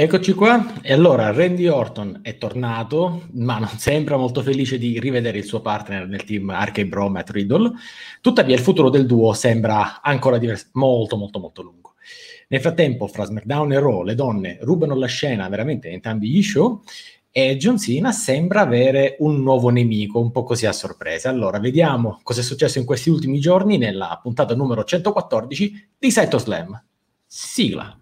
Eccoci qua. E allora Randy Orton è tornato, ma non sembra molto felice di rivedere il suo partner nel team Arcade Bro, Matt Riddle. Tuttavia il futuro del duo sembra ancora divers- molto, molto, molto lungo. Nel frattempo, fra SmackDown e Raw, le donne rubano la scena veramente entrambi gli show e John Cena sembra avere un nuovo nemico, un po' così a sorpresa. Allora, vediamo cosa è successo in questi ultimi giorni nella puntata numero 114 di Saito Slam. Sigla.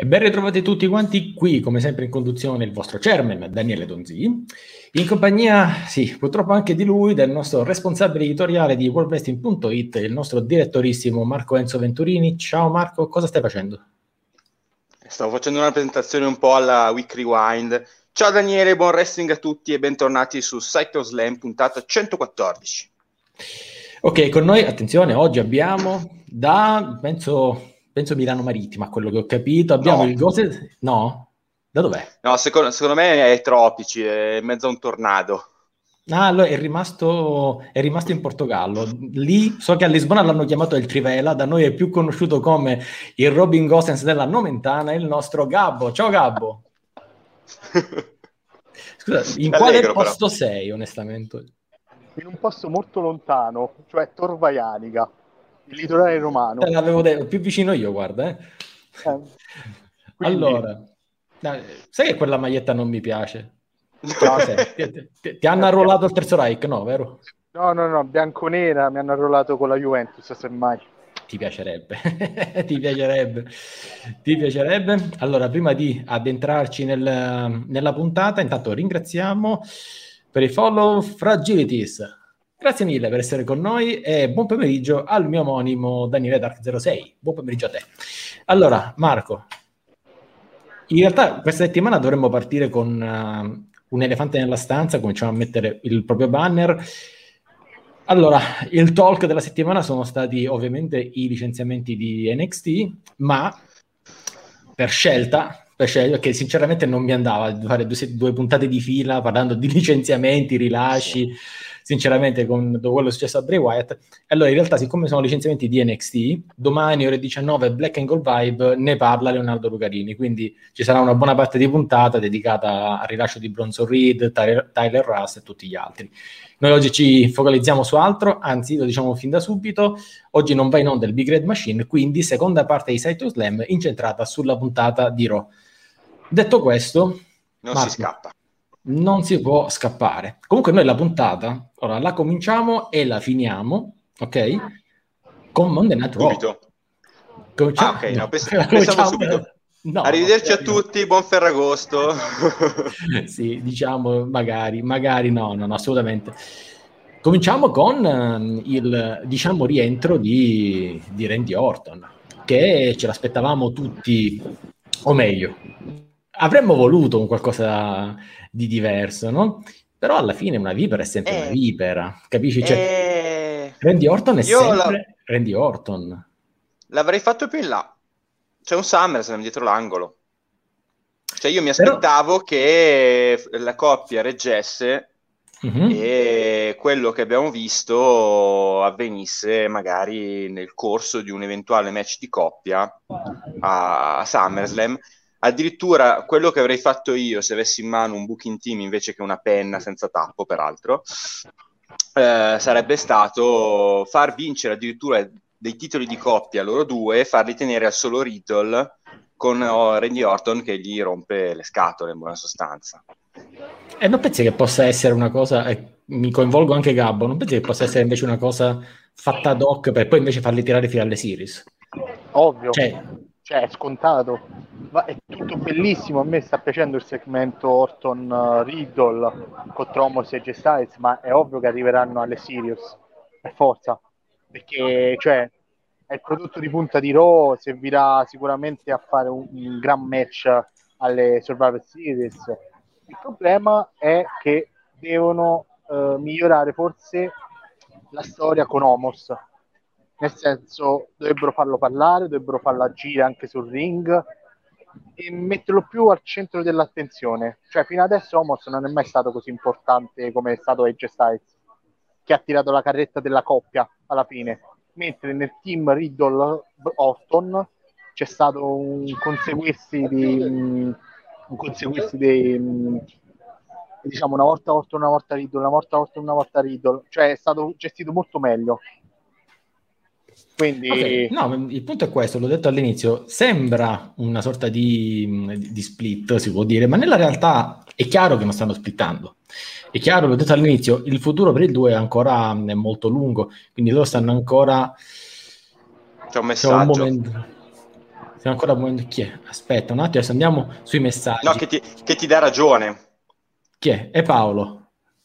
E ben ritrovati tutti quanti qui, come sempre in conduzione, il vostro chairman Daniele Donzi, in compagnia, sì, purtroppo anche di lui, del nostro responsabile editoriale di worldwrestling.it, il nostro direttorissimo Marco Enzo Venturini. Ciao Marco, cosa stai facendo? Stavo facendo una presentazione un po' alla Week Rewind. Ciao Daniele, buon wrestling a tutti e bentornati su Psycho Slam, puntata 114. Ok, con noi, attenzione, oggi abbiamo da, penso, penso Milano Marittima, quello che ho capito. Abbiamo No. il Gose... No? Da dov'è? No, secondo, secondo me è ai tropici, è in mezzo a un tornado. Ah, allora è rimasto, è rimasto in Portogallo. Lì so che a Lisbona l'hanno chiamato il Trivela, da noi è più conosciuto come il Robin Gosens della Nomentana, il nostro Gabbo. Ciao Gabbo. Scusa, in Allegro, quale però. posto sei, onestamente? in un posto molto lontano, cioè Torvaianica, il litorale romano. Te l'avevo detto, più vicino io, guarda. eh. Eh, quindi- Allora, sai che quella maglietta non mi piace? No, Ti, ti- ti hanno arruolato il terzo Reich, no, vero? no, no, no, bianconera mi hanno arruolato con la Juventus, semmai. Ti piacerebbe, ti piacerebbe, ti piacerebbe. Allora, prima di addentrarci nel- nella puntata, intanto ringraziamo per i follow Fragilities. Grazie mille per essere con noi e buon pomeriggio al mio omonimo Daniele Dark06. Buon pomeriggio a te. Allora, Marco, in realtà questa settimana dovremmo partire con eh, un elefante nella stanza, cominciamo a mettere il proprio banner. Allora, il talk della settimana sono stati ovviamente i licenziamenti di NXT, ma per scelta, per scelta, perché sinceramente non mi andava di fare due, due puntate di fila parlando di licenziamenti, rilasci, sinceramente con quello che è successo a Bray Wyatt. Allora, in realtà, siccome sono licenziamenti di NXT, domani ore 19 Black and Gold Vibe ne parla Leonardo Lucarini, quindi ci sarà una buona parte di puntata dedicata al rilascio di Bronson Reed, Tyler, Tyler Russ e tutti gli altri. Noi oggi ci focalizziamo su altro, anzi lo diciamo fin da subito, oggi non va in onda il Big Red Machine, quindi seconda parte di Saito Slam incentrata sulla puntata di Raw. Detto questo, Non Marco. si scappa. Non si può scappare. Comunque noi la puntata, ora la cominciamo e la finiamo, ok? Con Monday Night Raw. Subito. Cominciamo- Ah, ok, no, pens- pensavo subito. No, Arrivederci a no. tutti, buon Ferragosto. sì, diciamo magari, magari no, no, no, assolutamente. Cominciamo con ehm, il, diciamo, rientro di, di Randy Orton, che ce l'aspettavamo tutti, o meglio, avremmo voluto un qualcosa di diverso, no? Però alla fine una vipera è sempre Eh. una vipera, capisci? Cioè, Eh, Randy Orton è io sempre Randy Orton. L'avrei fatto più in là. C'è un SummerSlam dietro l'angolo. Cioè io mi Però- aspettavo che la coppia reggesse Mhm. e quello che abbiamo visto avvenisse magari nel corso di un eventuale match di coppia a, a SummerSlam. Addirittura quello che avrei fatto io se avessi in mano un booking team invece che una penna senza tappo, peraltro, eh, sarebbe stato far vincere addirittura dei titoli di coppia loro due e farli tenere al solo Riddle con oh, Randy Orton che gli rompe le scatole in buona sostanza. E non pensi che possa essere una cosa, e mi coinvolgo anche Gabbo, non pensi che possa essere invece una cosa fatta ad hoc per poi invece farli tirare fino alle series? Ovvio, Cioè, cioè, è scontato. Ma è tutto bellissimo. A me sta piacendo il segmento Orton uh, Riddle contro Homos e J Styles, ma è ovvio che arriveranno alle Sirius. Per forza. Perché, cioè, è il prodotto di punta di Raw, servirà sicuramente a fare un, un gran match alle Survivor Series. Il problema è che devono eh, migliorare forse la storia con Homos, nel senso dovrebbero farlo parlare, dovrebbero farlo agire anche sul ring e metterlo più al centro dell'attenzione. Cioè, fino adesso Homos non è mai stato così importante come è stato AJ Styles, che ha tirato la carretta della coppia alla fine mentre nel team Riddle Orton c'è stato un conseguirsi di un conseguirsi di diciamo una volta Orton, una volta Riddle, una volta Orton, una volta Riddle, cioè è stato gestito molto meglio. Quindi... Okay. No, il punto è questo, l'ho detto all'inizio, sembra una sorta di, di, split, si può dire, ma nella realtà è chiaro che non stanno splittando. È chiaro, l'ho detto all'inizio, il futuro per il 2 è ancora è molto lungo, quindi loro stanno ancora... C'è un messaggio. C'è un momento... Stiamo ancora momento... Chi è? Aspetta un attimo, adesso andiamo sui messaggi. No, che ti, che ti dà ragione. Chi è? È Paolo.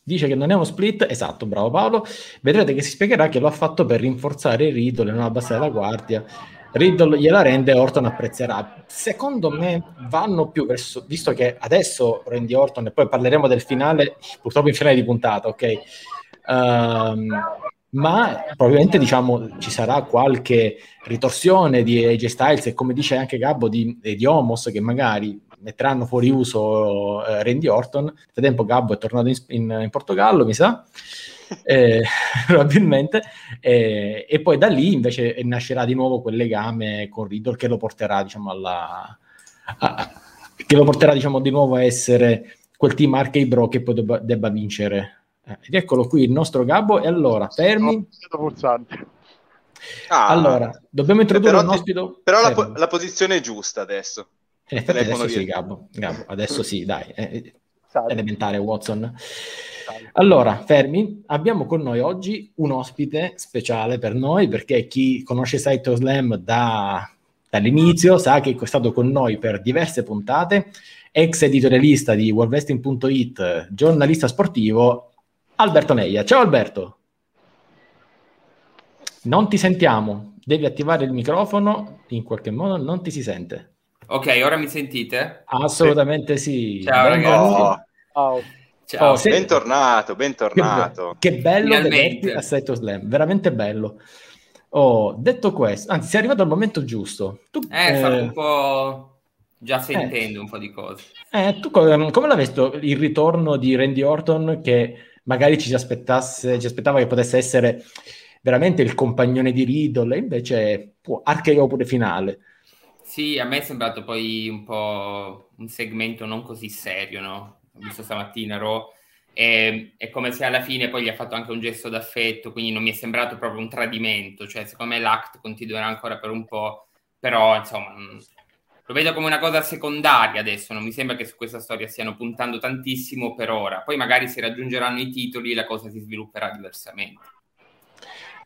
Dice che non è uno split, esatto, bravo Paolo. Vedrete che si spiegherà che lo ha fatto per rinforzare Riddle e non abbassare la guardia. Riddle gliela rende e Orton apprezzerà. Secondo me vanno più verso, visto che adesso Randy Orton, e poi parleremo del finale, purtroppo in finale di puntata, ok? Um, ma probabilmente diciamo ci sarà qualche ritorsione di AJ Styles e come dice anche Gabbo di, di Homos che magari metteranno fuori uso eh, Randy Orton. Nel frattempo Gabbo è tornato in, in, in Portogallo, mi sa eh, probabilmente, eh, e poi da lì invece nascerà di nuovo quel legame con Riddle che lo porterà, diciamo, alla, a, che lo porterà, diciamo, di nuovo a essere quel team Arcade Bro che poi debba, debba vincere. Eh, ed eccolo qui il nostro Gabbo, e allora, fermi. Ah, allora, dobbiamo introdurre un ospite. Però la, la, posizione è giusta adesso. In effetti adesso sì, Gabbo. Gabbo. Adesso sì, dai. Eh, elementare Watson. Allora, fermi, abbiamo con noi oggi un ospite speciale per noi perché chi conosce Saito Slam da, dall'inizio sa che è stato con noi per diverse puntate, ex editorialista di worldwrestling.it, giornalista sportivo, Alberto Neia. Ciao Alberto! Non ti sentiamo, devi attivare il microfono, in qualche modo non ti si sente. Ok, ora mi sentite? Assolutamente sì. Ciao ragazzi. Oh. Ciao, oh, bentornato, bentornato. Che, bello vederti a Saito Slam, veramente bello. Oh, detto questo, anzi, sei arrivato al momento giusto. Tu, eh, eh... un po' già sentendo eh, un po' di cose. Eh, tu come, come l'hai visto il ritorno di Randy Orton che magari ci, aspettasse, ci aspettava che potesse essere veramente il compagnone di Riddle, e invece può, archeo pure finale. Sì, a me è sembrato poi un po' un segmento non così serio, no? Ho visto stamattina Ro, e, è come se alla fine poi gli ha fatto anche un gesto d'affetto, quindi non mi è sembrato proprio un tradimento, cioè secondo me l'act continuerà ancora per un po', però insomma lo vedo come una cosa secondaria adesso, non mi sembra che su questa storia stiano puntando tantissimo per ora, poi magari si raggiungeranno i titoli la cosa si svilupperà diversamente.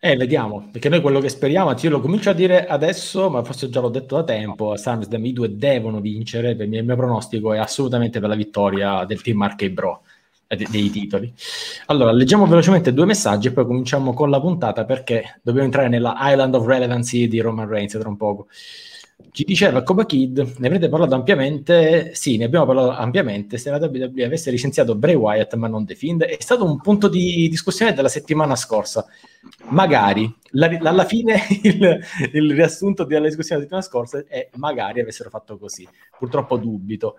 Eh, vediamo, perché noi quello che speriamo, io lo comincio a dire adesso, ma forse già l'ho detto da tempo, a SummerSlam i due devono vincere, per il mio pronostico è assolutamente per la vittoria del team Arcade Bro eh, dei titoli. Allora, leggiamo velocemente due messaggi e poi cominciamo con la puntata perché dobbiamo entrare nella Island of Relevancy di Roman Reigns tra un poco. Ci diceva Coba Kid, ne avrete parlato ampiamente? Sì, ne abbiamo parlato ampiamente. Se la WWE avesse licenziato Bray Wyatt ma non The Fiend, è stato un punto di discussione della settimana scorsa. Magari, la, alla fine il, il, riassunto della discussione della settimana scorsa è magari avessero fatto così. Purtroppo dubito.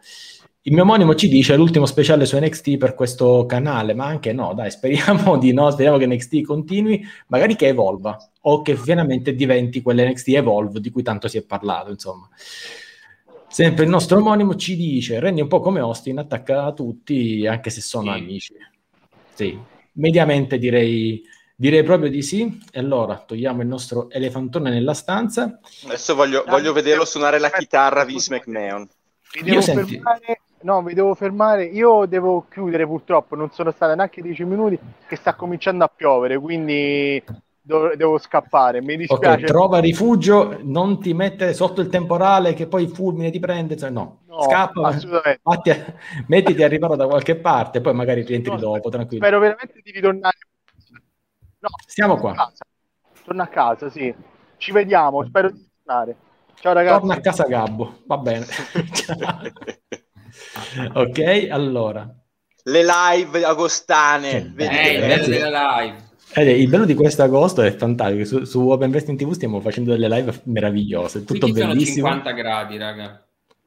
Il mio omonimo ci dice l'ultimo speciale su NXT per questo canale, ma anche no, dai, speriamo di no, speriamo che NXT continui, magari che evolva o che finalmente diventi quell'NXT Evolve di cui tanto si è parlato, insomma. Sempre il nostro omonimo ci dice, rendi un po' come Austin, attacca a tutti, anche se sono sì. amici. Sì, mediamente direi, direi proprio di sì. E allora togliamo il nostro elefantone nella stanza. Adesso voglio, voglio vederlo suonare la chitarra Vince McMahon. Vi devo fermare No, mi devo fermare. Io devo chiudere purtroppo. Non sono state neanche 10 minuti che sta cominciando a piovere, quindi devo scappare. Mi dispiace. Okay, trova rifugio, non ti mettere sotto il temporale che poi il fulmine ti prende. Cioè, no, no scappa, a... mettiti a riparo da qualche parte, poi magari rientri no, dopo. Tranquillo. Spero veramente di ritornare. No, Siamo qua. A Torno a casa, sì. Ci vediamo, spero di tornare. Ciao ragazzi. Torna a casa Gabbo, va bene. ok, allora. Le live agostane. Eh, bello delle live. Il bello di questo agosto è fantastico. Su, su Open Wrestling TV stiamo facendo delle live meravigliose. Tutto Qui bellissimo. sono 50 gradi, raga.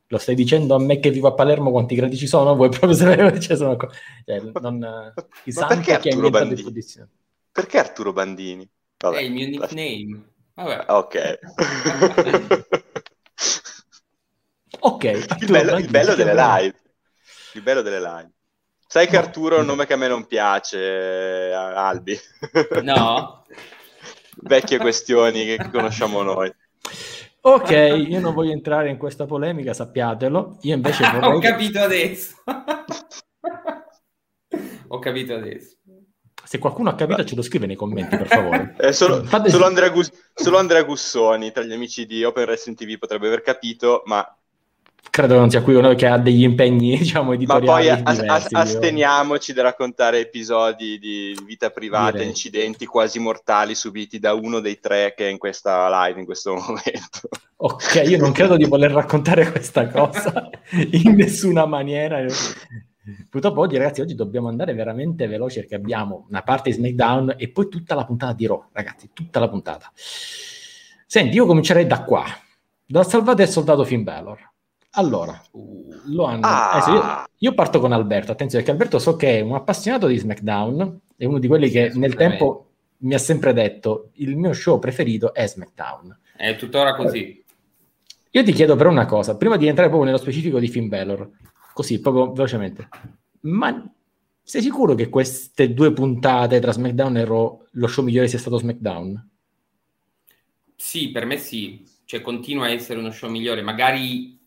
Lo stai dicendo a me che vivo a Palermo quanti gradi ci sono? Vuoi proprio sapere? Cioè, sono... cioè, non... Il Ma perché Arturo Bandini? Perché Arturo Bandini? Vabbè. È il mio nickname. Vabbè. Ok. Ok. il bello, il bello delle live. Il bello delle live. Sai che. Arturo è un nome che a me non piace, eh, Albi. No? Vecchie questioni che conosciamo noi. Ok, io non voglio entrare in questa polemica, sappiatelo. Io invece vorrei... Ho capito adesso. Ho capito adesso. Se qualcuno ha capito ce lo scrive nei commenti, per favore. Eh, solo, Fate- solo Andrea Gus- solo Andrea Gussoni tra gli amici di Open Wrestling TV potrebbe aver capito, ma, Credo che non sia qui con noi che ha degli impegni, diciamo, ma editoriali poi as- as- diversi. asteniamoci da raccontare episodi di vita privata, Direi. incidenti quasi mortali subiti da uno dei tre che è in questa live in questo momento. Ok, io non credo di voler raccontare questa cosa in nessuna maniera. Purtroppo oggi, ragazzi, oggi dobbiamo andare veramente veloci perché abbiamo una parte di SmackDown e poi tutta la puntata di Raw, ragazzi, tutta la puntata. Senti, io comincerei da qua, da Salvate il soldato Finn Balor. Allora, lo hanno... Ah. adesso io, io parto con Alberto, attenzione, perché Alberto so che è un appassionato di SmackDown, è uno di quelli che Sì, nel tempo mi ha sempre detto il mio show preferito è SmackDown. È tuttora così. Io ti chiedo però una cosa, prima di entrare proprio nello specifico di Finn Balor, così proprio velocemente, ma sei sicuro che queste due puntate tra SmackDown e Raw lo show migliore sia stato SmackDown? Sì, per me sì. Cioè, continua a essere uno show migliore. Magari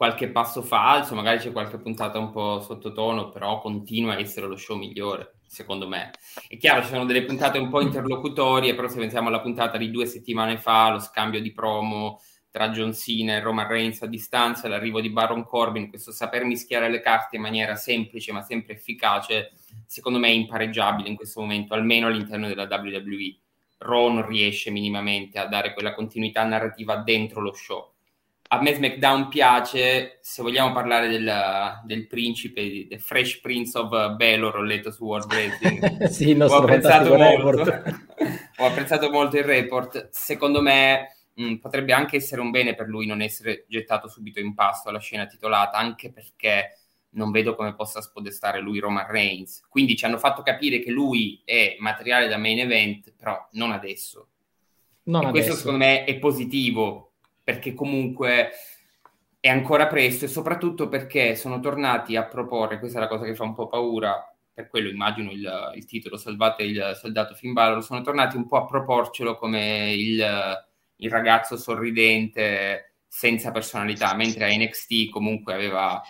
qualche passo falso, magari c'è qualche puntata un po' sottotono, però continua a essere lo show migliore, secondo me. È chiaro, ci sono delle puntate un po' interlocutorie, però se pensiamo alla puntata di due settimane fa, lo scambio di promo tra John Cena e Roman Reigns a distanza, l'arrivo di Baron Corbin, questo saper mischiare le carte in maniera semplice ma sempre efficace, secondo me è impareggiabile in questo momento, almeno all'interno della WWE. Raw non riesce minimamente a dare quella continuità narrativa dentro lo show. A me SmackDown piace, se vogliamo parlare del, del principe, del Fresh Prince of Balor, ho letto su World Wrestling, sì, ho apprezzato, molto, ho apprezzato molto il report. Secondo me mh, potrebbe anche essere un bene per lui non essere gettato subito in pasto alla scena titolata, anche perché non vedo come possa spodestare lui Roman Reigns. Quindi ci hanno fatto capire che lui è materiale da main event, però non adesso. Non e questo adesso. secondo me è positivo, perché comunque è ancora presto e soprattutto perché sono tornati a proporre, questa è la cosa che fa un po' paura, per quello immagino il, il titolo Salvate il soldato Finn Balor, sono tornati un po' a proporcelo come il, il ragazzo sorridente senza personalità, mentre a NXT comunque aveva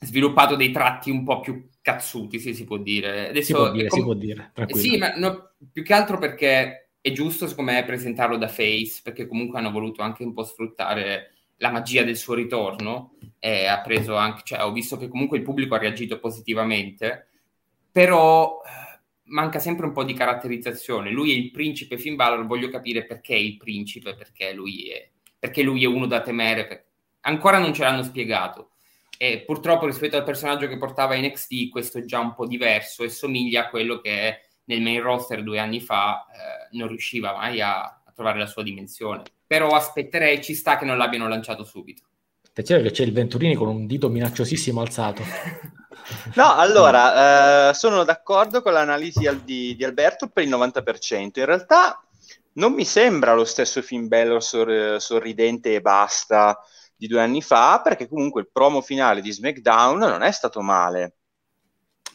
sviluppato dei tratti un po' più cazzuti, se si può dire. Adesso Si può dire, com- si può dire, sì, ma no, più che altro perché è giusto, secondo me, presentarlo da face, perché comunque hanno voluto anche un po' sfruttare la magia del suo ritorno. E ha preso anche, cioè, ho visto che comunque il pubblico ha reagito positivamente, però eh, manca sempre un po' di caratterizzazione. Lui è il principe Finn Balor, voglio capire perché è il principe, perché lui è, perché lui è uno da temere. per- Ancora non ce l'hanno spiegato. E purtroppo rispetto al personaggio che portava NXT, questo è già un po' diverso e somiglia a quello che nel main roster due anni fa eh, non riusciva mai a, a trovare la sua dimensione. Però aspetterei, ci sta che non l'abbiano lanciato subito. Attenzione che c'è il Venturini con un dito minacciosissimo alzato. No, allora, eh, sono d'accordo con l'analisi al- di, di Alberto per il 90%. In realtà non mi sembra lo stesso Finn Balor sor- sorridente e basta di due anni fa, perché comunque il promo finale di SmackDown non è stato male.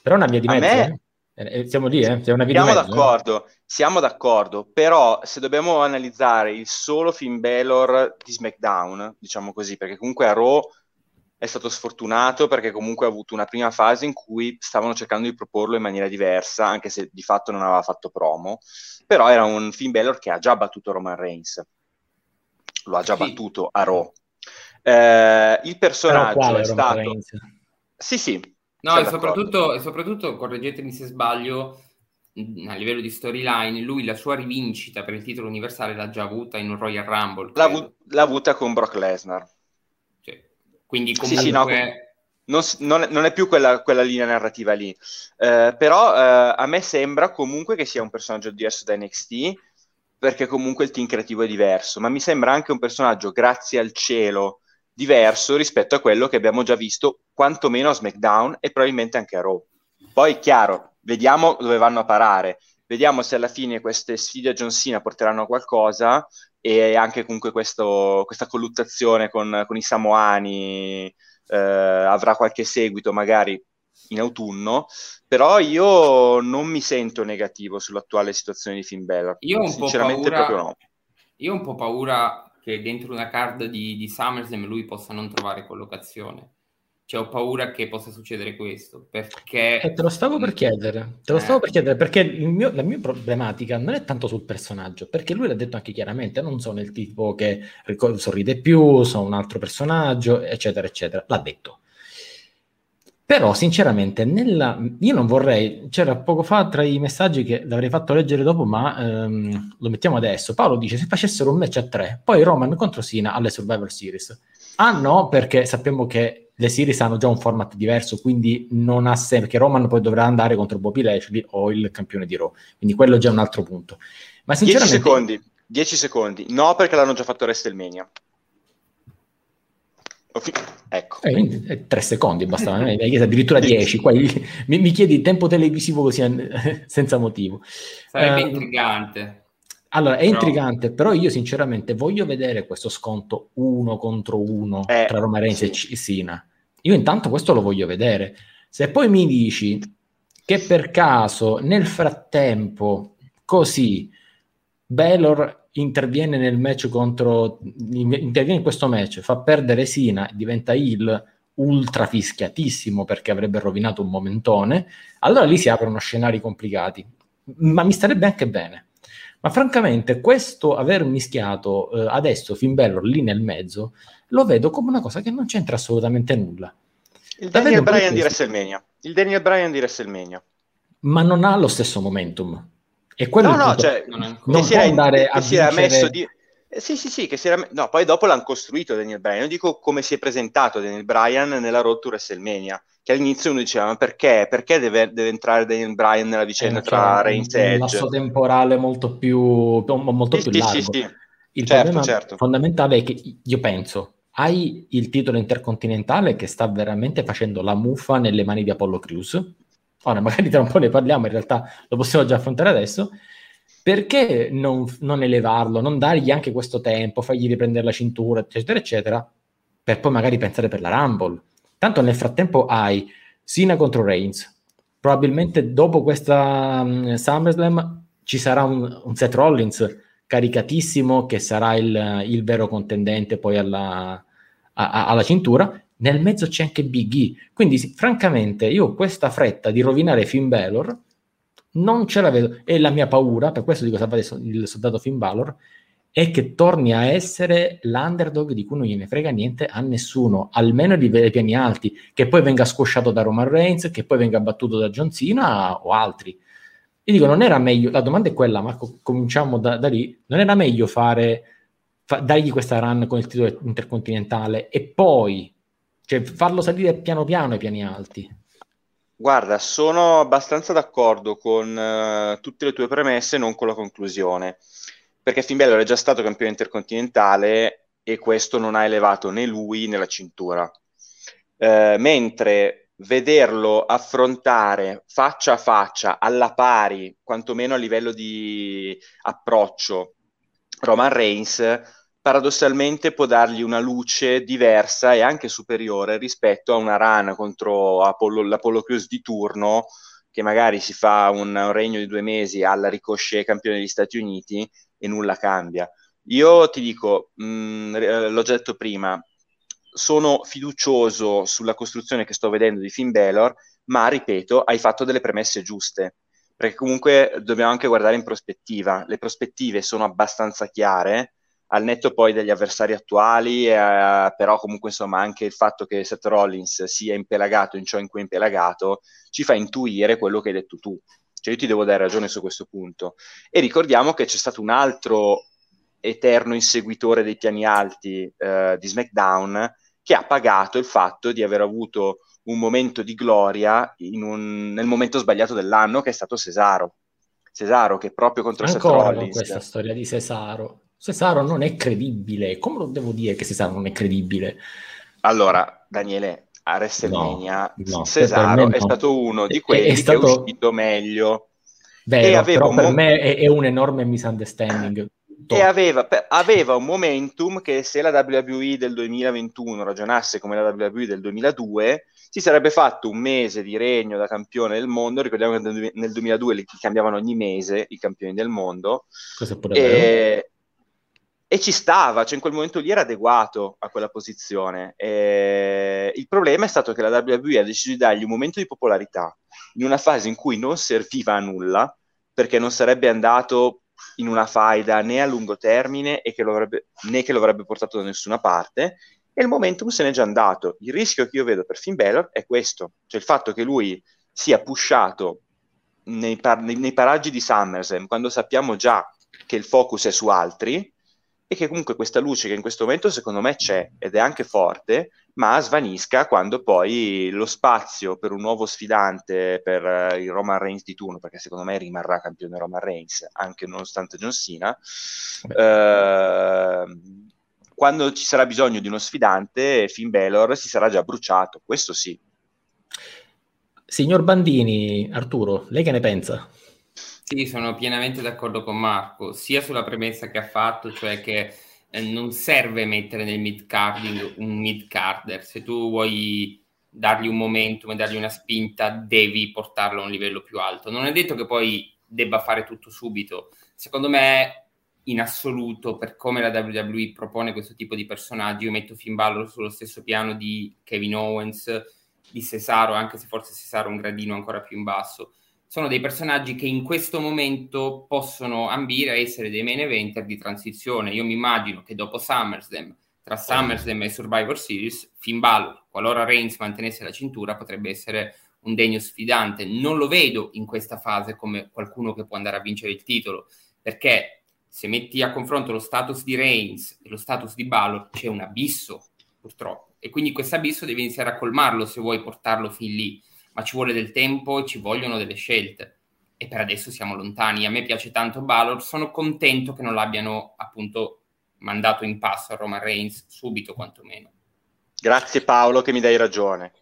Però è una via di A mezzo, me- eh. Eh, Siamo lì, eh? Siamo mezzo. eh. d'accordo, siamo d'accordo, però se dobbiamo analizzare il solo Finn Balor di SmackDown, diciamo così, perché comunque a Raw è stato sfortunato perché comunque ha avuto una prima fase in cui stavano cercando di proporlo in maniera diversa, anche se di fatto non aveva fatto promo, però era un Finn Balor che ha già battuto Roman Reigns, lo ha già Sì. battuto a Raw. Eh, il personaggio è stato... Reigns? Sì, sì. No, e soprattutto, e soprattutto, correggetemi se sbaglio, a livello di storyline, lui la sua rivincita per il titolo universale l'ha già avuta in un Royal Rumble. L'ha, avu- l'ha avuta con Brock Lesnar. Cioè, quindi comunque... Sì, sì, no, non, non, non, è più quella, quella linea narrativa lì. Eh, però eh, a me sembra comunque che sia un personaggio diverso da NXT, perché comunque il team creativo è diverso, ma mi sembra anche un personaggio, grazie al cielo, diverso rispetto a quello che abbiamo già visto, quantomeno a SmackDown e probabilmente anche a Raw. Poi, chiaro, vediamo dove vanno a parare, vediamo se alla fine queste sfide a John Cena porteranno a qualcosa e anche comunque questo, questa colluttazione con, con i Samoani eh, avrà qualche seguito magari in autunno, però io non mi sento negativo sull'attuale situazione di Finn Balor. Io Sinceramente paura, no. Io ho un po' paura che dentro una card di, di SummerSlam lui possa non trovare collocazione cioè, ho paura che possa succedere questo, perché... Eh, te lo stavo per chiedere, te lo eh. stavo per chiedere, perché mio, la mia problematica non è tanto sul personaggio, perché lui l'ha detto anche chiaramente, non sono il tipo che sorride più, sono un altro personaggio, eccetera, eccetera, l'ha detto. Però, sinceramente, nella... io non vorrei, c'era poco fa tra i messaggi che l'avrei fatto leggere dopo, ma ehm, lo mettiamo adesso. Paolo dice: se facessero un match a tre, poi Roman contro Sina alle Survivor Series. Ah no, perché sappiamo che le series hanno già un format diverso, quindi non ha senso, perché Roman poi dovrà andare contro Bobby Lashley o il campione di Raw, quindi quello è già un altro punto. Ma sinceramente... 10 secondi, 10 secondi, no perché l'hanno già fatto WrestleMania. Fi- ecco. Eh, eh, tre secondi basta, mi hai chiesto addirittura 10. Poi mi, mi, chiedi tempo televisivo così senza motivo. Sarebbe uh, intrigante. Allora, è però... intrigante, però io sinceramente voglio vedere questo sconto uno contro uno eh, tra Roma Reigns sì. e Sina. Io intanto questo lo voglio vedere. Se poi mi dici che per caso nel frattempo così Belor interviene nel match contro interviene in questo match, fa perdere Sina, diventa il ultra fischiatissimo perché avrebbe rovinato un momentone, allora lì si aprono scenari complicati. Ma mi starebbe anche bene ma francamente, questo aver mischiato eh, adesso Finn Balor lì nel mezzo, lo vedo come una cosa che non c'entra assolutamente nulla. Il Daniel Bryan di WrestleMania. Il Daniel Bryan di WrestleMania. Ma non ha lo stesso momentum. E quello no, no, cioè, non, non può andare a si era messo di... Eh, sì, sì, sì, che si era... No, poi dopo l'hanno costruito Daniel Bryan. Io dico come si è presentato Daniel Bryan nella Road to WrestleMania che all'inizio uno diceva ma perché, perché deve, deve, entrare Daniel Bryan nella vicenda eh, tra cioè, Reigns e Edge? Un lasso temporale molto più, molto sì, più sì, largo. Sì, il certo, problema certo. fondamentale è che io penso, hai il titolo intercontinentale che sta veramente facendo la muffa nelle mani di Apollo Crews. Ora, magari tra un po' ne parliamo, in realtà lo possiamo già affrontare adesso. Perché non, non elevarlo, non dargli anche questo tempo, fargli riprendere la cintura, eccetera, eccetera, per poi magari pensare per la Rumble? Tanto nel frattempo hai Sina contro Reigns. Probabilmente dopo questa um, SummerSlam ci sarà un, un, Seth Rollins caricatissimo che sarà il, il vero contendente poi alla, a, alla cintura. Nel mezzo c'è anche Big E. Quindi, francamente, io questa fretta di rovinare Finn Balor non ce la vedo. E la mia paura, per questo dico salvate il soldato Finn Balor, è che torni a essere l'underdog di cui non gliene frega niente a nessuno, almeno ai piani alti, che poi venga squasciato da Roman Reigns, che poi venga battuto da John Cena o altri. Io dico, non era meglio, la domanda è quella, Marco, cominciamo da, da lì, non era meglio fare, fa, dargli questa run con il titolo intercontinentale e poi, cioè, farlo salire piano piano ai piani alti? Guarda, sono abbastanza d'accordo con uh, tutte le tue premesse, non con la conclusione perché Finn Balor è già stato campione intercontinentale e questo non ha elevato né lui né la cintura. Eh, mentre vederlo affrontare faccia a faccia, alla pari, quantomeno a livello di approccio, Roman Reigns, paradossalmente può dargli una luce diversa e anche superiore rispetto a una run contro Apollo, l'Apollo Crews di turno, che magari si fa un, un regno di due mesi alla ricosce campione degli Stati Uniti e nulla cambia. Io ti dico, mh, mm, eh, l'ho già detto prima, sono fiducioso sulla costruzione che sto vedendo di Finn Balor, ma ripeto, hai fatto delle premesse giuste, perché comunque dobbiamo anche guardare in prospettiva. Le prospettive sono abbastanza chiare, al netto poi degli avversari attuali, eh, però comunque insomma anche il fatto che Seth Rollins sia impelagato in ciò in cui è impelagato ci fa intuire quello che hai detto tu Cioè io ti devo dare ragione su questo punto. E ricordiamo che c'è stato un altro eterno inseguitore dei piani alti eh, di SmackDown che ha pagato il fatto di aver avuto un momento di gloria un, nel momento sbagliato dell'anno che è stato Cesaro. Cesaro che proprio contro Ancora Seth Rollins. questa storia di Cesaro. Cesaro non è credibile. Come lo devo dire che Cesaro non è credibile? Allora, Daniele, a WrestleMania no, no, Cesaro no. è stato uno di quelli è, è stato... che è uscito meglio. Vero, però per mo- me è, è, un enorme misunderstanding. E aveva, aveva, un momentum che se la WWE del 2021 ragionasse come la WWE del 2002 si sarebbe fatto un mese di regno da campione del mondo. Ricordiamo che nel 2002 li cambiavano ogni mese i campioni del mondo. Questo è pure e, e ci stava, cioè in quel momento lì era adeguato a quella posizione. E il problema è stato che la WWE ha deciso di dargli un momento di popolarità in una fase in cui non serviva a nulla, perché non sarebbe andato in una faida né a lungo termine che né che lo avrebbe portato da nessuna parte, e il momentum se n'è già andato. Il rischio che io vedo per Finn Balor è questo, cioè il fatto che lui sia pushato nei, par- nei paraggi di SummerSlam, quando sappiamo già che il focus è su altri, e che comunque questa luce che in questo momento secondo me c'è ed è anche forte, ma svanisca quando poi lo spazio per un nuovo sfidante per uh, il Roman Reigns di turno, perché secondo me rimarrà campione Roman Reigns, anche nonostante John Cena, uh, quando ci sarà bisogno di uno sfidante, Finn Balor si sarà già bruciato, questo sì. Signor Bandini, Arturo, lei che ne pensa? Sì, sono pienamente d'accordo con Marco, sia sulla premessa che ha fatto, cioè che eh, non serve mettere nel mid-carding un mid-carder, se tu vuoi dargli un momentum e dargli una spinta, devi portarlo a un livello più alto. Non è detto che poi debba fare tutto subito. Secondo me, in assoluto, per come la WWE propone questo tipo di personaggi, io metto Finn Balor sullo stesso piano di Kevin Owens, di Cesaro, anche se forse Cesaro è un gradino ancora più in basso sono dei personaggi che in questo momento possono ambire a essere dei main eventer di transizione. Io mi immagino che dopo SummerSlam, tra SummerSlam e Survivor Series, Finn Balor, qualora Reigns mantenesse la cintura, potrebbe essere un degno sfidante. Non lo vedo in questa fase come qualcuno che può andare a vincere il titolo, perché se metti a confronto lo status di Reigns e lo status di Balor, c'è un abisso, purtroppo. E quindi questo abisso devi iniziare a colmarlo se vuoi portarlo fin lì ma ci vuole del tempo e ci vogliono delle scelte. E per adesso siamo lontani. A me piace tanto Balor, sono contento che non l'abbiano appunto mandato in passo a Roman Reigns subito quantomeno. Grazie Paolo che mi dai ragione.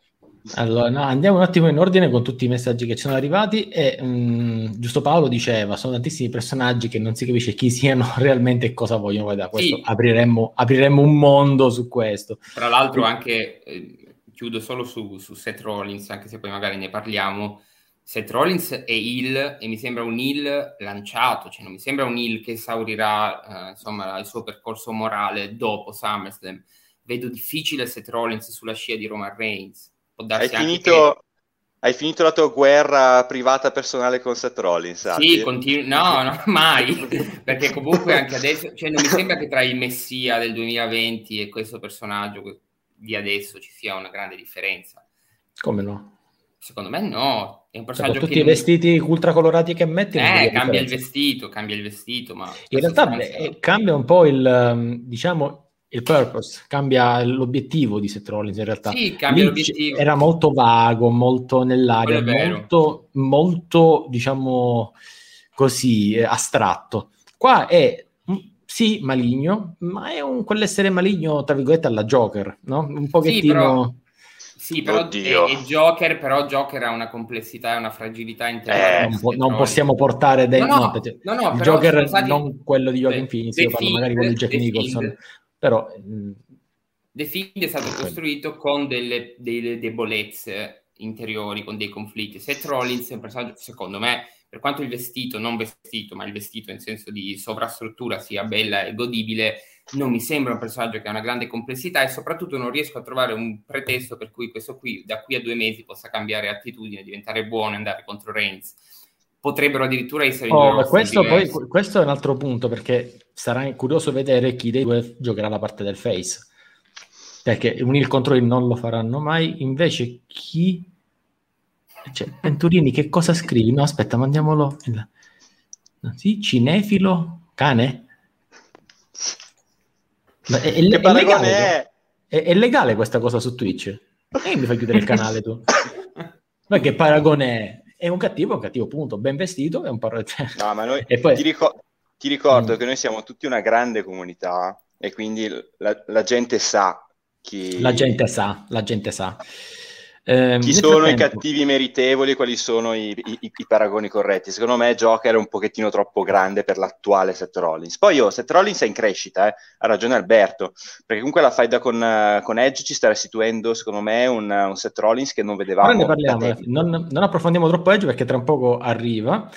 Allora, no, andiamo un attimo in ordine con tutti i messaggi che ci sono arrivati. E, mh, mm, giusto Paolo diceva: sono tantissimi personaggi che non si capisce chi siano realmente e cosa vogliono. Guarda, questo sì. apriremmo, apriremmo, un mondo su questo. Tra l'altro, anche eh, chiudo solo su, su Seth Rollins, anche se poi magari ne parliamo. Seth Rollins è il e mi sembra un il lanciato, cioè non mi sembra un il che esaurirà eh, insomma, il suo percorso morale dopo SummerSlam. Vedo difficile Seth Rollins sulla scia di Roman Reigns. Hai finito, che... hai finito, la tua guerra privata personale con Seth Rollins? Sì, continu- no, no, mai, perché comunque anche adesso, cioè non mi sembra che tra il Messia del 2020 e questo personaggio di adesso ci sia una grande differenza. Come no? Secondo me no. È un personaggio tutti che... i vestiti ultra colorati che metti. Eh, cambia il vestito, cambia il vestito, ma... In realtà beh, eh, cambia un po' il, um, diciamo, il purpose, cambia l'obiettivo di Seth Rollins in realtà. Sì, cambia Lynch l'obiettivo. Era molto vago, molto nell'aria, molto, molto, diciamo così, eh, astratto. Qua è sì, maligno, ma è un quell'essere maligno, tra virgolette, alla Joker, no? Un pochettino... Sì, però, sì, però è, è, Joker, però Joker ha una complessità e una fragilità interna. Eh, non, po- non possiamo portare dei... No, no, no, no il Joker, stati... non quello di Joaquin Phoenix, io parlo magari quello di Jack Nicholson, però... Mh... The Fiend è stato costruito con delle, delle debolezze interiori, con dei conflitti. Seth Rollins è un personaggio, secondo me, per quanto il vestito, non vestito, ma il vestito in senso di sovrastruttura sia bella e godibile, non mi sembra un personaggio che ha una grande complessità e soprattutto non riesco a trovare un pretesto per cui questo qui da qui a due mesi possa cambiare attitudine, diventare buono e andare contro Reigns. Potrebbero addirittura essere oh, questo, poi, questo è un altro punto perché sarà curioso vedere chi dei due giocherà la parte del face perché un il contro il non lo faranno mai invece chi Cioè, Venturini, che cosa scrivi? No, aspetta, mandiamolo. Sì, cinefilo, cane? Ma è, è, che è legale, è? È, è legale questa cosa su Twitch? E mi fai chiudere il canale tu? Ma che paragone è? È un cattivo, un cattivo punto, ben vestito è un parro... No, ma noi, poi... ti, ricor- ti, ricordo mm. che noi siamo tutti una grande comunità e quindi la, la gente sa chi... La gente sa, la gente sa. Eh, Chi sono i cattivi meritevoli, quali sono i, i, i, paragoni corretti? Secondo me Joker è un pochettino troppo grande per l'attuale Seth Rollins. Poi io, Seth Rollins è in crescita, eh? ha ragione Alberto, perché comunque la faida con, uh, con Edge ci sta restituendo, secondo me, un, un Seth Rollins che non vedevamo. Ne parliamo, non, non, approfondiamo troppo Edge perché tra un poco arriva.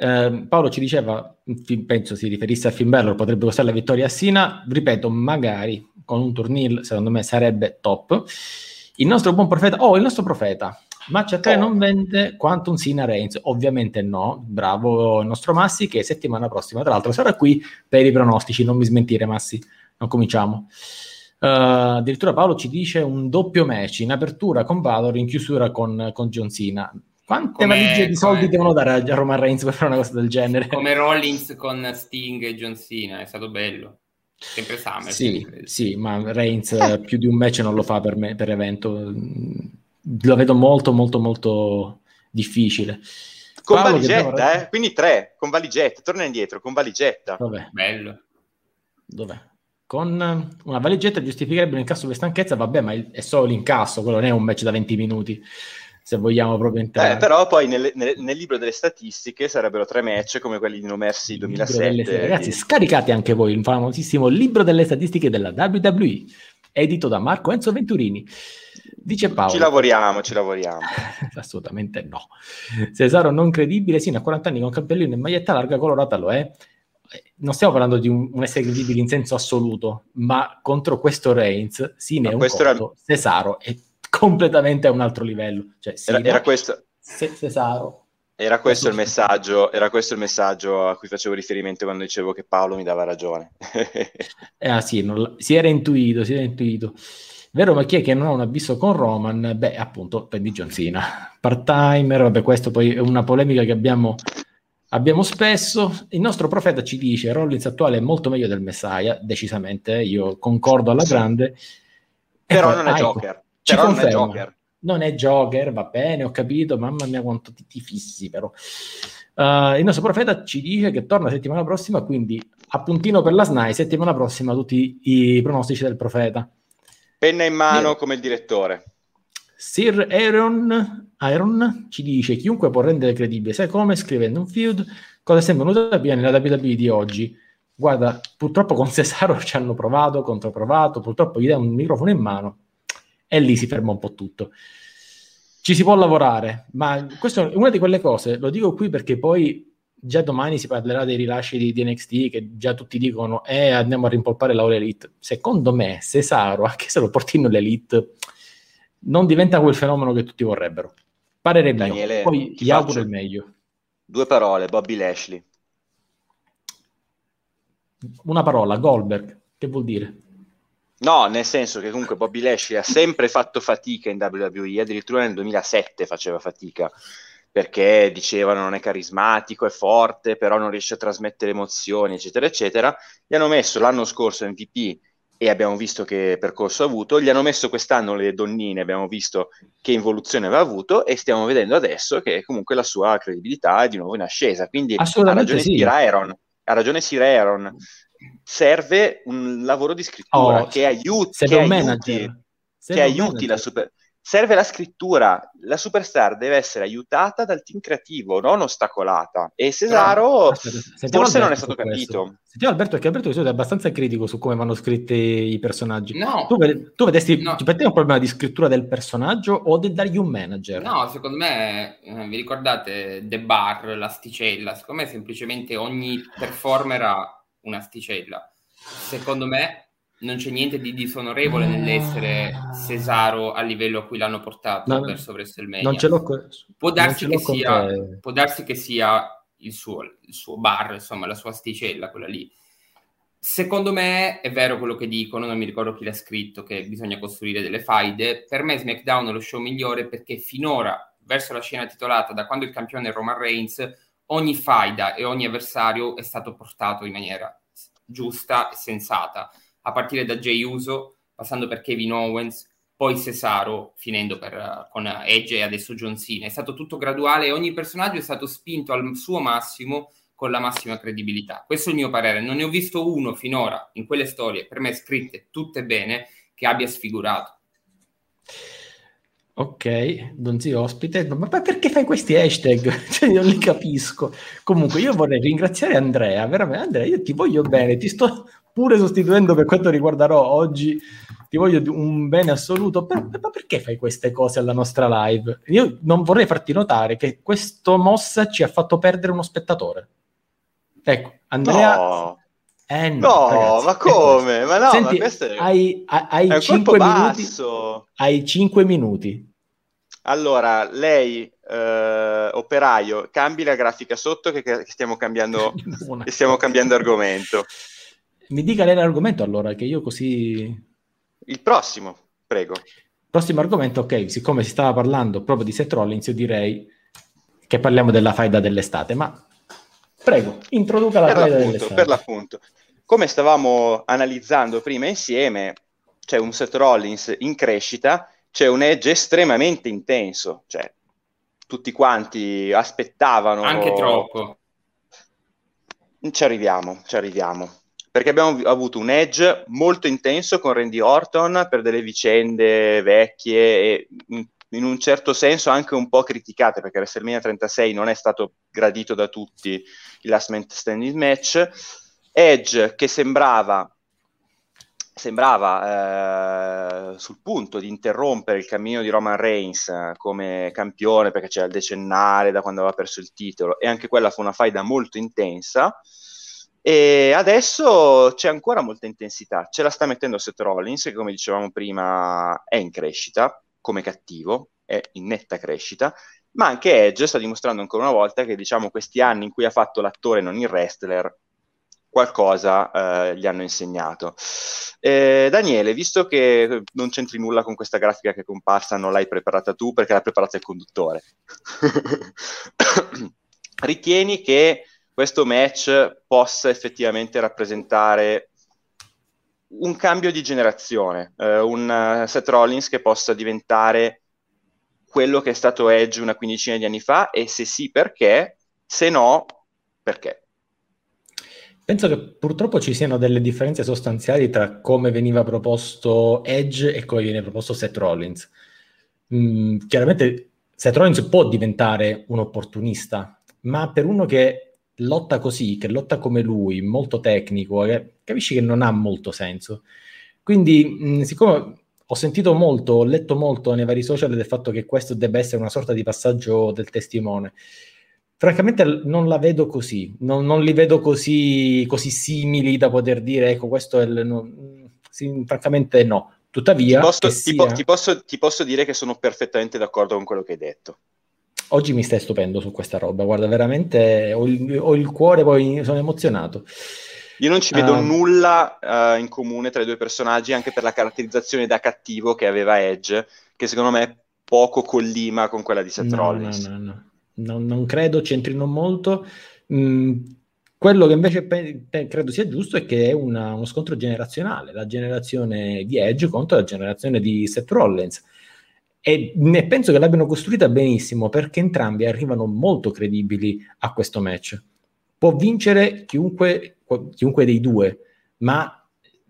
Eh, Paolo ci diceva, penso si riferisse a Finn Balor, potrebbe costare la vittoria a Sina, ripeto, magari con un turnil, secondo me sarebbe top il nostro buon profeta, oh, il nostro profeta, Match 3 oh. non vende quanto un Sina Reigns? Ovviamente no, bravo il nostro Massi che settimana prossima tra l'altro sarà qui per i pronostici, non mi smentire Massi, non cominciamo. Uh, addirittura Paolo ci dice un doppio match in apertura con Valor, in chiusura con, con John Cena. Quante come, valigie di soldi come... devono dare a Roman Reigns per fare una cosa del genere? Come Rollins con Sting e John Cena, è stato bello. Sempre Summer. Sì, sì, ma Reigns eh. più di un match non lo fa per me, per evento. Lo vedo molto, molto, molto difficile. Con Paolo valigetta, devo... eh? Quindi tre, con valigetta. Torna indietro, con valigetta. Dov'è? Bello. Dov'è? Con una valigetta giustificherebbe l'incasso per stanchezza, vabbè, ma è solo l'incasso, quello non è un match da 20 minuti se vogliamo proprio entrare. Eh, però poi nel, nel, nel, libro delle statistiche sarebbero tre match come quelli di No Mercy 2007. Delle, ragazzi, scaricate anche voi il famosissimo libro delle statistiche della WWE, edito da Marco Enzo Venturini. Dice Paolo. Ci lavoriamo, ci lavoriamo. Assolutamente no. Cesaro non credibile, sì, a 40 anni con cappellino e maglietta larga colorata lo è. Non stiamo parlando di un, un essere credibile in senso assoluto, ma contro questo Reigns, sì, ne è un conto, era... Cesaro è completamente a un altro livello. Cioè, era, era questo. Cesaro. Era questo, il messaggio, era questo il messaggio a cui facevo riferimento quando dicevo che Paolo mi dava ragione. eh, ah, sì, non, si era intuito, si era intuito. Vero, ma chi è che non ha un abisso con Roman? Beh, appunto, prendi John Cena. Part-timer, vabbè, questo poi è una polemica che abbiamo, abbiamo spesso. Il nostro profeta ci dice Rollins attuale è molto meglio del Messiah, decisamente, io concordo alla grande. Però ecco, non è ah, Joker. Ci però conferma. non è Joker. Non è Joker, va bene, ho capito, mamma mia quanto ti, ti fissi però. Uh, il nostro profeta ci dice che torna settimana prossima, quindi appuntino per la SNAI, settimana prossima tutti i pronostici del profeta. Penna in mano come il direttore. Sir Aaron, Aaron ci dice chiunque può rendere credibile, sai come? Scrivendo un feud, cosa sembra venuta via nella WWE di oggi. Guarda, purtroppo con Cesaro ci hanno provato, controprovato, purtroppo gli dai un microfono in mano e lì si ferma un po' tutto. Ci si può lavorare, ma questa è una di quelle cose, lo dico qui perché poi già domani si parlerà dei rilasci di, di NXT che già tutti dicono eh andiamo a rimpolpare la All Elite. Secondo me Cesaro, anche se lo portino l'Elite, non diventa quel fenomeno che tutti vorrebbero. Parere Daniele, mio, poi gli auguro il meglio. Due parole, Bobby Lashley. Una parola, Goldberg, che vuol dire? No, nel senso che comunque Bobby Lashley ha sempre fatto fatica in WWE, addirittura nel 2007 faceva fatica, perché dicevano non è carismatico, è forte, però non riesce a trasmettere emozioni, eccetera, eccetera. Gli hanno messo l'anno scorso MVP e abbiamo visto che percorso ha avuto, gli hanno messo quest'anno le donnine, abbiamo visto che involuzione aveva avuto e stiamo vedendo adesso che comunque la sua credibilità è di nuovo in ascesa. Quindi ha ragione sì. Sir Aaron, ha ragione Sir Aaron serve un lavoro di scrittura oh, che aiuti, che aiuti, che aiuti la super... Serve la scrittura, la superstar deve essere aiutata dal team creativo, non ostacolata. E Cesaro Però, forse non è stato capito. Sentiamo Alberto, perché Alberto di solito è abbastanza critico su come vanno scritti i personaggi. No. Tu, tu vedesti, no. per te è un problema di scrittura del personaggio o del dargli un manager? No, secondo me, eh, vi ricordate The Bar, l'asticella? Secondo me semplicemente ogni performer ha un'asticella. Secondo me non c'è niente di disonorevole nell'essere Cesaro a livello a cui l'hanno portato no, verso WrestleMania. Non ce l'ho, può, darsi ce l'ho che sia, può darsi che sia il suo, il suo bar, insomma, la sua asticella, quella lì. Secondo me è vero quello che dicono, non mi ricordo chi l'ha scritto, che bisogna costruire delle faide. Per me SmackDown è lo show migliore perché finora verso la scena titolata da quando il campione è Roman Reigns, ogni faida e ogni avversario è stato portato in maniera giusta e sensata, a partire da Jay Uso, passando per Kevin Owens, poi Cesaro, finendo per, con Edge e adesso John Cena. È stato tutto graduale e ogni personaggio è stato spinto al suo massimo con la massima credibilità. Questo è il mio parere. Non ne ho visto uno finora in quelle storie, per me scritte tutte bene, che abbia sfigurato. Ok, non si ospite, ma perché fai questi hashtag? Cioè, non li capisco. Comunque, io vorrei ringraziare Andrea, veramente. Andrea, io ti voglio bene, ti sto pure sostituendo per quanto riguarderò oggi. Ti voglio un bene assoluto, per, ma perché fai queste cose alla nostra live? Io non vorrei farti notare che questo mossa ci ha fatto perdere uno spettatore. Ecco, Andrea... No. Eh no, no ragazzi, ma come? Ma no, Senti, ma è, hai, hai, hai 5 minuti. Hai 5 minuti allora, lei, eh, operaio, cambi la grafica sotto che, che stiamo, cambiando, che stiamo cambiando argomento. Mi dica lei l'argomento allora, che io così... Il prossimo, prego. Prossimo argomento, ok, siccome si stava parlando proprio di Seth Rollins, io direi che parliamo della faida dell'estate, ma prego, introduca la per faida dell'estate. Per l'appunto, come stavamo analizzando prima insieme, c'è un Seth Rollins in crescita c'è un edge estremamente intenso, cioè tutti quanti aspettavano... Anche troppo. Ci arriviamo, ci arriviamo. Perché abbiamo avuto un edge molto intenso con Randy Orton per delle vicende vecchie e in un certo senso anche un po' criticate, perché WrestleMania 36 non è stato gradito da tutti il last man standing match. Edge che sembrava sembrava eh, sul punto di interrompere il cammino di Roman Reigns eh, come campione perché c'era il decennale da quando aveva perso il titolo e anche quella fu una faida molto intensa. E adesso c'è ancora molta intensità ce la sta mettendo Seth Rollins che come dicevamo prima è in crescita come cattivo è in netta crescita ma anche Edge sta dimostrando ancora una volta che diciamo questi anni in cui ha fatto l'attore non il wrestler qualcosa eh, gli hanno insegnato. Eh, Daniele, visto che non c'entri nulla con questa grafica che è comparsa, non l'hai preparata tu perché l'ha preparata il conduttore. Ritieni che questo match possa effettivamente rappresentare un cambio di generazione, eh, un uh, Seth Rollins che possa diventare quello che è stato Edge una quindicina di anni fa e se sì perché, se no perché? Penso che purtroppo ci siano delle differenze sostanziali tra come veniva proposto Edge e come viene proposto Seth Rollins. Mm, chiaramente Seth Rollins può diventare un opportunista, ma per uno che lotta così, che lotta come lui, molto tecnico, eh, capisci che non ha molto senso. Quindi, mh, mm, siccome ho sentito molto, ho letto molto nei vari social del fatto che questo debba essere una sorta di passaggio del testimone, francamente non la vedo così, non, non li vedo così, così, simili da poter dire, ecco, questo è il... No, sì, francamente no. Tuttavia... Ti posso, sia... ti, po- ti, posso, ti posso dire che sono perfettamente d'accordo con quello che hai detto. Oggi mi stai stupendo su questa roba, guarda, veramente ho il, ho il cuore, poi sono emozionato. Io non ci vedo uh, nulla uh, in comune tra i due personaggi, anche per la caratterizzazione da cattivo che aveva Edge, che secondo me poco collima con quella di Seth no, Rollins. No, no, no non, non credo c'entrino molto. Mm, quello che invece pe- pe- credo sia giusto è che è una, uno scontro generazionale, la generazione di Edge contro la generazione di Seth Rollins. E ne penso che l'abbiano costruita benissimo perché entrambi arrivano molto credibili a questo match. Può vincere chiunque, chiunque dei due, ma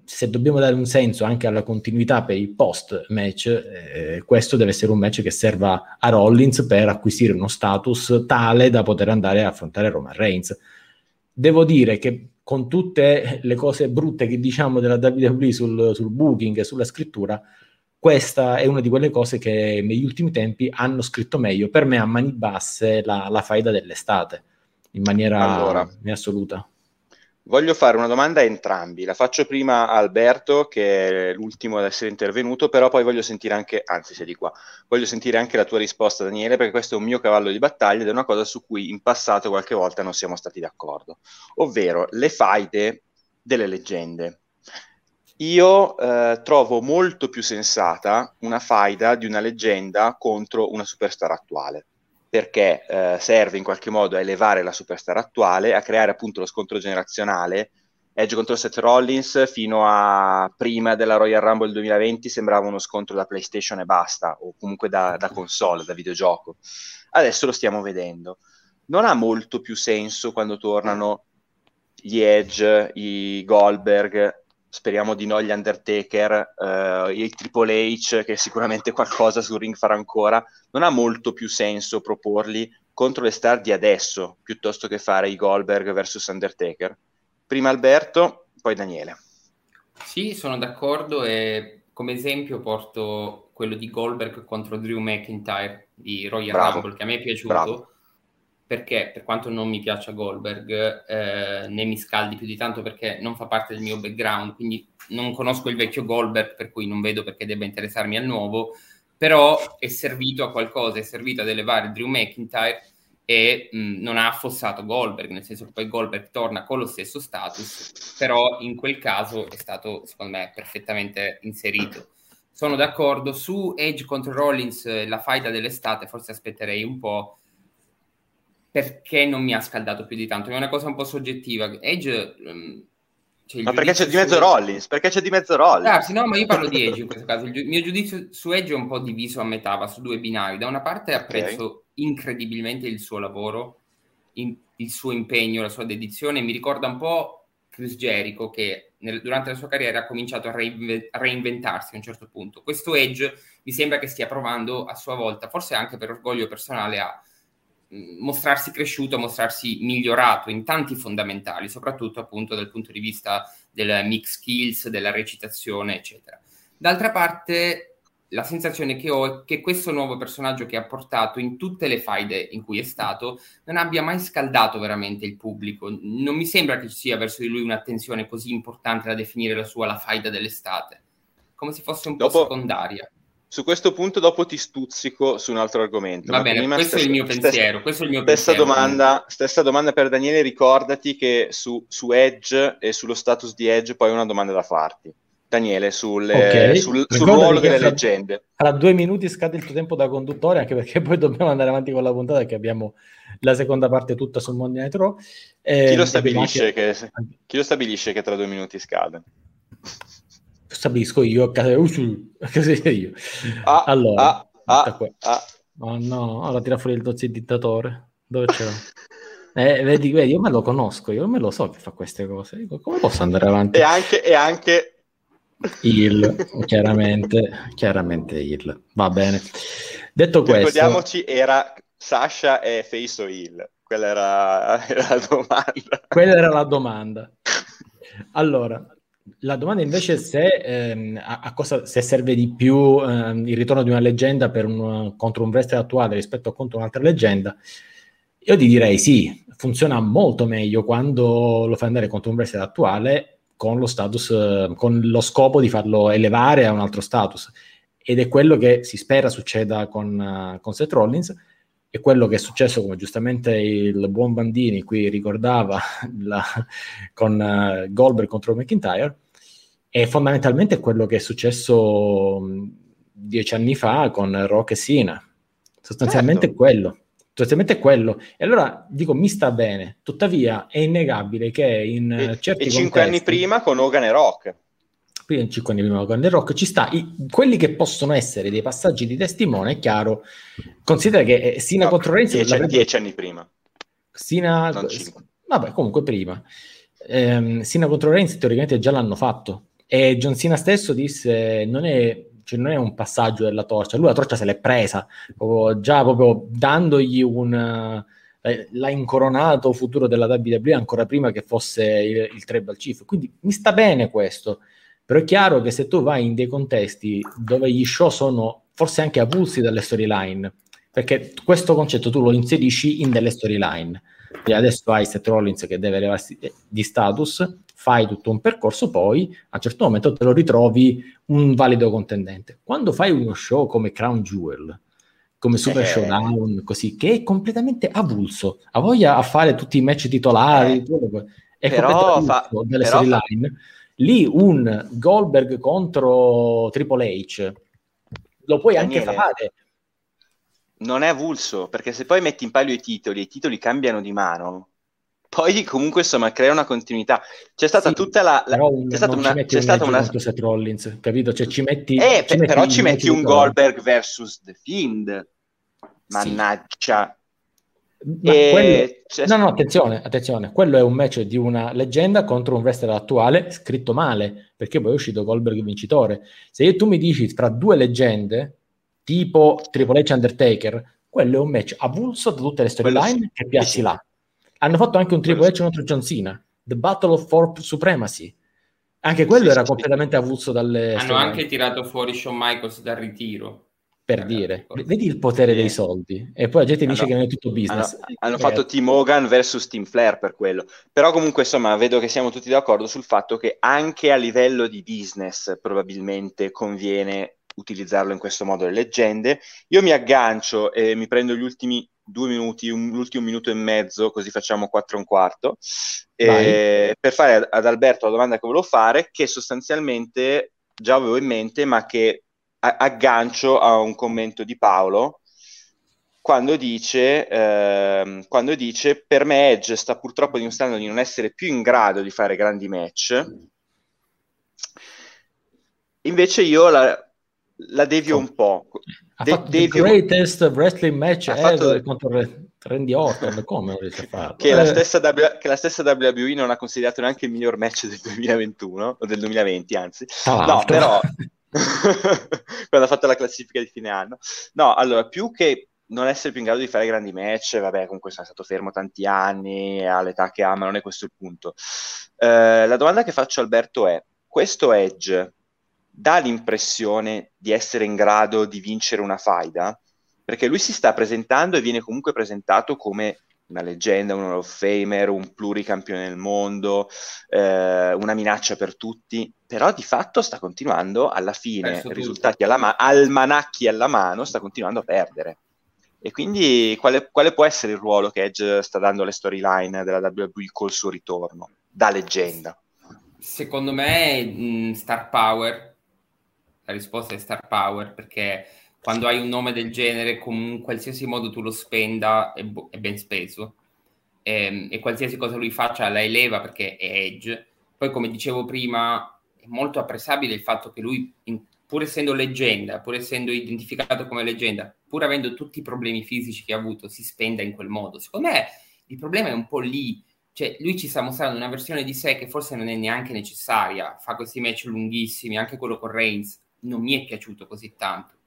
se dobbiamo dare un senso anche alla continuità per il post match, eh, questo deve essere un match che serva a Rollins per acquisire uno status tale da poter andare a affrontare Roman Reigns. Devo dire che con tutte le cose brutte che diciamo della WWE sul, sul booking e sulla scrittura, questa è una di quelle cose che negli ultimi tempi hanno scritto meglio per me a mani basse la, la faida dell'estate in maniera allora. assoluta. Voglio fare una domanda a entrambi. La faccio prima a Alberto, che è l'ultimo ad essere intervenuto, però poi voglio sentire anche, anzi sei di qua, voglio sentire anche la tua risposta Daniele, perché questo è un mio cavallo di battaglia ed è una cosa su cui in passato qualche volta non siamo stati d'accordo, ovvero le faide delle leggende. io eh, trovo molto più sensata una faida di una leggenda contro una superstar attuale perché eh, serve in qualche modo a elevare la superstar attuale, a creare appunto lo scontro generazionale. Edge contro Seth Rollins fino a prima della Royal Rumble 2020 sembrava uno scontro da PlayStation e basta, o comunque da, da console, da videogioco. Adesso lo stiamo vedendo. Non ha molto più senso quando tornano gli Edge, i Goldberg, speriamo di no gli Undertaker, uh, i Triple H, che sicuramente qualcosa sul ring farà ancora, non ha molto più senso proporli contro le star di adesso, piuttosto che fare i Goldberg versus Undertaker. Prima Alberto, poi Daniele. Sì, sono d'accordo e come esempio porto quello di Goldberg contro Drew McIntyre di Royal Bravo. Rumble, che a me è piaciuto. Bravo perché per quanto non mi piaccia Goldberg, eh, né mi scaldi più di tanto perché non fa parte del mio background, quindi non conosco il vecchio Goldberg, per cui non vedo perché debba interessarmi al nuovo, però è servito a qualcosa, è servito ad elevare Drew McIntyre e mh, non ha affossato Goldberg, nel senso che poi Goldberg torna con lo stesso status, però in quel caso è stato, secondo me, perfettamente inserito. Sono d'accordo su Edge contro Rollins, la faida dell'estate, forse aspetterei un po', perché non mi ha scaldato più di tanto. È una cosa un po' soggettiva. Edge. Um, cioè ma perché c'è di mezzo su... Rollins? Perché c'è di mezzo Rollins? Ah, sì, no, ma io parlo di Edge in questo caso. Il, gi- mio giudizio su Edge è un po' diviso a metà, va su due binari. Da una parte apprezzo okay. incredibilmente il suo lavoro, in, il suo impegno, la sua dedizione. Mi ricorda un po' Chris Jericho che nel, durante la sua carriera ha cominciato a, reinve- a, reinventarsi a un certo punto. Questo Edge mi sembra che stia provando a sua volta, forse anche per orgoglio personale, a mostrarsi cresciuto, mostrarsi migliorato in tanti fondamentali, soprattutto appunto dal punto di vista del mix skills, della recitazione, eccetera. D'altra parte, la sensazione che ho è che questo nuovo personaggio che ha portato in tutte le faide in cui è stato non abbia mai scaldato veramente il pubblico. Non mi sembra che ci sia verso di lui un'attenzione così importante da definire la sua la faida dell'estate, come se fosse un Dopo... po' secondaria su questo punto dopo ti stuzzico su un altro argomento. Va bene, questo, stessa, è il mio pensiero. Questo è il mio stessa, pensiero. Domanda, stessa domanda per Daniele, ricordati che su, su, Edge e sullo status di Edge poi ho una domanda da farti. Daniele, sulle, okay. sul, sul ruolo delle fra, leggende. Tra due minuti scade il tuo tempo da conduttore, anche perché poi dobbiamo andare avanti con la puntata, che abbiamo la seconda parte tutta sul Monday Night Raw. Eh, chi, lo stabilisce che, chi lo stabilisce che tra due minuti scade? Stabilisco io a casa, a casa io. Ah, allora, ah, ah, ah. Oh no, ora tira fuori il tozzo il dittatore. Dove c'è? eh, vedi, vedi, io me lo conosco, io me lo so che fa queste cose. Come posso andare avanti? E anche, e anche... Il, chiaramente, chiaramente il. Va bene. Detto questo... Ricordiamoci, era Sasha e Face o il. Quella era, era la domanda. Quella era la domanda. Allora, la domanda invece è se, ehm, a, a, cosa, se serve di più ehm, il ritorno di una leggenda un, contro un wrestler attuale rispetto a contro un'altra leggenda. Io ti direi sì, funziona molto meglio quando lo fai andare contro un wrestler attuale con lo status, con lo scopo di farlo elevare a un altro status. Ed è quello che si spera succeda con, con Seth Rollins e quello che è successo, come giustamente il buon Bandini qui ricordava la, con uh, Goldberg contro McIntyre, è fondamentalmente quello che è successo dieci anni fa con Rock e Sina. Sostanzialmente certo. quello. Sostanzialmente quello. E allora dico, mi sta bene. Tuttavia è innegabile che in e, certi E cinque anni prima con Hogan e Rock prima in 5 anni prima con The Rock, ci sta i, quelli che possono essere dei passaggi di testimone, è chiaro. Considera che eh, Sina no, contro Reigns... 10 dieci anni prima. Sina... Vabbè, comunque prima. Ehm, Sina contro Reigns teoricamente già l'hanno fatto. E John Cena stesso disse, non è, cioè non è un passaggio della torcia, lui la torcia se l'è presa, proprio, già proprio dandogli un... Eh, l'ha incoronato futuro della WWE ancora prima che fosse il, il Tribal Chief. Quindi mi sta bene questo. Però è chiaro che se tu vai in dei contesti dove gli show sono forse anche avulsi dalle storyline, perché questo concetto tu lo inserisci in delle storyline. E adesso hai Seth Rollins che deve levarsi di status, fai tutto un percorso, poi a un certo momento te lo ritrovi un valido contendente. Quando fai uno show come Crown Jewel, come Super eh. Showdown, così, che è completamente avulso, ha voglia a fare tutti i match titolari, eh. è però completamente fa, delle storyline. Lì un Goldberg contro Triple H lo puoi Daniele, anche fare. Non è avulso, perché se poi metti in palio i titoli e i titoli cambiano di mano, poi comunque insomma crea una continuità. C'è stata sì, tutta la... la c'è stata una... C'è stata una... Seth Rollins, capito? Cioè ci metti... Eh, ci però metti ci metti un Goldberg versus The Fiend. Mannaggia. Ma quello... No, no, attenzione, attenzione. Quello è un match di una leggenda contro un wrestler attuale scritto male, perché poi è uscito Goldberg vincitore. Se tu mi dici tra due leggende, tipo Triple H Undertaker, quello è un match avulso da tutte le storyline sì. che piazzi sì. là. Hanno fatto anche un Triple H contro John Cena, The Battle of Fort Supremacy. Anche quello sì, era completamente avulso dalle... Hanno anche tirato fuori Shawn Michaels dal ritiro per dire, vedi il potere dei soldi e poi la gente dice hanno, che non è tutto business. Hanno, hanno fatto Team Hogan versus Team Flair per quello, però comunque insomma vedo che siamo tutti d'accordo sul fatto che anche a livello di business probabilmente conviene utilizzarlo in questo modo le leggende. Io mi aggancio e mi prendo gli ultimi due minuti, un, l'ultimo minuto e mezzo, così facciamo quattro e un quarto, eh, per fare ad Alberto la domanda che volevo fare, che sostanzialmente già avevo in mente, ma che aggancio a un commento di Paolo quando dice, eh, quando dice per me Edge sta purtroppo dimostrando di non essere più in grado di fare grandi match invece io la, la devio un po' ha De- fatto devio... il greatest wrestling match ever fatto... contro Randy Orton come non riesce a farlo? Che, eh. la stessa w... che la stessa WWE non ha considerato neanche il miglior match del 2021 o del 2020 anzi ah, no però quando ha fatto la classifica di fine anno. No, allora, più che non essere più in grado di fare grandi match, vabbè, comunque sono stato fermo tanti anni, all'età che ha, ma non è questo il punto. Eh, la domanda che faccio a Alberto è, questo Edge dà l'impressione di essere in grado di vincere una faida? Perché lui si sta presentando e viene comunque presentato come una leggenda, un Hall of Famer, un pluricampione del mondo, eh, una minaccia per tutti, però di fatto sta continuando alla fine, risultati alla ma- almanacchi alla mano, sta continuando a perdere. E quindi quale, quale, può essere il ruolo che Edge sta dando alle storyline della WWE col suo ritorno, da leggenda? Secondo me mh, Star Power, la risposta è Star Power, perché quando hai un nome del genere, in qualsiasi modo tu lo spenda, è, bo- è ben speso. E, ehm, e, qualsiasi cosa lui faccia la eleva perché è Edge. Poi, come dicevo prima, è molto apprezzabile il fatto che lui, in, pur essendo leggenda, pur essendo identificato come leggenda, pur avendo tutti i problemi fisici che ha avuto, si spenda in quel modo. Secondo me il problema è un po' lì. Cioè, lui ci sta mostrando una versione di sé che forse non è neanche necessaria. Fa questi match lunghissimi, anche quello con Reigns non mi è piaciuto così tanto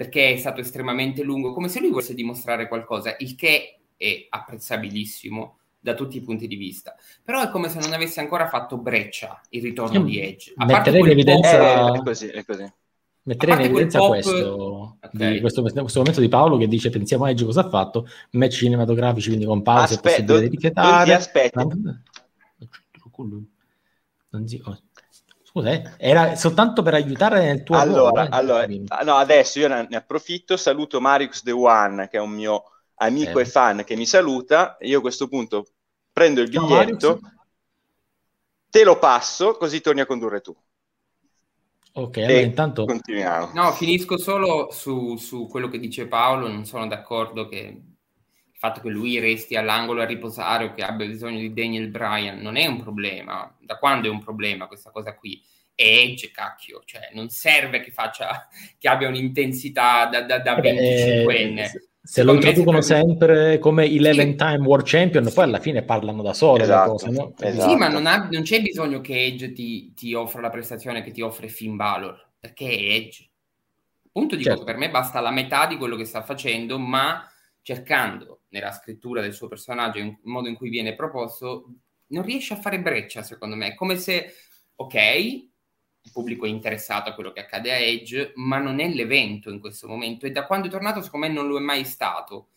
perché è stato estremamente lungo, come se lui volesse dimostrare qualcosa, il che è apprezzabilissimo da tutti i punti di vista. Però è come se non avesse ancora fatto breccia il ritorno di Edge. A Metterei in evidenza... Pop... È così, è così. Metterei in evidenza pop... questo, okay. di, questo, questo, momento di Paolo che dice pensiamo a Edge cosa ha fatto, match cinematografici quindi con pause Aspe- possibile etichettare. Aspetti. Non si... Oh. Scusa, eh, era soltanto per aiutare nel tuo allora, ruolo, allora ah, no, adesso io ne, approfitto, saluto Marius The One, che è un mio amico eh. e fan che mi saluta. Io a questo punto prendo il biglietto, Ciao, te lo passo, così torni a condurre tu. Ok, allora intanto continuiamo. No, finisco solo su, su, quello che dice Paolo. Non sono d'accordo che fatto che lui resti all'angolo a riposare o che abbia bisogno di Daniel Bryan non è un problema da quando è un problema questa cosa qui? È Edge, cacchio, cioè non serve che faccia, che abbia un'intensità da, da, da 25enne. Eh, se lo introducono sempre come 11 sì. time world champion, poi alla fine parlano da solo. Esatto, cose, no? esatto. Sì, ma non, ha, non, c'è bisogno che Edge ti, ti, offra la prestazione che ti offre Finn Balor, perché è Edge. Appunto dico certo. che per me basta la metà di quello che sta facendo, ma cercando nella scrittura del suo personaggio, in modo in cui viene proposto, non riesce a fare breccia, secondo me. È come se, ok, il pubblico è interessato a quello che accade a Edge, ma non è l'evento in questo momento. E da quando è tornato, secondo me, non lo è mai stato.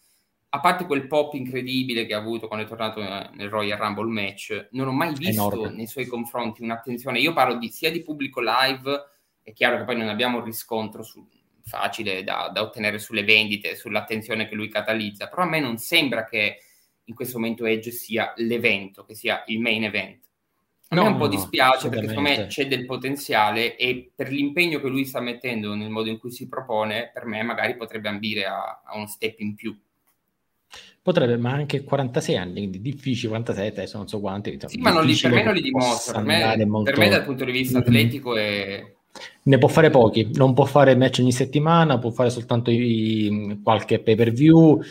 A parte quel pop incredibile che ha avuto quando è tornato nel Royal Rumble match, non ho mai visto Enorme. nei suoi confronti un'attenzione. Io parlo di, sia di pubblico live, è chiaro che poi non abbiamo un riscontro su, facile da, da ottenere sulle vendite, sull'attenzione che lui catalizza, però a me non sembra che in questo momento Edge sia l'evento, che sia il main event. A me un po' dispiace perché secondo me c'è del potenziale e per l'impegno che lui sta mettendo nel modo in cui si propone, per me magari potrebbe ambire a, a uno step in più. Potrebbe, ma anche 46 anni, quindi difficile, 47, adesso non so quanti. Sì, ma non li, per me non li dimostra. Per me, molto... per me, dal punto di vista mm-hmm. atletico è... Ne può fare pochi, non può fare match ogni settimana, può fare soltanto i, qualche pay per view,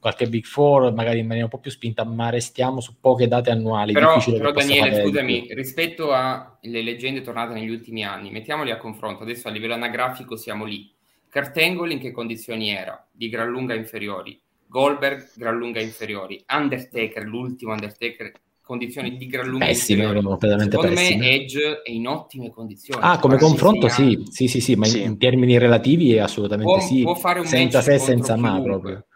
qualche Big Four, magari in maniera un po' più spinta, ma restiamo su poche date annuali. Però, però Daniele, scusami, rispetto alle leggende tornate negli ultimi anni, mettiamoli a confronto, adesso a livello anagrafico siamo lì. Cartengoli in che condizioni era? Di gran lunga inferiori. Goldberg, gran lunga inferiori. Undertaker, l'ultimo Undertaker, condizioni di gran lunga pessime, inferiori. Secondo pessime. me Edge è in ottime condizioni. Ah, come confronto sì, sì, sì, sì, ma sì. in termini relativi è assolutamente può, sì. Può fare un senza se, senza ma proprio.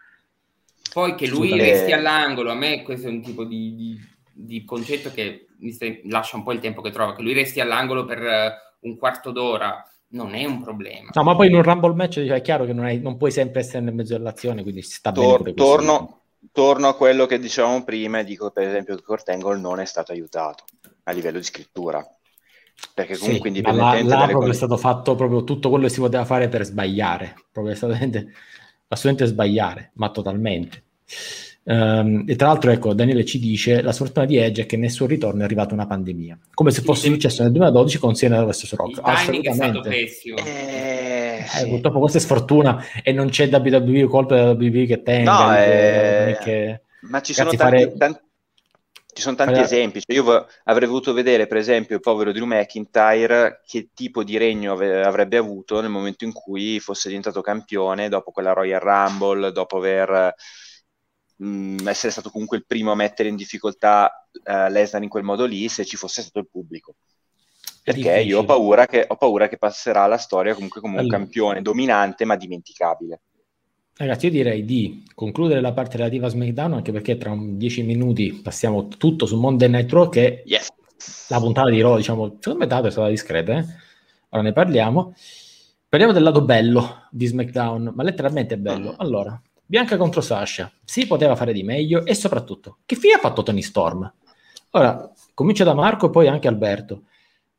Poi che lui resti all'angolo, a me questo è un tipo di, di, di concetto che mi stai, lascia un po' il tempo che trova, che lui resti all'angolo per uh, un quarto d'ora non è un problema. No, ma poi in un Rumble match è chiaro che non, hai, non puoi sempre essere nel mezzo dell'azione, quindi sta Tor- bene. Torno, torno, a quello che dicevamo prima e dico per esempio che Cortangle non è stato aiutato a livello di scrittura. Perché comunque sì, indipendentemente là proprio cose... è stato fatto proprio tutto quello che si poteva fare per sbagliare, proprio assolutamente, assolutamente sbagliare, ma totalmente. Um, e tra l'altro, ecco, Daniele ci dice: La sfortuna di Edge è che nel suo ritorno è arrivata una pandemia, come se fosse successo nel 2012 con Siena vs Rock. Il Assolutamente. È stato eh, eh, purtroppo questa è sfortuna e non c'è WWE colpa della WWE che tenga. No, eh... che... Ma ci sono tanti, fare... tanti, ci sono tanti esempi. Cioè, io avrei voluto vedere, per esempio, il povero Drew McIntyre che tipo di regno ave- avrebbe avuto nel momento in cui fosse diventato campione dopo quella Royal Rumble, dopo aver mh, essere stato comunque il primo a mettere in difficoltà uh, Lesnar in quel modo lì se ci fosse stato il pubblico. Perché io ho paura, che, ho paura che passerà la storia comunque come allora. un campione dominante ma dimenticabile. Ragazzi, io direi di concludere la parte relativa a SmackDown, anche perché tra 10 minuti passiamo tutto su Monday Night Raw, che yes. la puntata di Raw, diciamo, secondo me è stata discreta, eh? ora ne parliamo. Parliamo del lato bello di SmackDown, ma letteralmente è bello. Mm. Allora, Bianca contro Sasha, si poteva fare di meglio e soprattutto, che fine ha fatto Tony Storm? Ora, comincio da Marco e poi anche Alberto.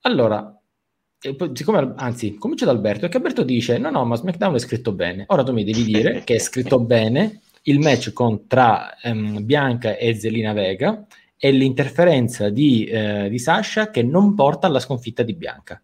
Allora, siccome, anzi, comincio da Alberto, perché Alberto dice, no, no, ma SmackDown è scritto bene. Ora tu mi devi dire che è scritto bene il match con, tra um, Bianca e Zelina Vega e l'interferenza di, eh, di Sasha che non porta alla sconfitta di Bianca.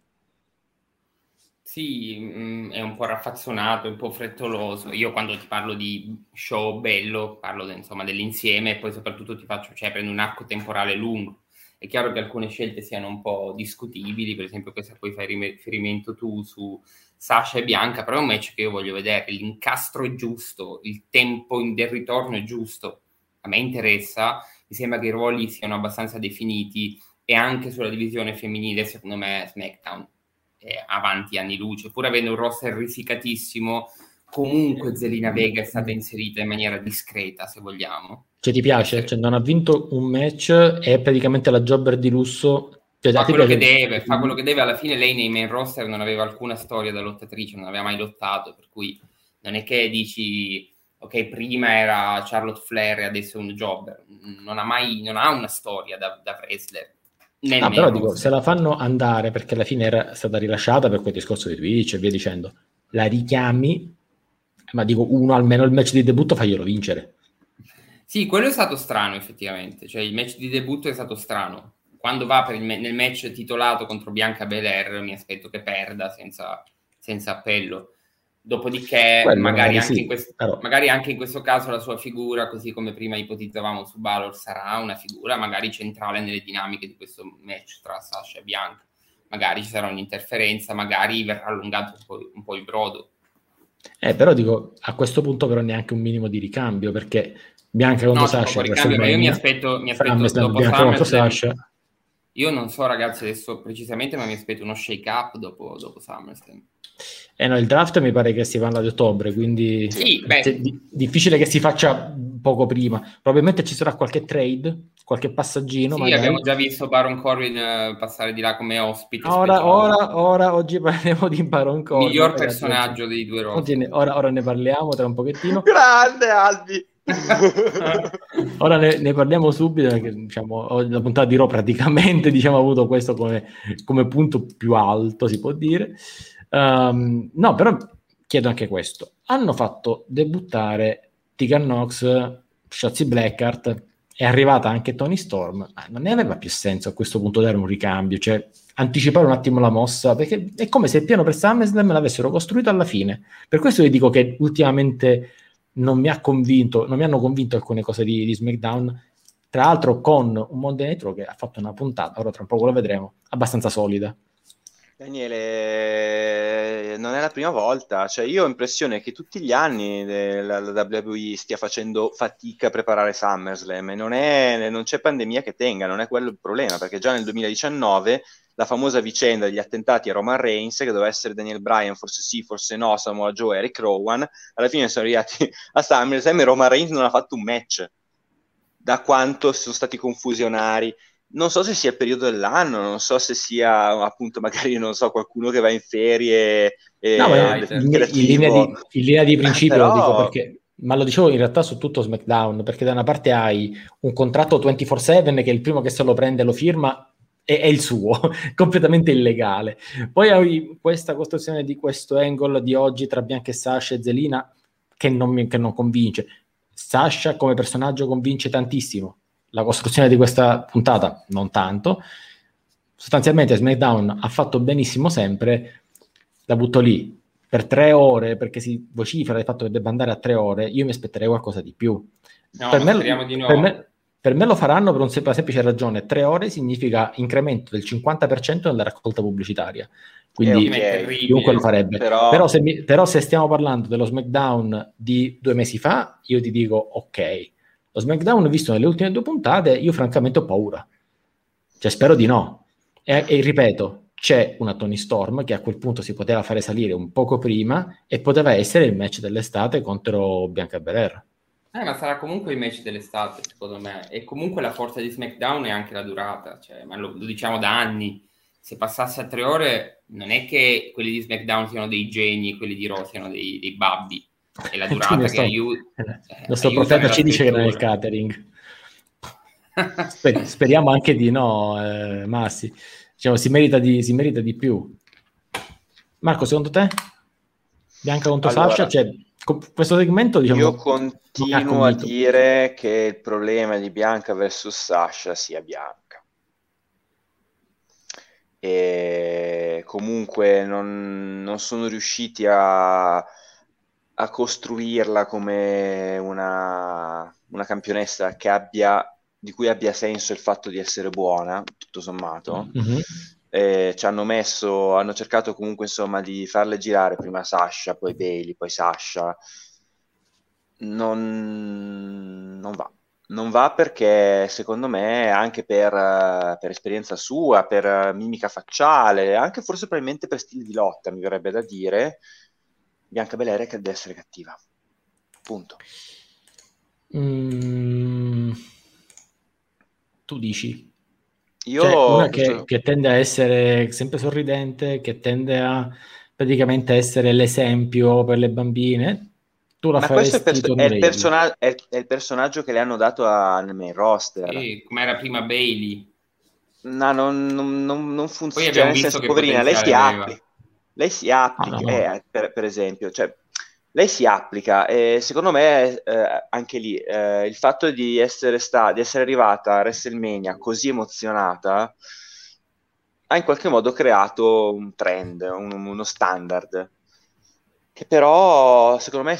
Sì, mm, è un po' raffazzonato, un po' frettoloso. Io quando ti parlo di show bello, parlo de, insomma dell'insieme e poi soprattutto ti faccio, cioè prendo un arco temporale lungo. È chiaro che alcune scelte siano un po' discutibili, per esempio questa a cui fai riferimento tu su Sasha e Bianca, però è un match che io voglio vedere, l'incastro è giusto, il tempo del ritorno è giusto, a me interessa, mi sembra che i ruoli siano abbastanza definiti e anche sulla divisione femminile, secondo me, SmackDown eh, avanti anni luce, pur avendo un roster risicatissimo, comunque Zelina Vega è stata inserita in maniera discreta, se vogliamo. Cioè ti piace? Cioè, non ha vinto un match, è praticamente la jobber di lusso. Cioè, fa quello piace... che deve, fa quello che deve. Alla fine lei nei main roster non aveva alcuna storia da lottatrice, non aveva mai lottato, per cui non è che dici ok, prima era Charlotte Flair e adesso è un jobber. Non ha mai non ha una storia da, da wrestler. Ah, però dico, se la fanno andare perché alla fine era stata rilasciata per quel discorso di Twitch e via dicendo, la richiami, ma dico uno almeno il match di debutto faglielo vincere. Sì, quello è stato strano effettivamente, cioè il match di debutto è stato strano. Quando va per il, nel match titolato contro Bianca Belair mi aspetto che perda senza, senza appello. Dopodiché, magari anche, sì, questo, magari anche, in questo, caso la sua figura, così come prima ipotizzavamo su Balor, sarà una figura magari centrale nelle dinamiche di questo match tra Sasha e Bianca. Magari ci sarà un'interferenza, magari verrà allungato un po', un po il brodo. Eh, però dico, a questo punto però neanche un minimo di ricambio, perché Bianca contro no, Sasha... Ricambio, ma io mi aspetto, mi aspetto dopo Bianca contro Sasha. Io non so ragazzi adesso precisamente, ma mi aspetto uno shake up dopo, dopo SummerSlam. Eh no, il draft mi pare che si parla di ottobre, quindi sì, è di- difficile che si faccia poco prima. Probabilmente ci sarà qualche trade, qualche passaggino. Sì, magari. abbiamo già visto Baron Corbin uh, passare di là come ospite. Ora, ora, ora, oggi parliamo di Baron Corbin. Miglior personaggio dei due roster. Ora, ora ne parliamo tra un pochettino. Grande Albi! Ora ne, ne, parliamo subito perché diciamo, la puntata di Raw praticamente diciamo, ha avuto questo come, come, punto più alto, si può dire. Um, no, però chiedo anche questo. Hanno fatto debuttare Tegan Knox, Shotzi Blackheart, è arrivata anche Tony Storm, ma non ne aveva più senso a questo punto dare un ricambio, cioè anticipare un attimo la mossa, perché è come se il piano per SummerSlam l'avessero costruito alla fine. Per questo vi dico che ultimamente non mi ha convinto, non mi hanno convinto alcune cose di, di SmackDown, tra l'altro con un Monday Nitro che ha fatto una puntata, ora tra un poco lo vedremo, abbastanza solida. Daniele, non è la prima volta, cioè io ho l'impressione che tutti gli anni la, WWE stia facendo fatica a preparare SummerSlam non, è, non c'è pandemia che tenga, non è quello il problema, perché già nel 2019 la famosa vicenda degli attentati a Roman Reigns, che doveva essere Daniel Bryan, forse sì, forse no, Samoa Joe, Eric Rowan, alla fine sono arrivati a SummerSlam e Roman Reigns non ha fatto un match, da quanto sono stati confusionari non so se sia il periodo dell'anno, non so se sia appunto magari non so, qualcuno che va in ferie. E no, in, in, linea di, in, linea di, principio Però... lo dico perché, ma lo dicevo in realtà su tutto SmackDown, perché da una parte hai un contratto 24/7 che è il primo che se lo prende lo firma è, il suo, completamente illegale. Poi hai questa costruzione di questo angle di oggi tra Bianca e Sasha e Zelina che non, mi, che non convince. Sasha come personaggio convince tantissimo la costruzione di questa puntata non tanto. Sostanzialmente SmackDown ha fatto benissimo sempre, la butto lì per tre ore perché si vocifera il fatto che debba andare a tre ore. Io mi aspetterei qualcosa di più. No, per, me, di no. per, me, per, me, lo faranno per, un, per una semplice ragione: tre ore significa incremento del 50% nella raccolta pubblicitaria. Quindi okay. chiunque lo farebbe. Però... Però, se mi, però se stiamo parlando dello SmackDown di due mesi fa, io ti dico ok lo SmackDown visto nelle ultime due puntate, io francamente ho paura. Cioè, spero di no. E, e, ripeto, c'è una Tony Storm che a quel punto si poteva fare salire un poco prima e poteva essere il match dell'estate contro Bianca Belair. Eh, ma sarà comunque il match dell'estate, secondo me. E comunque la forza di SmackDown è anche la durata. Cioè, ma lo, lo diciamo da anni. Se passasse a tre ore, non è che quelli di SmackDown siano dei geni, quelli di Raw siano dei, dei babbi e la durata che aiuta. Il nostro profeta ci dice che non è il catering. Sper- speriamo anche di no, eh, Massi. Diciamo, si, merita di, si merita di più. Marco, secondo te? Bianca contro allora, Sasha? Cioè, questo segmento diciamo, io continuo a dire che il problema di Bianca versus Sasha sia Bianca e comunque non, non sono riusciti a, a costruirla come una, una campionessa abbia, di cui abbia senso il fatto di essere buona, tutto sommato. Mm-hmm. Eh, ci hanno messo, hanno cercato comunque insomma di farle girare prima Sasha, poi Bailey, poi Sasha. Non, non va. Non va perché secondo me anche per, per, esperienza sua, per mimica facciale, anche forse probabilmente per stile di lotta, mi verrebbe da dire, Bianca Belair deve essere cattiva. Punto. Mm, tu dici? Io cioè, una che, che, tende a essere sempre sorridente, che tende a praticamente essere l'esempio per le bambine. Tu la Ma questo è, perso- è, il persona- è, è, il personaggio che le hanno dato a- nel main roster. Sì, come era prima Bailey. No, non, non, non, non funziona. Cioè, nel senso, poverina, lei si applica lei si applica, ah, no, no. Eh, per, per, esempio, cioè, lei si applica e secondo me eh, anche lì eh, il fatto di essere, sta- di essere arrivata a WrestleMania così emozionata ha in qualche modo creato un trend, un, uno standard che però secondo me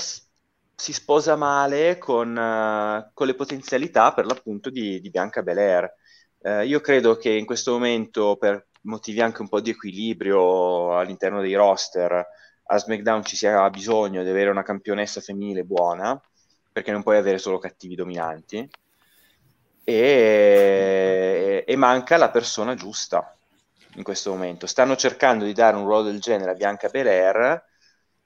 si sposa male con, uh, con le potenzialità per l'appunto di, di Bianca Belair. Uh, io credo che in questo momento per motivi anche un po' di equilibrio all'interno dei roster, a SmackDown ci sia bisogno di avere una campionessa femminile buona, perché non puoi avere solo cattivi dominanti, e, e manca la persona giusta in questo momento. Stanno cercando di dare un ruolo del genere a Bianca Belair,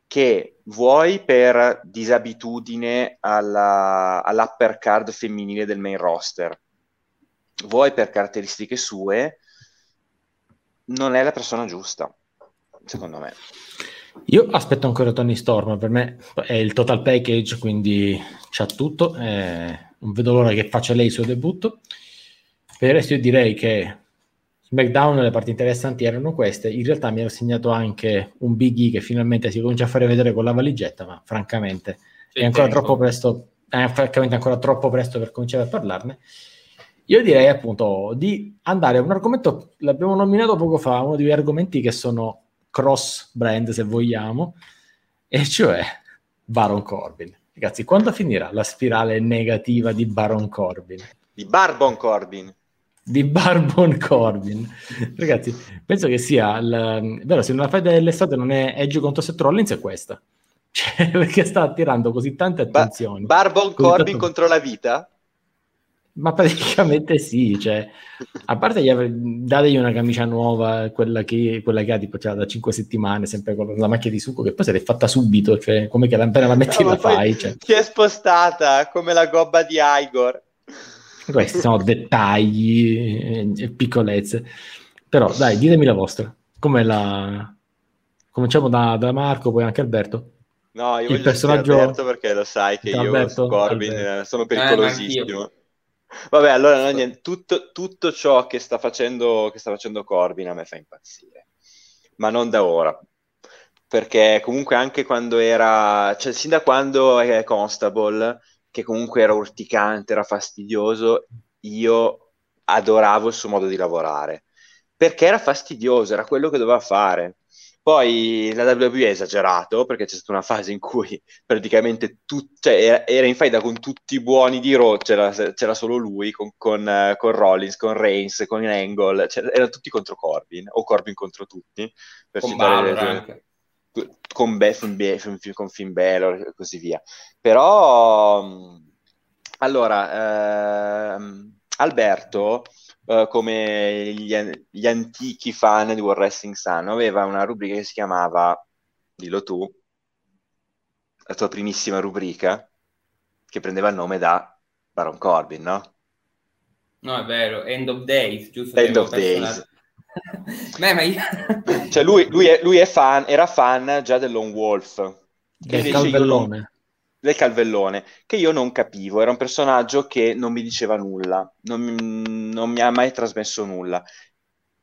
che vuoi per disabitudine alla, all'upper card femminile del main roster, vuoi per caratteristiche sue, non è la persona giusta, secondo me. Io aspetto ancora Tony Storm, per me è il total package, quindi c'ha tutto. Eh, non vedo l'ora che faccia lei il suo debutto. Per il resto io direi che SmackDown le parti interessanti erano queste. In realtà mi ero segnato anche un Big E che finalmente si comincia a fare vedere con la valigetta, ma francamente C'è è ancora tempo. troppo presto. È francamente ancora troppo presto per cominciare a parlarne. Io direi appunto di andare a un argomento, l'abbiamo nominato poco fa, uno degli argomenti che sono cross brand se vogliamo, e cioè Baron Corbin. Ragazzi, quando finirà la spirale negativa di Baron Corbin? Di Barbon Corbin. Di Barbon Corbin. Ragazzi, penso che sia il, vero, se una fede dell'estate non è Edge contro Seth Rollins è questa. Cioè, perché sta attirando così tante attenzioni. Ba- Barbon Corbin tanto... contro la vita? Ma praticamente sì, cioè, a parte gli, dategli una camicia nuova, quella che, quella che ha tipo cioè, da 5 settimane, sempre con la macchia di succo, che poi se l'è fatta subito, cioè come che appena la metti no, la fai. Cioè. Si è spostata come la gobba di Igor. Questi sono dettagli e piccolezze. Però dai, ditemi la vostra. Come la... Cominciamo da, da Marco, poi anche Alberto. No, io il voglio personaggio Alberto perché lo sai che Alberto, io Corbin Alberto. sono pericolosissimo. Eh, Vabbè, allora no, niente, tutto, tutto, ciò che sta, facendo, che sta facendo Corbin a me fa impazzire, ma non da ora, perché comunque anche quando era, cioè sin da quando è Constable, che comunque era urticante, era fastidioso, io adoravo il suo modo di lavorare, perché era fastidioso, era quello che doveva fare. Poi la WWE ha esagerato perché c'è stata una fase in cui praticamente tu, cioè, era, era, in faida con tutti i buoni di Raw, c'era, c'era solo lui con, con, con, Rollins, con Reigns, con Angle, cioè, erano tutti contro Corbin o Corbin contro tutti. Per con Balor anche. Con, Be- Finn, con Finn Balor e così via. Però, mm, allora, ehm, Alberto uh, come gli, gli, antichi fan di World Wrestling sanno, aveva una rubrica che si chiamava, dillo tu, la tua primissima rubrica, che prendeva il nome da Baron Corbin, no? No, è vero, End of Days, giusto? End of Days. Beh, ma io... cioè lui, lui, è, lui è fan, era fan già del Lone Wolf. Del calvellone del Calvellone, che io non capivo, era un personaggio che non mi diceva nulla, non, non mi ha mai trasmesso nulla.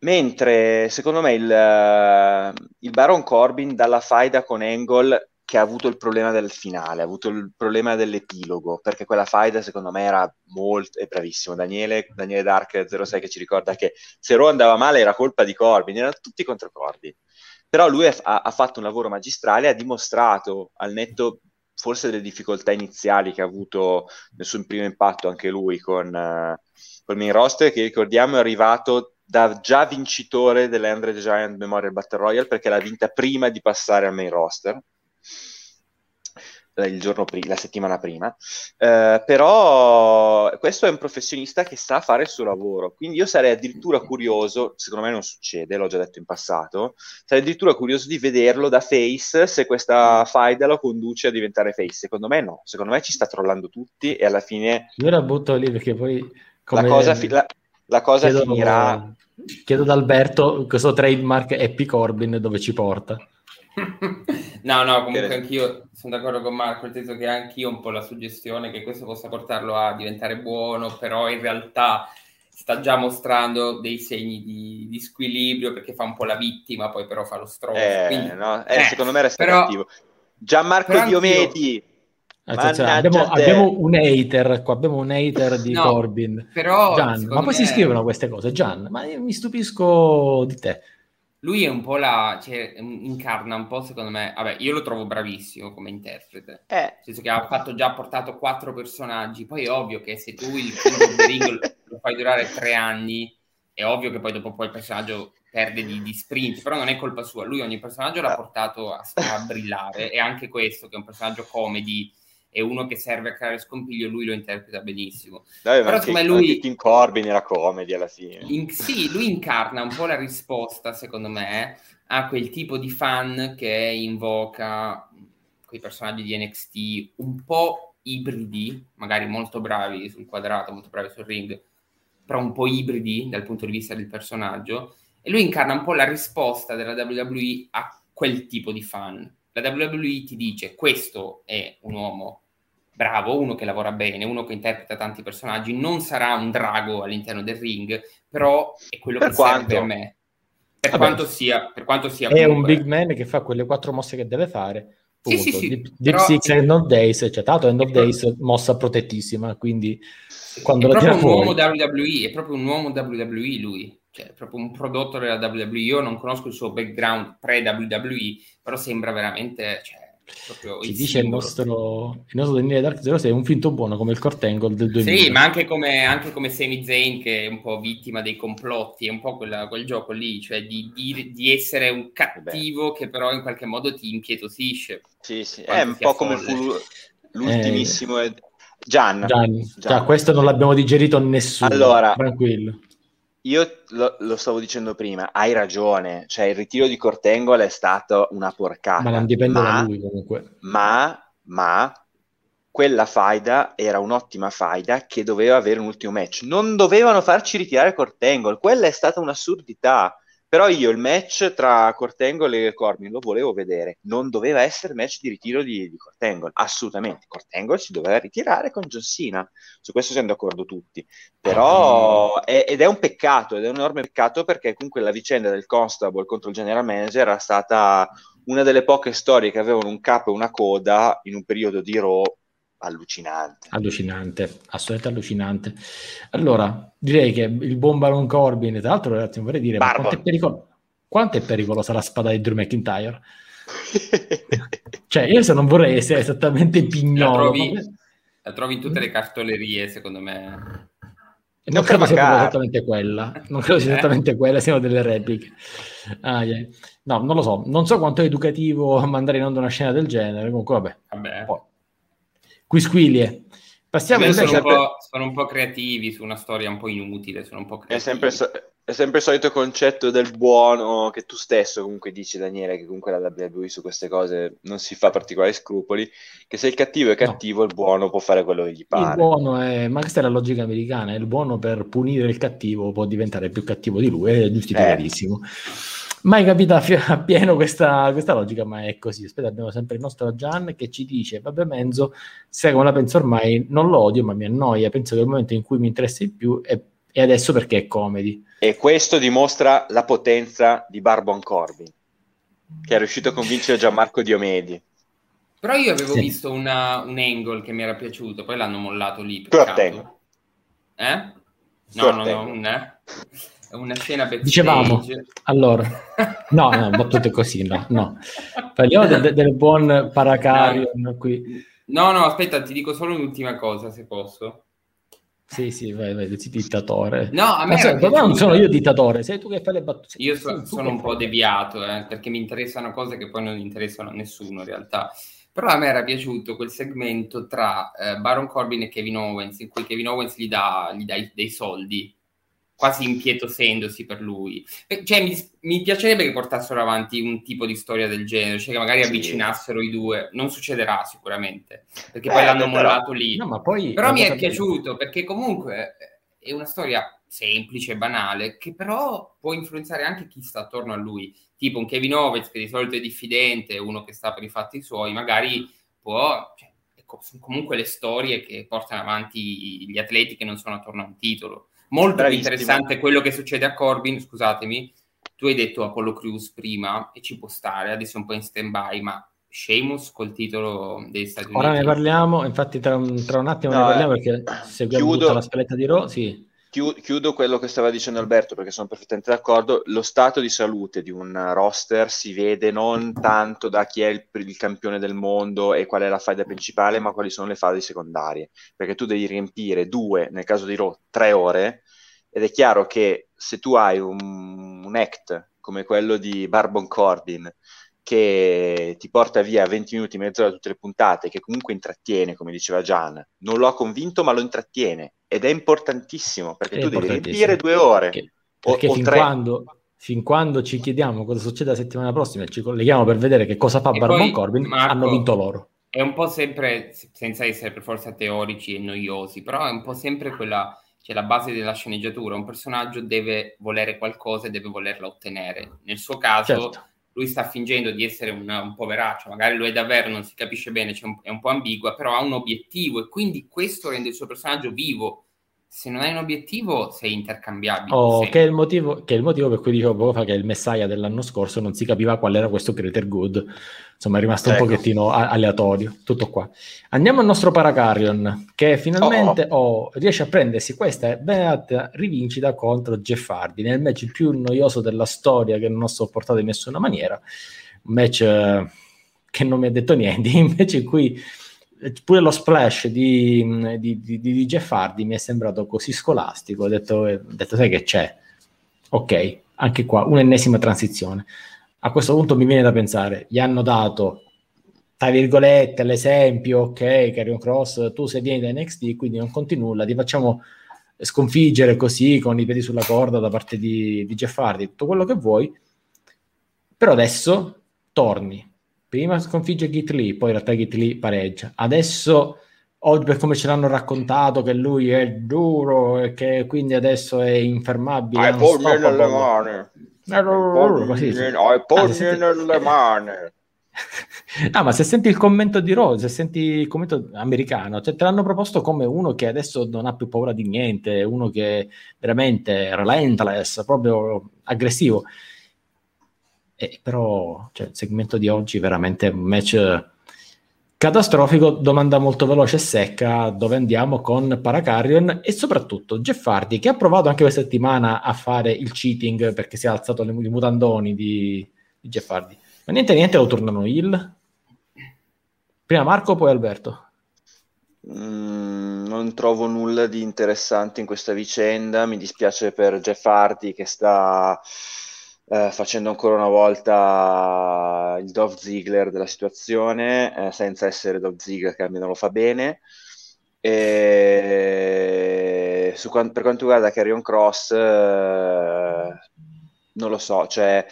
Mentre secondo me il, uh, il Baron Corbin dalla faida con Angle che ha avuto il problema del finale, ha avuto il problema dell'epilogo, perché quella faida secondo me era molto, è bravissimo, Daniele, Daniele Dark 06 che ci ricorda che se Raw andava male era colpa di Corbin, erano tutti contro Corbin. Però lui ha, ha fatto un lavoro magistrale, ha dimostrato al netto forse delle difficoltà iniziali che ha avuto nel suo primo impatto anche lui con, uh, col main roster, che ricordiamo è arrivato da già vincitore dell'Andre Giant Memorial Battle Royale perché l'ha vinta prima di passare al main roster il giorno prima, la settimana prima, eh, però questo è un professionista che sa fare il suo lavoro, quindi io sarei addirittura curioso, secondo me non succede, l'ho già detto in passato, sarei addirittura curioso di vederlo da face se questa faida lo conduce a diventare face, secondo me no, secondo me ci sta trollando tutti e alla fine... Io la butto lì perché poi... Come... La cosa, fi- la, la cosa chiedo, finirà... Chiedo ad Alberto questo trademark Happy Corbin dove ci porta. no, no, comunque anch'io sono d'accordo con Marco, nel senso che anch'io ho un po' la suggestione che questo possa portarlo a diventare buono, però in realtà sta già mostrando dei segni di, di squilibrio perché fa un po' la vittima, poi però fa lo stronzo. Eh, Quindi, no, eh, eh, secondo me resta però, cattivo. Gianmarco Diomedi. Abbiamo, abbiamo, un hater qua, abbiamo un hater di no, Corbin. Però, Gian, ma poi me... si scrivono queste cose, Gian, ma io mi stupisco di te lui è un po' la, cioè, incarna un po' secondo me, vabbè, io lo trovo bravissimo come interprete, eh. nel senso che ha fatto già portato quattro personaggi, poi è ovvio che se tu il of the Ring lo fai durare tre anni, è ovvio che poi dopo poi il personaggio perde di, di, sprint, però non è colpa sua, lui ogni personaggio l'ha portato a, a brillare, e anche questo che è un personaggio comedy, è uno che serve a creare scompiglio, lui lo interpreta benissimo. Dai, Però me lui... Tim Corbin era comedy alla fine. In, sì, lui incarna un po' la risposta, secondo me, a quel tipo di fan che invoca quei personaggi di NXT un po' ibridi, magari molto bravi sul quadrato, molto bravi sul ring, però un po' ibridi dal punto di vista del personaggio. E lui incarna un po' la risposta della WWE a quel tipo di fan. La WWE ti dice questo è un uomo bravo, uno che lavora bene, uno che interpreta tanti personaggi, non sarà un drago all'interno del ring, però è quello per che quanto? serve a me. Per Vabbè, quanto sia, per quanto sia è un big man che fa quelle quattro mosse che deve fare. Sì, sì, sì, Deep, Deep però... Six End of Days, cioè, tanto End of Days mossa protettissima, quindi quando è la proprio un fuori... uomo WWE, è proprio un uomo WWE lui, cioè proprio un prodotto della WWE. Io non conosco il suo background pre-WWE, però sembra veramente... Cioè, ci dice il nostro, il nostro Daniele Dark Zero è un finto buono come il Cortangle del 2000. Sì, ma anche come, anche come Sami Zayn che è un po' vittima dei complotti, è un po' quella, quel gioco lì, cioè di, di, di essere un cattivo Beh. che però in qualche modo ti impietosisce. Sì, sì, è un po' come fu l'ultimissimo... Eh... Gian. Gian. Gian. Gian. questo non l'abbiamo digerito nessuno. Allora, tranquillo io lo, lo, stavo dicendo prima, hai ragione, cioè il ritiro di Cortengol è stato una porcata. Ma non dipende ma, da lui comunque. Ma, ma quella faida era un'ottima faida che doveva avere un ultimo match. Non dovevano farci ritirare Cortengol, quella è stata un'assurdità. Però io il match tra Cortengol e Corbin lo volevo vedere. Non doveva essere match di ritiro di, di Cortengol, assolutamente. Cortengol si doveva ritirare con John Cena. Su questo siamo d'accordo tutti. Però, è, ed è un peccato, ed è un enorme peccato perché comunque la vicenda del Constable contro il general manager era stata una delle poche storie che avevano un capo e una coda in un periodo di Raw allucinante. Allucinante, assolutamente allucinante. Allora, direi che il buon Baron Corbin, tra l'altro ragazzi, vorrei dire, quanto è, pericolo- quanto è pericolosa la spada di Drew McIntyre? cioè, io se non vorrei essere esattamente pignolo. La trovi, ma... la trovi in tutte le cartolerie, secondo me. Non credo sia esattamente quella, non credo sia eh? esattamente quella, siano delle repliche. Ah, yeah. No, non lo so, non so quanto è educativo mandare in onda una scena del genere, comunque vabbè. vabbè. Poi, Quisquilie. Passiamo invece sono, un po', sono un po' creativi su una storia un po' inutile. Sono un po' è, sempre, è sempre il solito concetto del buono che tu stesso comunque dici, Daniele, che comunque la WWE su queste cose non si fa particolari scrupoli, che se il cattivo è cattivo, no. il buono può fare quello che gli pare. Il buono è, ma questa è la logica americana, il buono per punire il cattivo può diventare più cattivo di lui, è giustificatissimo. Eh mai capita appieno questa, questa, logica, ma è così. Aspetta, abbiamo sempre il nostro Gian che ci dice: Vabbè, Menzo, sai come la penso ormai, non lo odio, ma mi annoia. Penso che il momento in cui mi interessa di più è, è adesso perché è comedy. E questo dimostra la potenza di Barbon Corbin, che è riuscito a convincere Gianmarco Diomedi. Però io avevo sì. visto una, un angle che mi era piaciuto, poi l'hanno mollato lì. Peccato. Eh? No, no, no, no, eh? Una scena backstage. Dicevamo, allora, no, no, battute così, no, no. Parliamo del, del, del buon Paracarion no. qui. No, no, aspetta, ti dico solo un'ultima cosa, se posso. Sì, sì, vai, vai, sei dittatore. No, a me so, non sono io dittatore, sei tu che fai le battute. Io so, sono un po' deviato, eh, perché mi interessano cose che poi non interessano a nessuno in realtà. Però a me era piaciuto quel segmento tra eh, Baron Corbin e Kevin Owens, in cui Kevin Owens gli dà, gli dà dei soldi quasi impietosendosi per lui. Cioè, mi, mi, piacerebbe che portassero avanti un tipo di storia del genere, cioè che magari sì. avvicinassero i due. Non succederà sicuramente, perché eh, poi l'hanno però... mollato lì. No, poi però mi è piaciuto, perché comunque è una storia semplice, banale, che però può influenzare anche chi sta attorno a lui. Tipo un Kevin Owens che di solito è diffidente, uno che sta per i fatti suoi, magari può... Cioè, sono comunque le storie che portano avanti gli atleti che non sono attorno a un titolo Molto Bravissimo. interessante quello che succede a Corbin, scusatemi, tu hai detto Apollo Crews prima e ci può stare, adesso è un po' in stand-by, ma Sheamus col titolo degli Stati Uniti. Ora ne parliamo, infatti tra un, tra un attimo no, ne parliamo perché seguiamo chiudo, tutta la scaletta di Raw, sì. Chiudo quello che stava dicendo Alberto perché sono perfettamente d'accordo. Lo stato di salute di un roster si vede non tanto da chi è il, il campione del mondo e qual è la faida principale, ma quali sono le fasi secondarie. Perché tu devi riempire due, nel caso di Raw, tre ore, ed è chiaro che se tu hai un, un act come quello di Barbon Corbin che ti porta via 20 minuti, mezz'ora tutte le puntate, che comunque intrattiene, come diceva Gian. Non lo ha convinto, ma lo intrattiene. Ed è importantissimo, perché è tu devi riempire due ore. Perché, perché o, fin, o quando, fin, quando, ci chiediamo cosa succede la settimana prossima e ci colleghiamo per vedere che cosa fa Barbon Corbin, Marco, hanno vinto loro. È un po' sempre, senza essere per forza teorici e noiosi, però è un po' sempre quella cioè la base della sceneggiatura, un personaggio deve volere qualcosa e deve volerla ottenere. Nel suo caso, certo lui sta fingendo di essere una, un poveraccio, magari lo è davvero, non si capisce bene, un, è un po' ambigua, però ha un obiettivo e quindi questo rende il suo personaggio vivo. Se non hai un obiettivo sei intercambiabile. Oh, che, è il motivo, che è il motivo per cui dicevo poco fa che il Messiah dell'anno scorso non si capiva qual era questo Greater Good. Insomma, è rimasto ecco. un pochettino a- aleatorio. Tutto qua. Andiamo al nostro Paracarrion, che finalmente oh. Oh, riesce a prendersi questa beata rivincita contro Jeff Hardy nel match più noioso della storia che non ho sopportato in nessuna maniera. Un match eh, che non mi ha detto niente, invece in cui pure lo splash di, di, di, di, Jeff Hardy mi è sembrato così scolastico. Ho detto, detto, sai che c'è? Ok, anche qua un'ennesima transizione. A questo punto mi viene da pensare, gli hanno dato, tra virgolette, l'esempio, ok, Carrion Cross, tu se vieni da NXT, quindi non conti nulla, ti facciamo sconfiggere così con i piedi sulla corda da parte di, di Jeff Hardy, tutto quello che vuoi, però adesso torni, prima sconfigge Lee, poi in realtà Lee pareggia. Adesso, oggi per come ce l'hanno raccontato, che lui è duro e che quindi adesso è infermabile. Hai polli nelle mani. Hai polli nelle mani. No, ma se senti il commento di Rose, se senti il commento americano, cioè te l'hanno proposto come uno che adesso non ha più paura di niente, uno che veramente relentless, proprio aggressivo. Eh, però cioè, il segmento di oggi è veramente un match catastrofico, domanda molto veloce e secca, dove andiamo con Paracarrion e soprattutto Jeff Hardy che ha provato anche questa settimana a fare il cheating perché si è alzato i mutandoni di, di Jeff Hardy. Ma niente niente lo tornano il. Prima Marco, poi Alberto. Mm, non trovo nulla di interessante in questa vicenda. Mi dispiace per Jeff Hardy che sta eh, facendo ancora una volta il Dove Ziggler della situazione, eh, senza essere Dove Ziggler che almeno lo fa bene. E su, per quanto riguarda Carrion Cross, eh, non lo so, cioè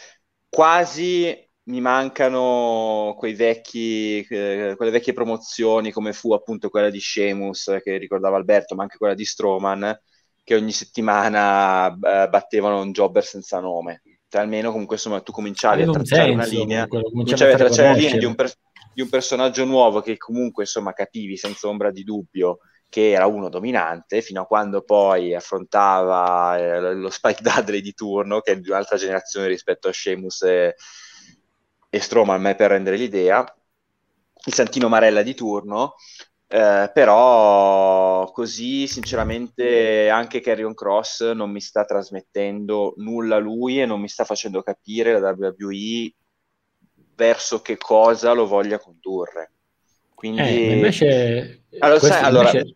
quasi mi mancano quei vecchi, eh, quelle vecchie promozioni come fu appunto quella di Sheamus che ricordava Alberto, ma anche quella di Strowman, che ogni settimana eh, battevano un jobber senza nome cioè, almeno comunque insomma tu cominciavi a tracciare una linea, cominciavi a tracciare la linea di un, per, di un, personaggio nuovo che comunque insomma capivi senza ombra di dubbio che era uno dominante fino a quando poi affrontava eh, lo Spike Dudley di turno che è di un'altra generazione rispetto a Sheamus e, e Strowman me per rendere l'idea. Il Santino Marella di turno eh, però così sinceramente anche Carrion Cross non mi sta trasmettendo nulla lui e non mi sta facendo capire la WWE verso che cosa lo voglia condurre. Quindi eh, invece, allora, sai, allora invece...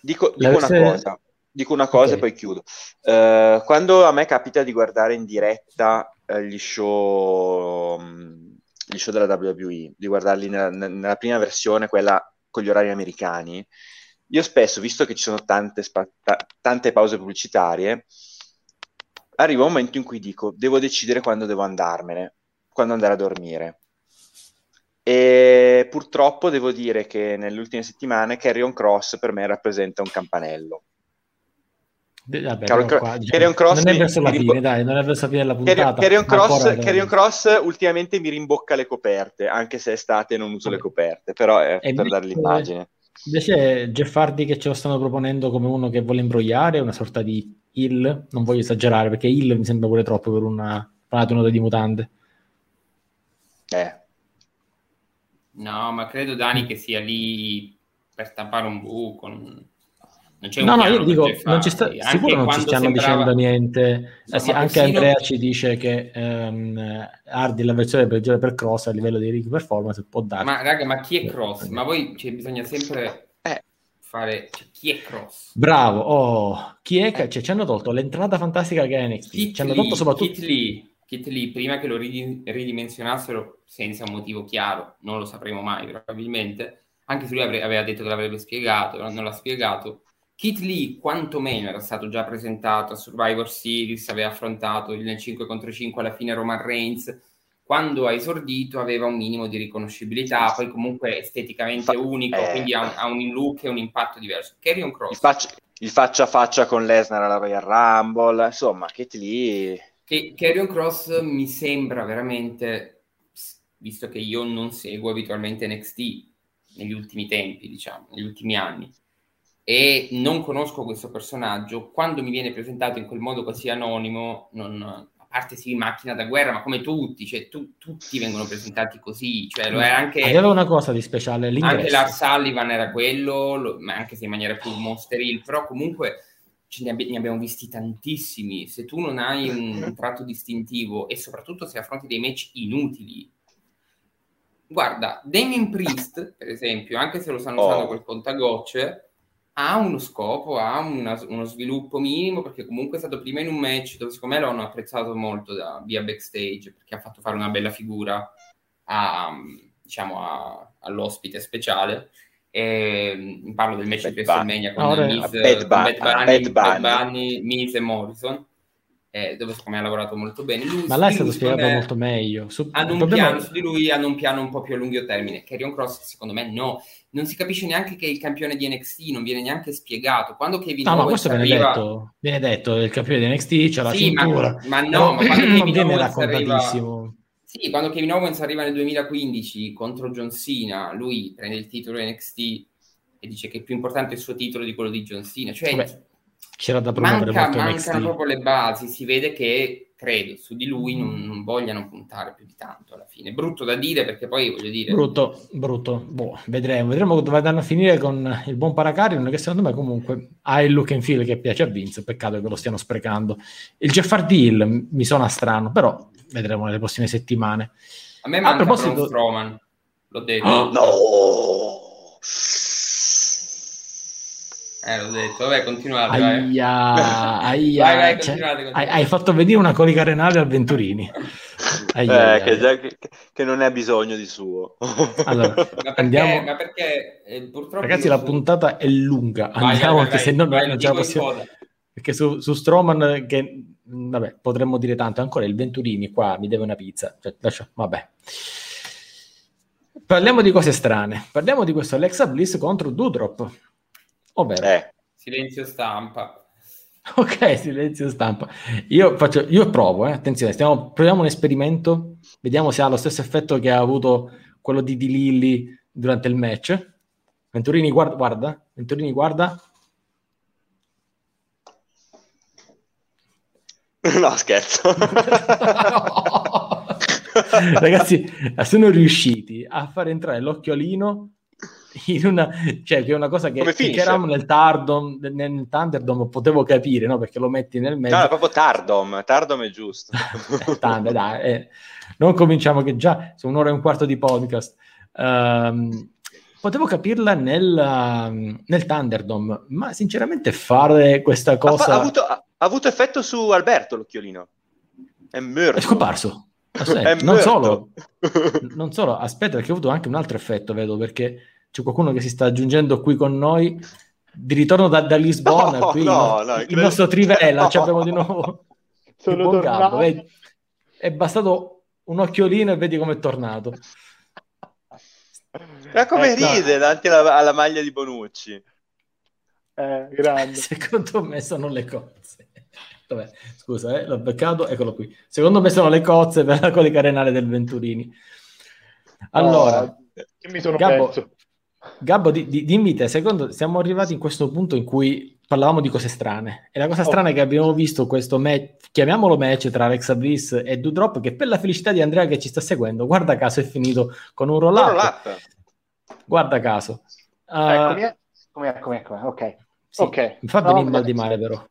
dico, dico una cosa, dico una cosa okay. e poi chiudo. Uh, quando a me capita di guardare in diretta uh, gli show um, gli show della WWE, di guardarli nella, nella prima versione, quella con gli orari americani, io spesso, visto che ci sono tante, spa- t- tante pause pubblicitarie, arriva un momento in cui dico, devo decidere quando devo andarmene, quando andare a dormire. E purtroppo devo dire che nelle ultime settimane Carrion Cross per me rappresenta un campanello. Vabbè, Carrion, qua, diciamo, Cross non è verso la fine, dai, non è verso la fine della puntata. Carrion Cross, Carrion Cross ultimamente mi rimbocca le coperte, anche se è estate non uso Vabbè. le coperte, però è e per dare l'immagine. Invece Jeff Hardy che ce lo stanno proponendo come uno che vuole imbrogliare, una sorta di Hill, non voglio esagerare perché Hill mi sembra pure troppo per una paratonata di mutande. Eh. No, ma credo Dani che sia lì per tappare un buco. Non no, no, io dico, non ci sta, sicuro non ci stiamo sembrava... dicendo niente. No, eh sì, anche persino... Andrea ci dice che um, Hardy la versione peggiore per Cross a livello di rig performance può dare. Ma raga, ma chi è Cross? Ma poi cioè, bisogna sempre eh. fare cioè, chi è Cross? Bravo, oh, chi è eh. cioè, ci hanno tolto l'entrata fantastica che è NXT. Kit ci hanno tolto soprattutto Kit Lee. Kit Lee, prima che lo ridimensionassero senza un motivo chiaro, non lo sapremo mai probabilmente, anche se lui aveva detto che l'avrebbe spiegato, non l'ha spiegato Kit Lee quantomeno era stato già presentato a Survivor Series, aveva affrontato nel 5 contro 5 alla fine Roman Reigns, quando ha esordito aveva un minimo di riconoscibilità, poi comunque esteticamente unico, eh, quindi ha un, ha un, look e un impatto diverso. Carrion Cross. Il faccia, il faccia a faccia con Lesnar alla Royal Rumble, insomma, Kit Lee... Che Carrion Cross mi sembra veramente visto che io non seguo abitualmente NXT negli ultimi tempi, diciamo, negli ultimi anni, e non conosco questo personaggio, quando mi viene presentato in quel modo così anonimo, non, a parte sì, macchina da guerra, ma come tutti, cioè tu, tutti vengono presentati così, cioè lo era anche... Aveva una cosa di speciale, l'ingresso. Anche Lars Sullivan era quello, lo, ma anche se in maniera più monster hill, però comunque ce ne, abbi- ne, abbiamo visti tantissimi, se tu non hai un, un tratto distintivo e soprattutto se affronti dei match inutili, guarda, Damien Priest, per esempio, anche se lo stanno usando oh. quel contagocce, ha uno scopo, ha una, uno sviluppo minimo, perché comunque è stato prima in un match dove secondo me lo hanno apprezzato molto da, via backstage, perché ha fatto fare una bella figura a, diciamo, a, all'ospite speciale. E, parlo del match di WrestleMania con, Miz, Bad, Bad, Bunny, Bad Bunny, Miz e Morrison eh, dove secondo me ha lavorato molto bene. Lui, Ma là è stato spiegato molto meglio. Su, hanno un problema... piano, su di lui hanno un piano un po' più a lungo termine. Carrion Cross, secondo me, no. Non si capisce neanche che il campione di NXT, non viene neanche spiegato. Quando Kevin no, Owens no, questo viene, arriva... detto, viene detto, il campione di NXT, c'è la sì, cintura. Ma, ma no, ma quando Kevin viene Owens arriva... Sì, quando Kevin Owens arriva nel 2015 contro John Cena, lui prende il titolo NXT e dice che è più importante il suo titolo di quello di John Cena. Cioè, Vabbè c'era da promuovere Manca, mancano NXT. proprio le basi, si vede che credo su di lui non, non, vogliano puntare più di tanto alla fine. Brutto da dire perché poi voglio dire... Brutto, brutto. Boh, vedremo, vedremo dove vanno a finire con il buon Paracarion che secondo me comunque ha il look and feel che piace a Vince, peccato che lo stiano sprecando. Il Jeff Deal mi suona strano, però vedremo nelle prossime settimane. A me manca a proposito... Strowman, l'ho detto. Oh, no! Eh, l'ho detto, vabbè, continuate. Aia, aia. Vai, vai, cioè, continuate, continuate. Hai, hai, fatto venire una colica renale al Venturini. Aia, eh, che, già, che, che, non ne ha bisogno di suo. Allora, ma perché, andiamo... ma perché eh, purtroppo... Ragazzi, la puntata è lunga. Vai, andiamo, vai, se no non ce la possiamo... Perché su, su Stroman, che vabbè, potremmo dire tanto, ancora il Venturini qua mi deve una pizza. Cioè, lascia, vabbè. Parliamo di cose strane. Parliamo di questo Alexa Bliss contro Dudrop Ovvero? Eh. Silenzio stampa. Ok, silenzio stampa. Io, faccio, io provo, eh. attenzione, stiamo, proviamo un esperimento, vediamo se ha lo stesso effetto che ha avuto quello di Di Lilli durante il match. Venturini guarda, guarda, Venturini guarda. No, scherzo. Ragazzi, sono riusciti a far entrare l'occhiolino in una, cioè, che è una cosa che, eravamo nel Tardom, nel Thunderdome potevo capire, no? Perché lo metti nel mezzo. No, è proprio Tardom, Tardom è giusto. Tande, dai, eh. Non cominciamo che già su un'ora e un quarto di podcast. Um, potevo capirla nel, uh, nel Thunderdome, ma sinceramente fare questa cosa... Ha, fa- ha, avuto, ha, avuto, effetto su Alberto l'occhiolino. È morto. È scomparso. È non, solo, non solo, aspetta, perché ha avuto anche un altro effetto, vedo, perché c'è qualcuno che si sta aggiungendo qui con noi di ritorno da, da Lisbona, no, qui no, no, il credo... nostro Trivella, no. ci abbiamo di nuovo Sono tornato. Vedi? È bastato un occhiolino e vedi come è tornato. Ma come eh, ride davanti alla, alla, maglia di Bonucci. Eh, grande. Secondo me sono le cozze. Vabbè, scusa, eh, l'ho beccato, eccolo qui. Secondo me sono le cozze per la colica renale del Venturini. Allora, oh, mi sono Gabbo, perso. Gabbo, di, di, dimmi te, secondo, siamo arrivati in questo punto in cui parlavamo di cose strane. E la cosa strana è che abbiamo visto questo match, chiamiamolo match tra Alexa Bliss e Dudrop, che per la felicità di Andrea che ci sta seguendo, guarda caso è finito con un roll-up. roll up. Guarda caso. Uh, eccomi, eccomi, eccomi, eccomi, ok. Sì, okay. Mi fa venire no, mal di male però.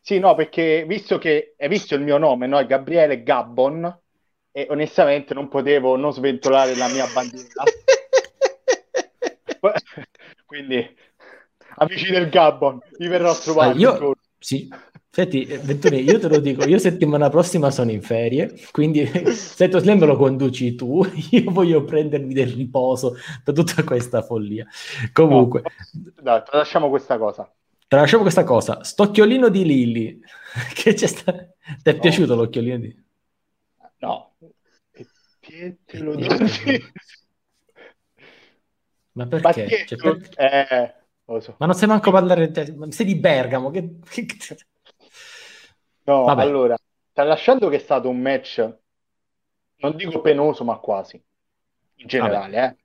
Sì, no, perché visto che hai visto il mio nome, no? Gabriele Gabbon, e onestamente non potevo non sventolare la mia bandiera. Quindi, amici del Gabbon, vi verrò a trovare. Ah, io, sì. Senti, Venturi, io te lo dico, io settimana prossima sono in ferie, quindi se tu Slam lo conduci tu, io voglio prendermi del riposo da tutta questa follia. Comunque... No, dai, lasciamo questa cosa. Tralasciamo questa cosa. St'occhiolino di Lilli, che c'è sta... Ti è no. piaciuto l'occhiolino di... No. E te lo do... Ma perché? Ma, cioè, per... eh, so. Ma non sei manco parlare, sei di Bergamo. Che... no, Vabbè. allora, tralasciando che è stato un match non dico penoso, ma quasi, in generale. Eh.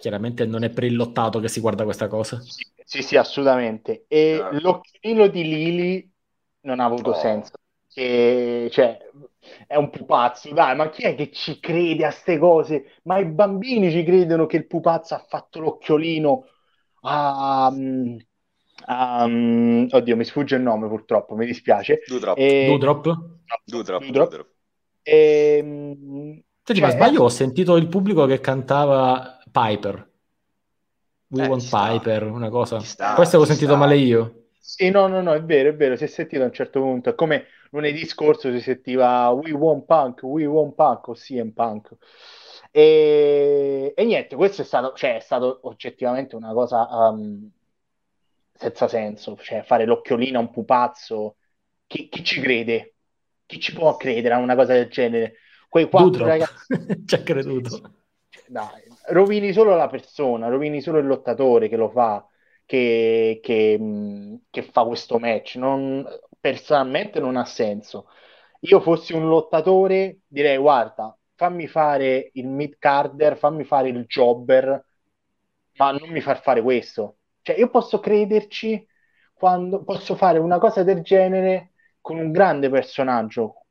Chiaramente non è per il lottato che si guarda questa cosa. Sì, sì, sì assolutamente. E Certo. l'occhiolino di Lily non ha avuto Oh. senso. Che, cioè, è un pupazzo, dai, ma chi è che ci crede a ste cose? Ma i bambini ci credono che il pupazzo ha fatto l'occhiolino a... a- oddio, mi sfugge il nome purtroppo, mi dispiace. Dudrop. E- Dudrop? Dudrop. Dudrop. Dudrop. E, Senti, cioè, ma sbaglio, ho sentito il pubblico che cantava Piper. We Eh, want. Piper, una cosa. Sta, Questo avevo ci sentito sta. male io. Sì, no, no, no, è vero, è vero, si è sentito a un certo punto, è come lunedì scorso si sentiva We want punk, we want punk o CM Punk. E, e niente, questo è stato, cioè, è stato oggettivamente una cosa um, senza senso, cioè fare l'occhiolino a un pupazzo, chi, chi ci crede? Chi ci può credere a una cosa del genere? Quei quattro Dudrop. ragazzi Ci ha creduto. dai, rovini solo la persona, rovini solo il lottatore che lo fa, che, che, mh, che fa questo match. Non- personalmente non ha senso. Io fossi un lottatore, direi: guarda, fammi fare il mid-carder, fammi fare il jobber, ma non mi far fare questo. Cioè, io posso crederci quando posso fare una cosa del genere con un grande personaggio,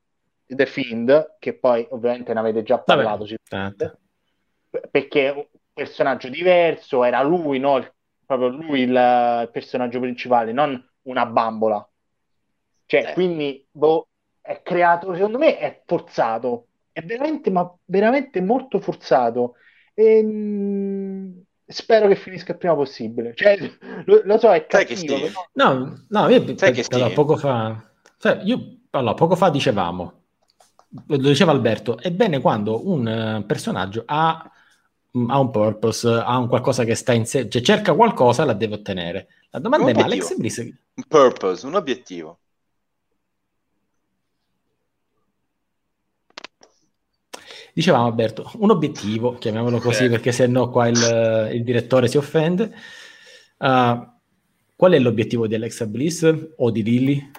The Fiend, che poi ovviamente ne avete già parlato, Vabbè, sicuramente perché è un personaggio diverso, era lui, no? Proprio lui il personaggio principale, non una bambola. Cioè, Eh. quindi, boh, è creato, secondo me è forzato, è veramente, ma veramente molto forzato. E, mh, spero che finisca il prima possibile. Cioè, lo, lo so, è cattivo, però- No, no, io Sai che allora, poco fa, cioè, io, allora, poco fa dicevamo, lo diceva Alberto, è bene quando un eh, personaggio ha, mm, ha un purpose, ha un qualcosa che sta in sé, cioè cerca qualcosa, la deve ottenere. La domanda Un è, ma. Alex Bliss, Un purpose, un obiettivo. Dicevamo Alberto, un obiettivo, chiamiamolo così Eh. perché se no qua il, il direttore si offende. Uh, qual è l'obiettivo di Alexa Bliss o di Lilly?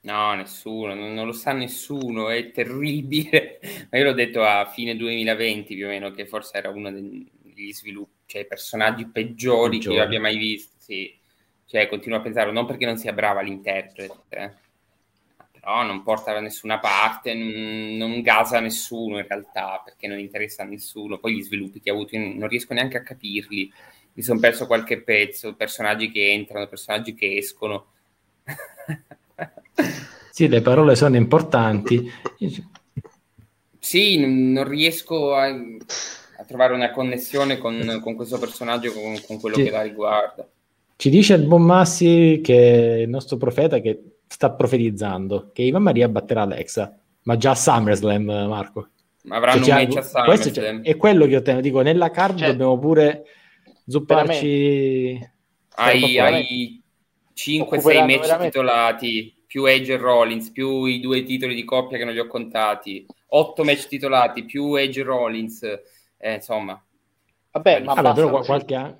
No, nessuno, non, non lo sa nessuno, è terribile. Ma io l'ho detto a fine 2020 più o meno, che forse era uno degli sviluppi, cioè i personaggi peggiori, Peggiori. che io abbia mai visto. Sì. Cioè, continuo a pensare, non perché non sia brava l'interprete, eh. Però non porta da nessuna parte, non, non gasa nessuno in realtà, perché non interessa a nessuno. Poi gli sviluppi che ha avuto, non riesco neanche a capirli. Mi sono perso qualche pezzo, personaggi che entrano, personaggi che escono. Sì, le parole sono importanti. Sì, non, riesco a, a trovare una connessione con, con questo personaggio, con, con quello Sì. che la riguarda. Ci dice il buon Massi che il nostro profeta che sta profetizzando che Ivan Maria batterà Alexa, ma già a SummerSlam, Marco. Ma avranno Cioè, un match a questo SummerSlam. è quello che io te dico, nella card Cioè, dobbiamo pure zupparci Hai, Occuperanno- hai 5-6 occuperanno match veramente- titolati, più Edge e Rollins, più i due titoli di coppia che non li ho contati, 8 match titolati, più Edge e Rollins, eh, insomma. Vabbè, ma Vabbè, però qualche anno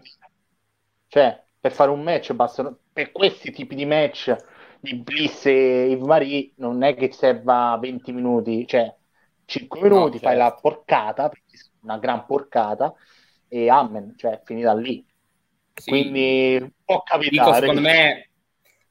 Cioè, per fare un match bastano per questi tipi di match di Bliss e Yves Marie non è che serva 20 minuti, cioè 5 minuti, fai certo. la porcata, una gran porcata e amen, cioè finita lì. Sì. Quindi può capitare. Dico, secondo me,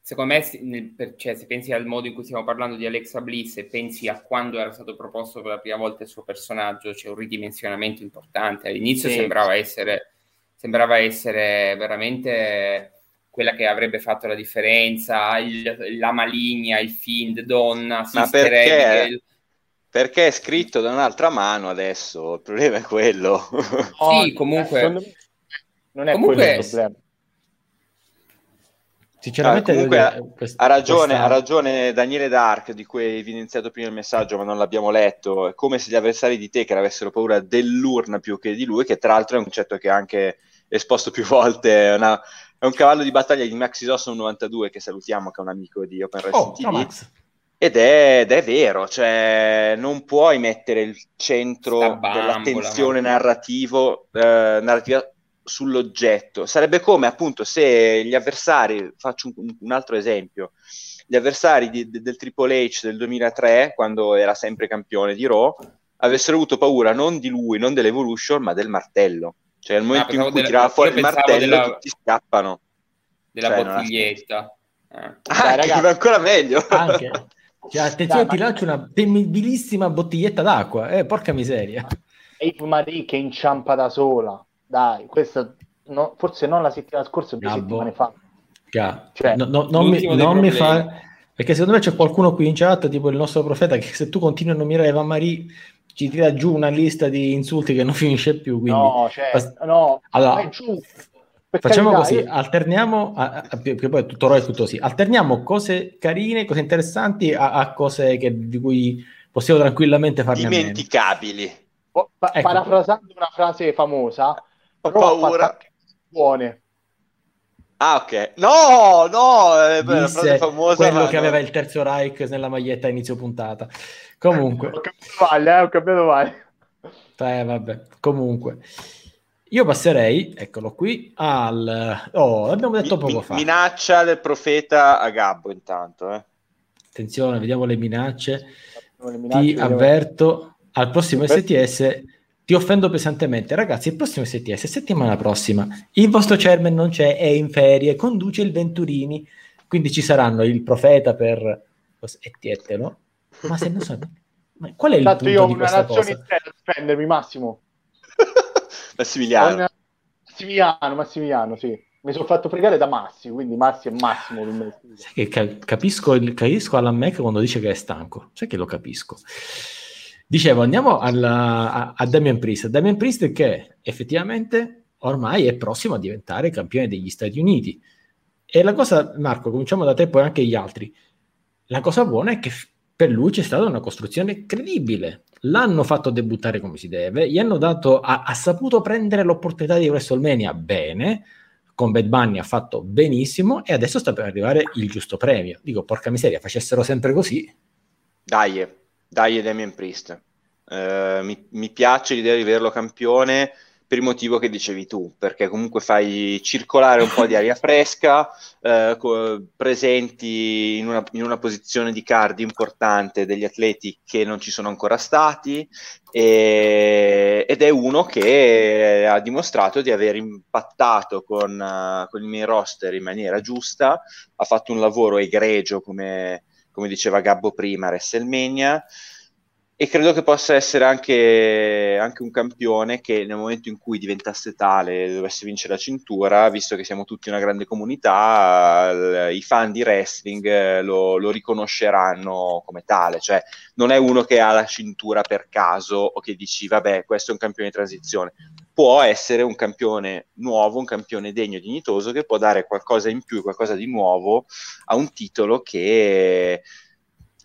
secondo me cioè, se pensi al modo in cui stiamo parlando di Alexa Bliss e pensi a quando era stato proposto per la prima volta il suo personaggio, c'è un ridimensionamento importante. All'inizio Sì. sembrava essere sembrava essere veramente quella che avrebbe fatto la differenza, il- la maligna, il fiend, donna, Sister perché? Abigail. Perché è scritto da un'altra mano adesso, il problema è quello. Sì, comunque- non è comunque- quello il problema. sinceramente Ah, comunque ha, quest- ha ragione, questa- ha ragione Daniele Dark, di cui hai evidenziato prima il messaggio, ma non l'abbiamo letto. È come se gli avversari di Taker avessero paura dell'urna più che di lui, che tra l'altro è un concetto che ha anche esposto più volte. È, una- è un cavallo di battaglia di Maxi Zosso 92, che salutiamo, che è un amico di Open Wrestling Oh, TV. Max. Ed è, ed è vero, cioè non puoi mettere il centro bambola, dell'attenzione narrativo, eh, narrativa sull'oggetto. Sarebbe come appunto se gli avversari, faccio un, un altro esempio, gli avversari di- de- del Triple H del 2003, quando era sempre campione di Raw, avessero avuto paura non di lui, non dell'Evolution, ma del martello. Cioè, nel momento ah, in cui della, tirava fuori il martello, della, tutti scappano. Della cioè, bottiglietta. Eh. Ah, Dai, ragazzi, ancora meglio. Anche. Cioè, attenzione, Dai, ti ma... lancio una temibilissima bottiglietta d'acqua. Eh, porca miseria. Eve Marie che inciampa da sola. Dai, questo no, forse non la settimana scorsa, due Gabbo. settimane fa. Cioè, no, no, non mi, non mi fa... Perché secondo me c'è qualcuno qui in chat, tipo il nostro profeta, che se tu continui a nominare Eva Marie ci tira giù una lista di insulti che non finisce più. Quindi... No, cioè, no, allora, facciamo carità, così, io... alterniamo, a, a, che poi tutto è tutto sì, alterniamo cose carine, cose interessanti a, a cose che, di cui possiamo tranquillamente farne Dimenticabili. Oh, pa- ecco. Parafrasando una frase famosa, ho paura. Buone. Ah, ok. No, no, è la frase famosa. Quello che aveva il terzo Reich nella maglietta a inizio puntata. Comunque. ho cambiato male, eh, ho cambiato male. Eh, vabbè. Comunque. Io passerei, eccolo qui, al... Oh, l'abbiamo detto poco mi, fa. Minaccia del profeta a Gabbo intanto. Eh. Attenzione, vediamo le minacce. Le minacce Ti avverto, al prossimo STS ti offendo pesantemente. Ragazzi, il prossimo STS, settimana prossima, il vostro chairman non c'è, è in ferie, conduce il Venturini, quindi ci saranno il profeta per... Etiette, no? Ma se non so... Ma qual è il Tanto punto io ho una nazione intera da difendermi, Massimo. Massimiliano. Massimiliano, Massimiliano, sì. Mi sono fatto fregare da Massi, quindi Massi è Massimo. Sai che capisco, il, capisco Alan Mac quando dice che è stanco. Sai che lo capisco. Dicevo, andiamo alla, a, a Damian Priest. Damian Priest che effettivamente ormai è prossimo a diventare campione degli Stati Uniti. E la cosa, Marco, cominciamo da te e poi anche gli altri. La cosa buona è che per lui c'è stata una costruzione credibile. L'hanno fatto debuttare come si deve, gli hanno dato, ha, ha saputo prendere l'opportunità di WrestleMania bene, con Bad Bunny ha fatto benissimo e adesso sta per arrivare il giusto premio. Dico, porca miseria, facessero sempre così. Dai, dai Damien Priest. Uh, mi, mi, piace l'idea di vederlo campione per il motivo che dicevi tu, perché comunque fai circolare un po' di aria fresca, eh, co- presenti in una, in una, posizione di card importante degli atleti che non ci sono ancora stati, e, ed è uno che ha dimostrato di aver impattato con, uh, con il mio roster in maniera giusta, ha fatto un lavoro egregio, come, come diceva Gabbo prima, WrestleMania e credo che possa essere anche, anche, un campione che nel momento in cui diventasse tale dovesse vincere la cintura, visto che siamo tutti una grande comunità, i fan di wrestling eh, lo, lo, riconosceranno come tale, cioè non è uno che ha la cintura per caso o che dici vabbè questo è un campione di transizione, può essere un campione nuovo, un campione degno e dignitoso che può dare qualcosa in più, qualcosa di nuovo a un titolo che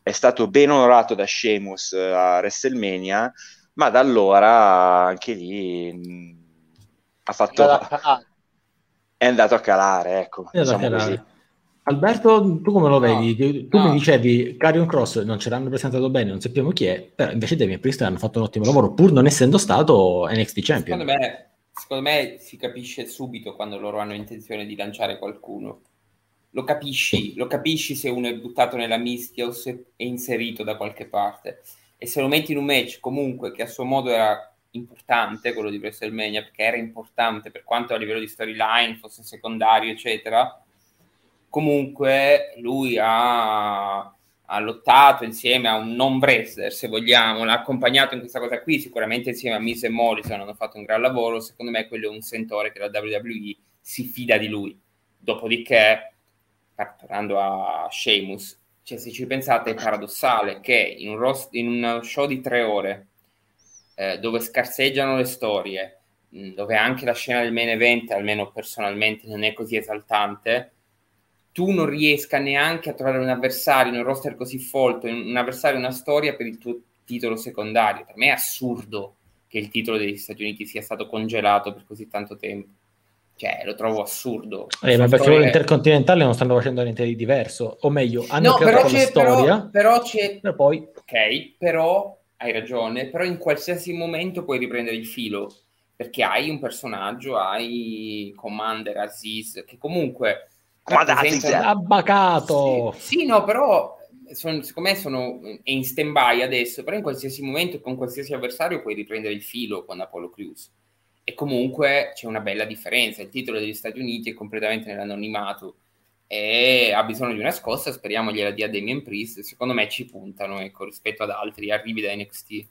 è stato ben onorato da Sheamus eh, a WrestleMania, ma da allora anche lì mh, mm, ha fatto... È andato a calare, ecco. Diciamo calare. Alberto, tu come lo vedi? Tu no. mi dicevi Carion Cross non ce l'hanno presentato bene, non sappiamo chi è, però invece Damien Priest hanno fatto un ottimo lavoro, pur non essendo stato NXT Champion. Secondo me, secondo me si capisce subito quando loro hanno intenzione di lanciare qualcuno lo capisci, lo capisci se uno è buttato nella mischia o se è inserito da qualche parte. E se lo metti in un match comunque che a suo modo era importante, quello di WrestleMania, perché era importante per quanto a livello di storyline fosse secondario, eccetera, comunque lui ha, ha lottato insieme a un non wrestler, se vogliamo, l'ha accompagnato in questa cosa qui, sicuramente insieme a Miz e Morrison hanno fatto un gran lavoro, secondo me quello è un sentore che la WWE si fida di lui. Dopodiché tornando a Sheamus, cioè se ci pensate è paradossale che in un, rost- in un show di tre ore eh, dove scarseggiano le storie, mh, dove anche la scena del main event, almeno personalmente, non è così esaltante, tu non riesca neanche a trovare un avversario in un roster così folto, un avversario, una storia per il tuo titolo secondario. Per me è assurdo che il titolo degli Stati Uniti sia stato congelato per così tanto tempo. Cioè, lo trovo assurdo. Eh, ma perché storie... l'intercontinentale non stanno facendo niente di diverso, o meglio, hanno no, creato però c'è, storia, però, però c'è... Però poi... Ok, però hai ragione, però in qualsiasi momento puoi riprendere il filo, perché hai un personaggio, hai Commander Aziz, che comunque... Aziz, abbacato! Sì, sì, no, però sono, secondo me sono in stand by adesso, però in qualsiasi momento con qualsiasi avversario puoi riprendere il filo con Apollo Crews. E comunque c'è una bella differenza. Il titolo degli Stati Uniti è completamente nell'anonimato e ha bisogno di una scossa. Speriamo gliela dia Damien Priest. Secondo me ci puntano ecco, rispetto ad altri arrivi da NXT.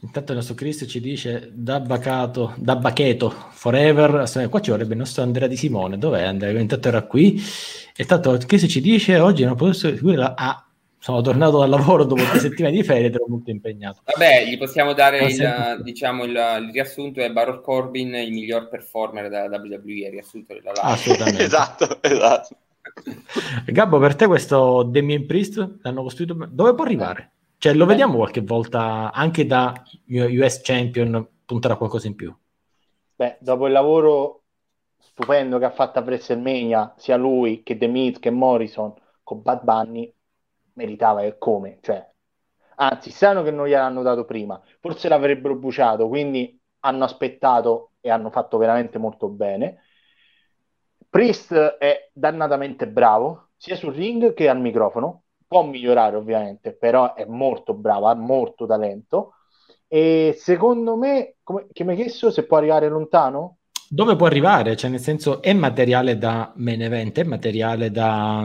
Intanto il nostro Chris ci dice da Bacato, da Bacheto forever. Qua ci vorrebbe il nostro Andrea Di Simone. Dov'è Andrea? Intanto era qui. E tanto Chris ci dice oggi non posso seguire la... Ah, sono tornato dal lavoro dopo tre settimane di ferie ed ero molto impegnato. Vabbè, gli possiamo dare il, diciamo, il, il, riassunto è Baron Corbin il miglior performer da WWE, riassunto della live. Assolutamente. esatto, esatto. Gabbo, per te questo Damien Priest l'hanno costruito dove può arrivare? Cioè, lo vediamo qualche volta anche da US Champion puntare a qualcosa in più? Beh, dopo il lavoro stupendo che ha fatto a WrestleMania, sia lui che The Miz che Morrison con Bad Bunny, meritava e come. Cioè, anzi, sanno che non gliel'hanno dato prima, forse l'avrebbero bruciato, quindi hanno aspettato e hanno fatto veramente molto bene. Priest è dannatamente bravo, sia sul ring che al microfono può migliorare ovviamente, però è molto brava, ha molto talento. E secondo me, come, che mi hai chiesto se può arrivare lontano? Dove può arrivare? Cioè, nel senso, è materiale da main event, è materiale da...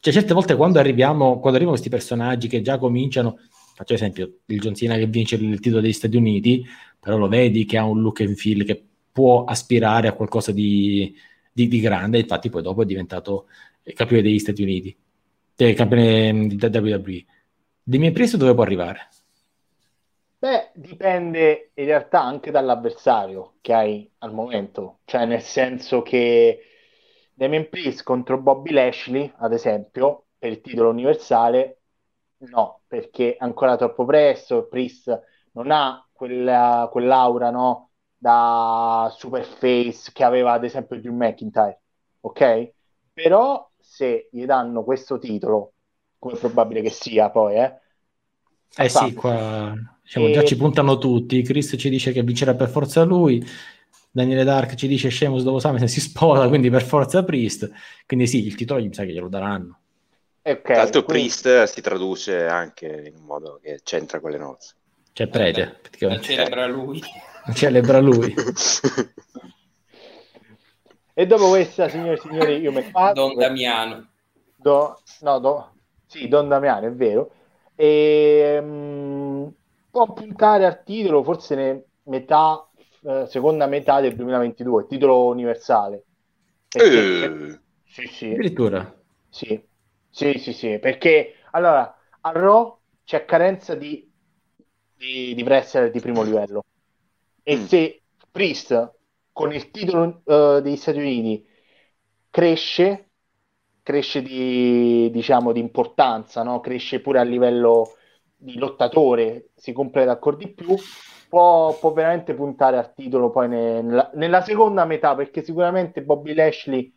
Cioè, certe volte quando arriviamo, quando arrivano questi personaggi che già cominciano, faccio esempio, il John Cena che vince il titolo degli Stati Uniti, però lo vedi che ha un look and feel che può aspirare a qualcosa di, di, di grande, infatti poi dopo è diventato campione degli Stati Uniti del campione di WWE. Damien Priest dove può arrivare? Beh, dipende in realtà anche dall'avversario che hai al momento, cioè nel senso che Damien Priest contro Bobby Lashley, ad esempio, per il titolo universale, no, perché ancora troppo presto, Priest non ha quella, quell'aura, no, da super face che aveva ad esempio Drew McIntyre, ok? Però se gli danno questo titolo, come è probabile che sia poi, eh? Eh sì, qua diciamo, e... già ci puntano tutti. Chris ci dice che vincerà per forza lui. Daniele Dark ci dice Sheamus dopo Summer si sposa, quindi per forza Priest. Quindi sì, il titolo mi sa che glielo daranno. Okay, Tra l'altro quindi... Priest si traduce anche in un modo che c'entra con le nozze. Cioè prete, eh, celebra lui. Celebra lui. E dopo questa, signore e signori, io mi parlo. Don Damiano. Do, no, do, sì, Don Damiano, è vero. E, um, può puntare al titolo forse ne, metà, eh, seconda metà del 2022, titolo universale. Perché, eh. sì, sì. Addirittura. Sì. sì, sì, sì, perché allora a Raw c'è carenza di, di, di wrestler di primo livello. E mm. se Priest con il titolo uh, degli Stati Uniti cresce, cresce di, diciamo, di importanza, no? cresce pure a livello di lottatore, si completa ancora di più, può, può veramente puntare al titolo poi nella, nella, seconda metà, perché sicuramente Bobby Lashley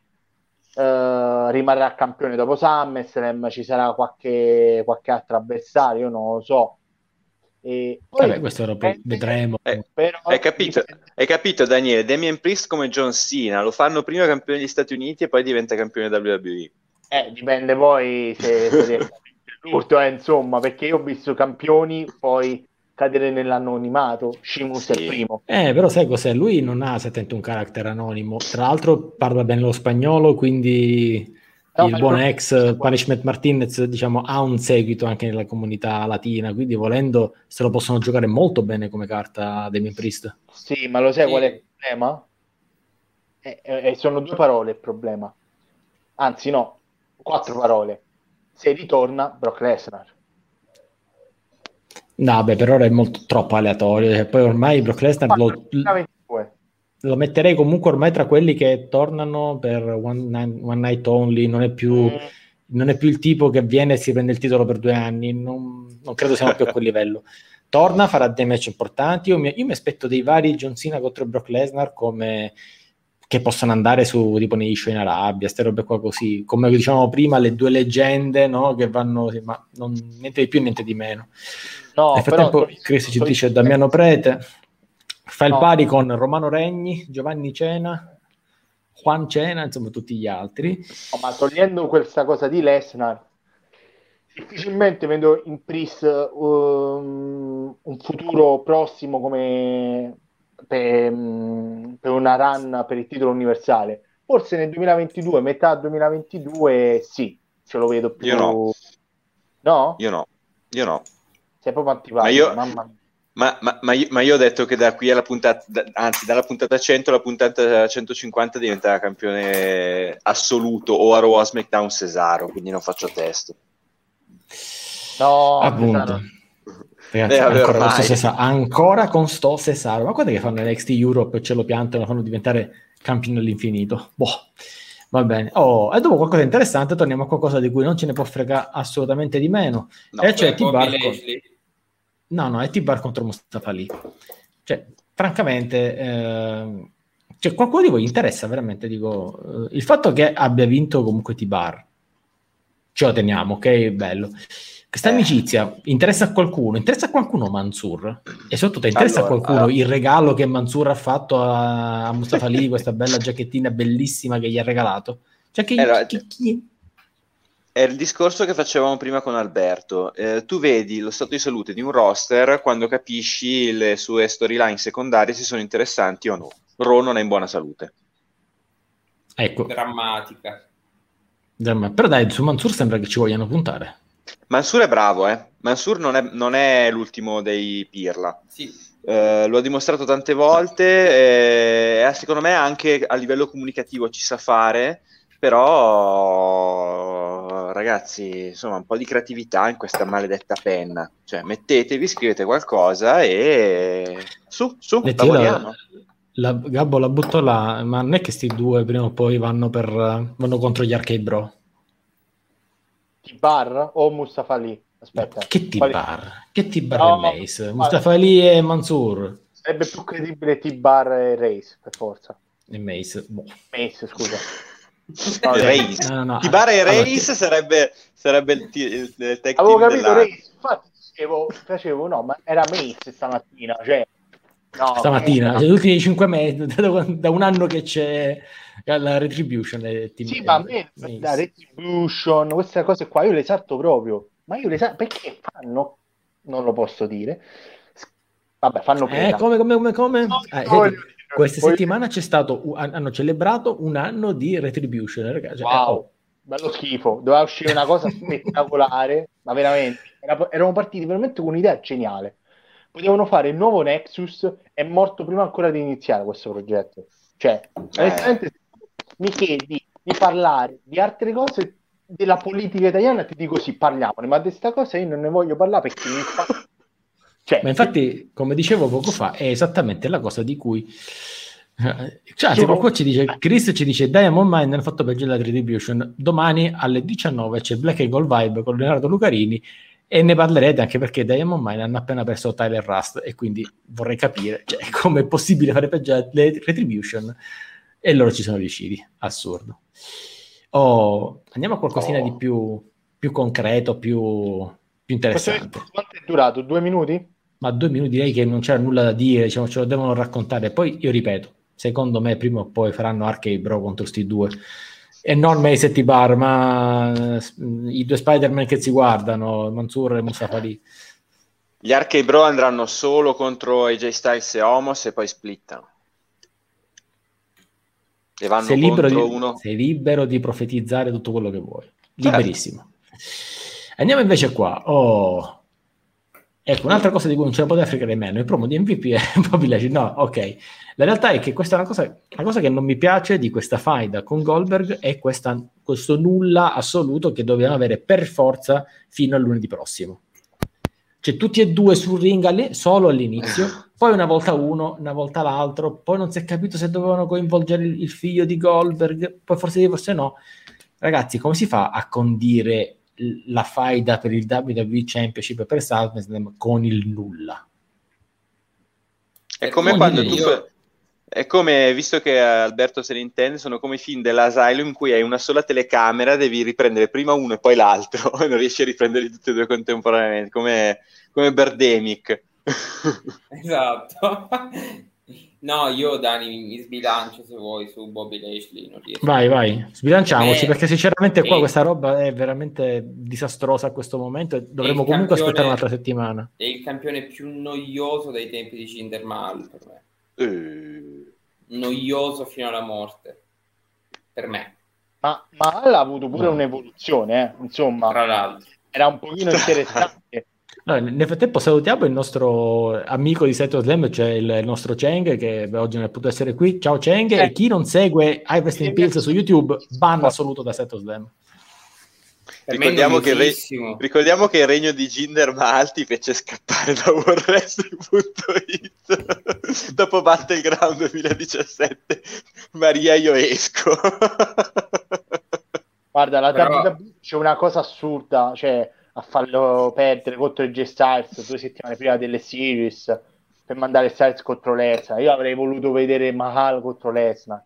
uh, rimarrà campione dopo SummerSlam, ci sarà qualche, qualche altro avversario, non lo so, e poi, Vabbè, questo lo vedremo. Eh, però... hai, capito, hai capito, Daniele? Damien Priest come John Cena lo fanno prima campione degli Stati Uniti e poi diventa campione WWE. Eh, dipende poi se, se tutto, eh, insomma, perché io ho visto campioni poi cadere nell'anonimato. Shimus sì. è il primo. Eh, però sai cos'è? Lui non ha sentente un carattere anonimo. Tra l'altro parla bene lo spagnolo, quindi No, il buon ex Punishment Martinez diciamo, ha un seguito anche nella comunità latina, quindi volendo se lo possono giocare molto bene come carta Damien Priest. Sì, ma lo sai sì. qual è il problema? Eh, eh, sono due parole il problema. Anzi no, quattro parole. Se ritorna Brock Lesnar. No, beh, per ora è molto troppo aleatorio. Poi ormai Brock Lesnar lo, lo metterei comunque ormai tra quelli che tornano per One Night, one night Only, non è, più, mm. non è, più, il tipo che viene e si prende il titolo per due anni, non, non credo siamo più a quel livello. Torna, farà dei match importanti, io mi, io mi aspetto dei vari John Cena contro Brock Lesnar come che possono andare su tipo nei show in Arabia, queste robe qua così, come dicevamo prima, le due leggende no? che vanno, ma non, niente di più, niente di meno. No, Nel frattempo, però, Chris ci dice Damiano Prete, Fa il no. pari con Romano Regni, Giovanni Cena, Juan Cena, insomma tutti gli altri. No, ma togliendo questa cosa di Lesnar, difficilmente vedo in Pris um, un futuro prossimo come per, per, una run per il titolo universale. Forse nel 2022, metà 2022, sì, ce lo vedo più. Io no. No? Io no. Io no. Sei proprio antipatico, ma io, mamma mia. Ma, ma, ma, io, ma, io, ho detto che da qui alla puntata, da, anzi dalla puntata 100 alla puntata 150 diventerà campione assoluto o a Raw a SmackDown Cesaro, quindi non faccio test. No, appunto. Ragazzi, eh, ancora, con Cesaro, ancora, con sto Cesaro, ma guarda che fanno l'XT Europe, ce lo piantano, lo fanno diventare campione all'infinito. Boh. Va bene. Oh, e dopo qualcosa di interessante, torniamo a qualcosa di cui non ce ne può fregare assolutamente di meno. No, e cioè T-Bar. No, no, è T-Bar contro Mustafa lì. Cioè, francamente, eh, cioè, qualcuno di voi interessa veramente, dico, eh, il fatto che abbia vinto comunque T-Bar. Ce lo teniamo, ok? Bello. Questa eh. amicizia interessa a qualcuno? Interessa a qualcuno Mansur? E soprattutto interessa allora, a qualcuno allora. il regalo che Mansur ha fatto a, a Mustafa Ali, questa bella giacchettina bellissima che gli ha regalato? Cioè, che, allora, chi, chi, è il discorso che facevamo prima con Alberto. Eh, tu vedi lo stato di salute di un roster quando capisci le sue storyline secondarie se sono interessanti o no. Ro non è in buona salute. Ecco. Drammatica. Dramma. Però dai, su Mansur sembra che ci vogliano puntare. Mansur è bravo, eh. Mansur non è, non è l'ultimo dei Pirla. Sì. Eh, lo ha dimostrato tante volte e secondo me anche a livello comunicativo ci sa fare però ragazzi insomma un po' di creatività in questa maledetta penna. Cioè mettetevi scrivete qualcosa e su su e lavoriamo la, la, Gabbo la butto là. Ma non è che questi due prima o poi vanno, per, vanno contro gli arcade bro. T-Bar o Mustafa Ali? Aspetta. Che T-Bar? che T-Bar no, e Mace? Mustafa Ali e Mansur sarebbe più credibile T-Bar e Race per forza. E Mace boh. Mace scusa No, Race. No, no, Tibara e Race allora, sarebbe, sarebbe il, il, il tech Avevo capito della... Race, infatti facevo, facevo, no, ma era Mace stamattina, cioè No, stamattina, cioè, gli ultimi cinque mesi, da, da, un anno che c'è la Retribution. Team, sì, ma a me la Retribution, queste cose qua, io le salto proprio. Ma io le salto perché fanno, non lo posso dire. Vabbè, fanno pena. Eh, come, come, come, come? No, eh, no, questa Poi... settimana c'è stato, hanno celebrato un anno di Retribution, ragazzi. Cioè, wow, oh. bello schifo. Doveva uscire una cosa spettacolare, ma veramente. Era, erano partiti veramente con un'idea geniale. Potevano fare il nuovo Nexus, è morto prima ancora di iniziare questo progetto. Cioè, eh. onestamente, mi chiedi di parlare di altre cose della politica italiana, ti dico sì, parliamone, ma di questa cosa io non ne voglio parlare perché mi fa cioè, Ma infatti, come dicevo poco fa, è esattamente la cosa di cui... Cioè, se qualcuno ci dice, Chris ci dice Diamond Mine hanno fatto peggio la Retribution, domani alle 19 c'è Black and Gold Vibe con Leonardo Lucarini e ne parlerete anche perché Diamond Mine hanno appena perso Tyler Rust e quindi vorrei capire cioè, come è possibile fare peggio le Retribution e loro ci sono riusciti, assurdo. Oh, andiamo a qualcosina oh. di più, più concreto, più, più interessante. Quanto è durato? Due minuti? Ma due minuti direi che non c'era nulla da dire, diciamo, ce lo devono raccontare. Poi io ripeto, secondo me prima o poi faranno Arcade Bro contro questi due. E non Mace e Bar, ma i due Spider-Man che si guardano, Mansur e Mustafa lì. Gli Arcade Bro andranno solo contro AJ Styles e Homos e poi splittano. E vanno sei libero, di, uno... sei libero di profetizzare tutto quello che vuoi. Certo. Liberissimo. Certo. Andiamo invece qua. Oh, Ecco, un'altra cosa di cui non ce la poteva fregare meno, il promo di MVP è Bobby Lashley. No, ok. La realtà è che questa è una cosa, una cosa che non mi piace di questa faida con Goldberg è questa, questo nulla assoluto che dobbiamo avere per forza fino a lunedì prossimo. Cioè, tutti e due sul ring alle, solo all'inizio, poi una volta uno, una volta l'altro, poi non si è capito se dovevano coinvolgere il, il figlio di Goldberg, poi forse forse no. Ragazzi, come si fa a condire la faida per il WWE Championship per SummerSlam con il nulla. È come quando tu... Io... È come, visto che Alberto se ne intende, sono come i film dell'Asylum in cui hai una sola telecamera, devi riprendere prima uno e poi l'altro, e non riesci a riprenderli tutti e due contemporaneamente, come, come Birdemic. Esatto. No, io Dani mi sbilancio se vuoi su Bobby Lashley. Vai, vai, sbilanciamoci eh, perché sinceramente qua questa roba è veramente disastrosa a questo momento e dovremmo comunque campione, aspettare un'altra settimana. È il campione più noioso dai tempi di Jinder Mahal per me. Uh. Noioso fino alla morte. Per me. Ma Mahal ha avuto pure no. un'evoluzione, eh? insomma. Tra l'altro. Era un pochino interessante. No, nel frattempo salutiamo il nostro amico di Seto Slam, cioè il, nostro Cheng, che oggi non è potuto essere qui. Ciao Cheng, eh. e chi non segue I Rest in Pills su YouTube, ban assoluto da Seto Slam. Ricordiamo che, re... ricordiamo che, il regno di Ginder Malti fece scappare da WorldWrestling.it dopo Battleground 2017 Maria io esco guarda la Però... WWE c'è una cosa assurda cioè a farlo perdere contro il G-Styles due settimane prima delle series per mandare Styles contro Lesnar. Io avrei voluto vedere Mahal contro Lesnar.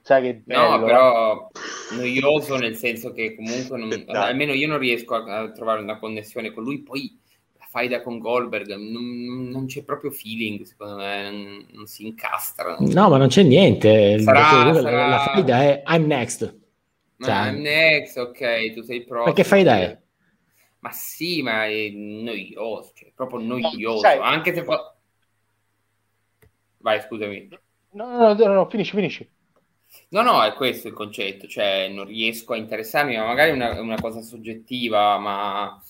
Sai che bello. No, però eh? noioso nel senso che comunque non, almeno io non riesco a, a, trovare una connessione con lui. Poi la faida con Goldberg non, non c'è proprio feeling, secondo me, non, non, si incastra. No, ma non c'è niente. Sarà, sarà... La faida è I'm next. Cioè, I'm next, ok, tu sei pro. Perché faida è? Ma sì, ma è noioso, cioè, proprio noioso. No, anche se... Fa... Vai, scusami. No, no, no, no, finisci, finisci. No, no, è questo il concetto, cioè non riesco a interessarmi, ma magari è una, una cosa soggettiva, ma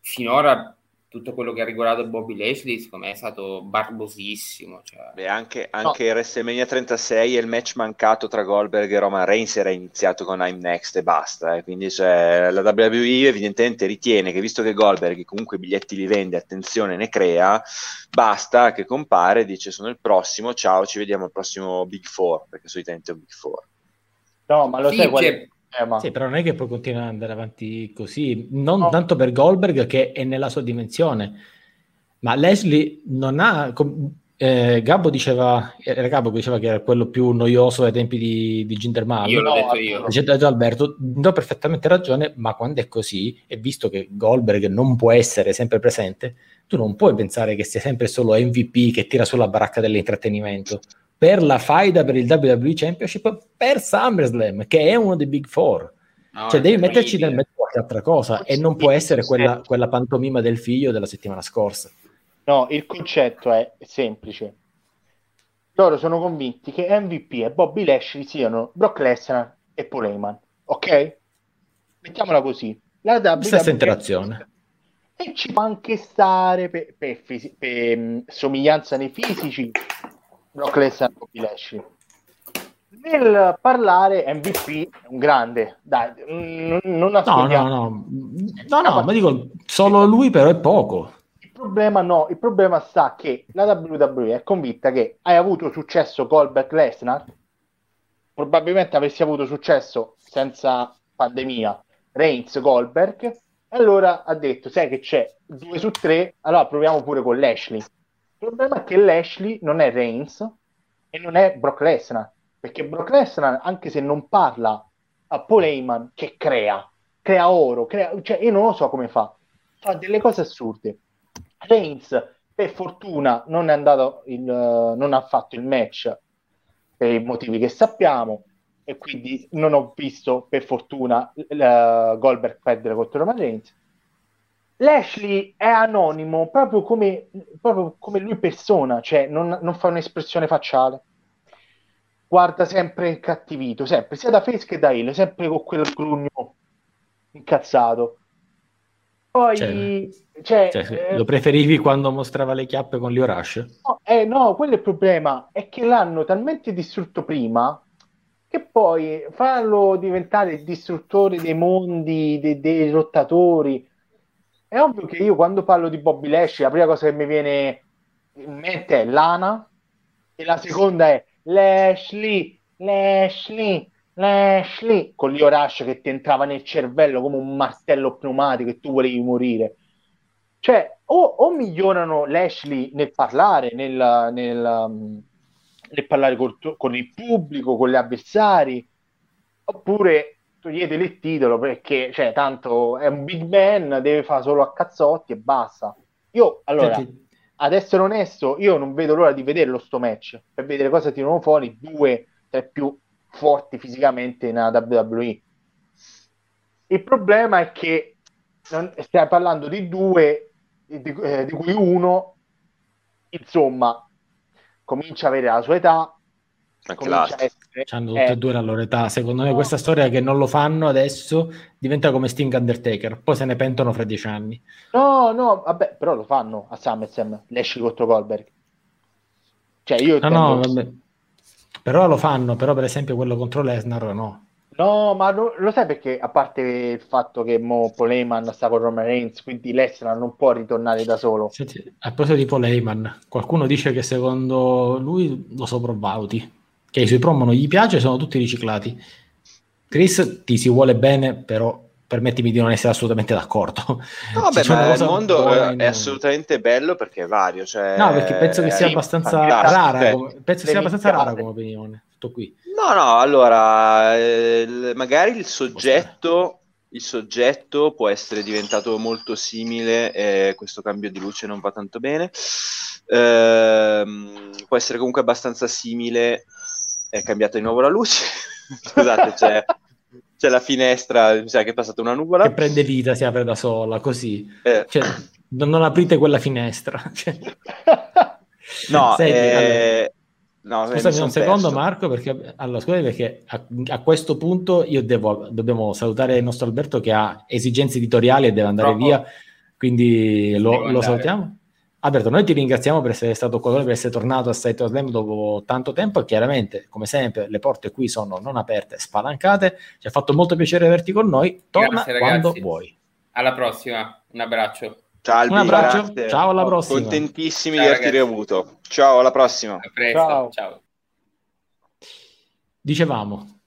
finora tutto quello che ha riguardato Bobby Lashley secondo me è stato barbosissimo cioè. Beh, anche, anche no. WrestleMania 36 e il match mancato tra Goldberg e Roman Reigns era iniziato con I'm Next e basta eh. quindi cioè, la WWE evidentemente ritiene che visto che Goldberg comunque i biglietti li vende attenzione ne crea basta che compare dice sono il prossimo ciao ci vediamo al prossimo Big Four perché solitamente è un Big Four no ma lo sì, sai qual è eh, ma... Sì, però non è che puoi continuare ad andare avanti così, non no. tanto per Goldberg che è nella sua dimensione, ma Leslie non ha... Eh, Gabbo diceva, era Gabbo che diceva che era quello più noioso ai tempi di, di Ginder Io l'ho detto io. C'è detto Alberto, do perfettamente ragione, ma quando è così, e visto che Goldberg non può essere sempre presente, tu non puoi pensare che sia sempre solo MVP che tira sulla baracca dell'intrattenimento per la faida per il WWE Championship per SummerSlam, che è uno dei Big Four. No, cioè devi metterci nel mezzo qualche altra cosa e non può essere quella, quella pantomima del figlio della settimana scorsa. No, il concetto è semplice. Loro sono convinti che MVP e Bobby Lashley siano Brock Lesnar e Paul Heyman. Ok? Mettiamola così. La WWE Stessa interazione. E ci può anche stare per, per, per, per mm, somiglianza nei fisici Brock Lesnar Bobby Lashley. Nel parlare MVP è un grande, dai, non, non nascondiamo. No, no, no, no, no, ma dico, solo lui però è poco. Il problema no, il problema sta che la WWE è convinta che hai avuto successo Goldberg Lesnar, probabilmente avresti avuto successo senza pandemia Reigns Goldberg, e allora ha detto, sai che c'è, due su tre, allora proviamo pure con Lashley il problema è che Lashley non è Reigns e non è Brock Lesnar, perché Brock Lesnar, anche se non parla a Paul Heyman, che crea, crea oro, crea, cioè io non lo so come fa, fa delle cose assurde. Reigns, per fortuna, non è andato il, non ha fatto il match per i motivi che sappiamo, e quindi non ho visto per fortuna uh, Goldberg perdere contro Roman Reigns Lashley è anonimo proprio come, proprio come lui persona, cioè non, non, fa un'espressione facciale. Guarda sempre incattivito, sempre, sia da face che da Hill, sempre con quel grugno incazzato. Poi, cioè, cioè, cioè, eh, lo preferivi quando mostrava le chiappe con Leo Rush? No, eh, no, quello è il problema, è che l'hanno talmente distrutto prima che poi farlo diventare il distruttore dei mondi, dei, dei rottatori, è ovvio che io quando parlo di Bobby Lashley, la prima cosa che mi viene in mente è Lana e la seconda è Lashley, Lashley, Lashley, con l'Io Rush che ti entrava nel cervello come un martello pneumatico e tu volevi morire. Cioè, o, o migliorano Lashley nel parlare, nel, nel, um, nel parlare col, con il pubblico, con gli avversari, oppure toglietele il titolo perché, cioè, tanto è un big man, deve fare solo a cazzotti e basta. Io, allora... Senti, ad essere onesto, io non vedo l'ora di vederlo sto match per vedere cosa tirano fuori due tra i più forti fisicamente nella WWE. Il problema è che non, stiamo parlando di due, di, eh, di cui uno, insomma, comincia a avere la sua età, anche l'altro. Hanno tutte e due la loro età. Secondo me, questa storia che non lo fanno adesso diventa come Sting Undertaker. Poi se ne pentono fra dieci anni. No, no, vabbè, però lo fanno a SummerSlam. Lashley contro Goldberg. Cioè, io. No, no, vabbè. Però lo fanno. Però, per esempio, quello contro Lesnar, no. No, ma lo, lo sai perché, a parte il fatto che Mo Poleman sta con Roman Reigns, quindi Lesnar non può ritornare da solo. Senti, a proposito di Poleman, qualcuno dice che secondo lui lo sopravvaluti che i suoi promo non gli piace, sono tutti riciclati. Chris ti si vuole bene, però permettimi di non essere assolutamente d'accordo. No, vabbè, ma il mondo è assolutamente bello perché è vario. Cioè... No, perché penso che sia abbastanza rara, come, penso sia abbastanza rara come opinione. Tutto qui. No, no, allora, eh, magari il soggetto, il soggetto può essere diventato molto simile, eh, questo cambio di luce non va tanto bene, eh, può essere comunque abbastanza simile è cambiata di nuovo la luce. Scusate, c'è, c'è, la finestra, mi sa che è passata una nuvola. Che prende vita, si apre da sola, così. Eh. Cioè, non, non, aprite quella finestra. Cioè. No, Senti, eh... No, Scusami un secondo, perso. Marco, perché, allora, scusami perché a, a, questo punto io devo, dobbiamo salutare il nostro Alberto che ha esigenze editoriali e deve andare Troppo. via, quindi lo, lo salutiamo. Alberto, noi ti ringraziamo per essere stato qua, per essere tornato a Site Slam dopo tanto tempo. Chiaramente, come sempre, le porte qui sono non aperte, spalancate. Ci ha fatto molto piacere averti con noi. Torna Grazie, quando vuoi. Alla prossima, un abbraccio. Ciao, un abbraccio, grazie. ciao alla prossima. Contentissimi ciao, di averti riavuto. Ciao, alla prossima. A presto, ciao. ciao. Dicevamo,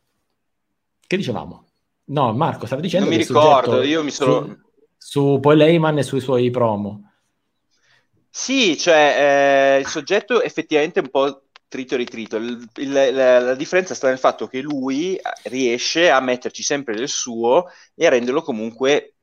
che dicevamo? No, Marco stava dicendo. Non mi ricordo, io mi sono. Su, su Paul Heyman e sui suoi promo. Sì, cioè eh, il soggetto effettivamente è un po' trito e ritrito. Il, il, la, la, differenza sta nel fatto che lui riesce a metterci sempre del suo e a renderlo comunque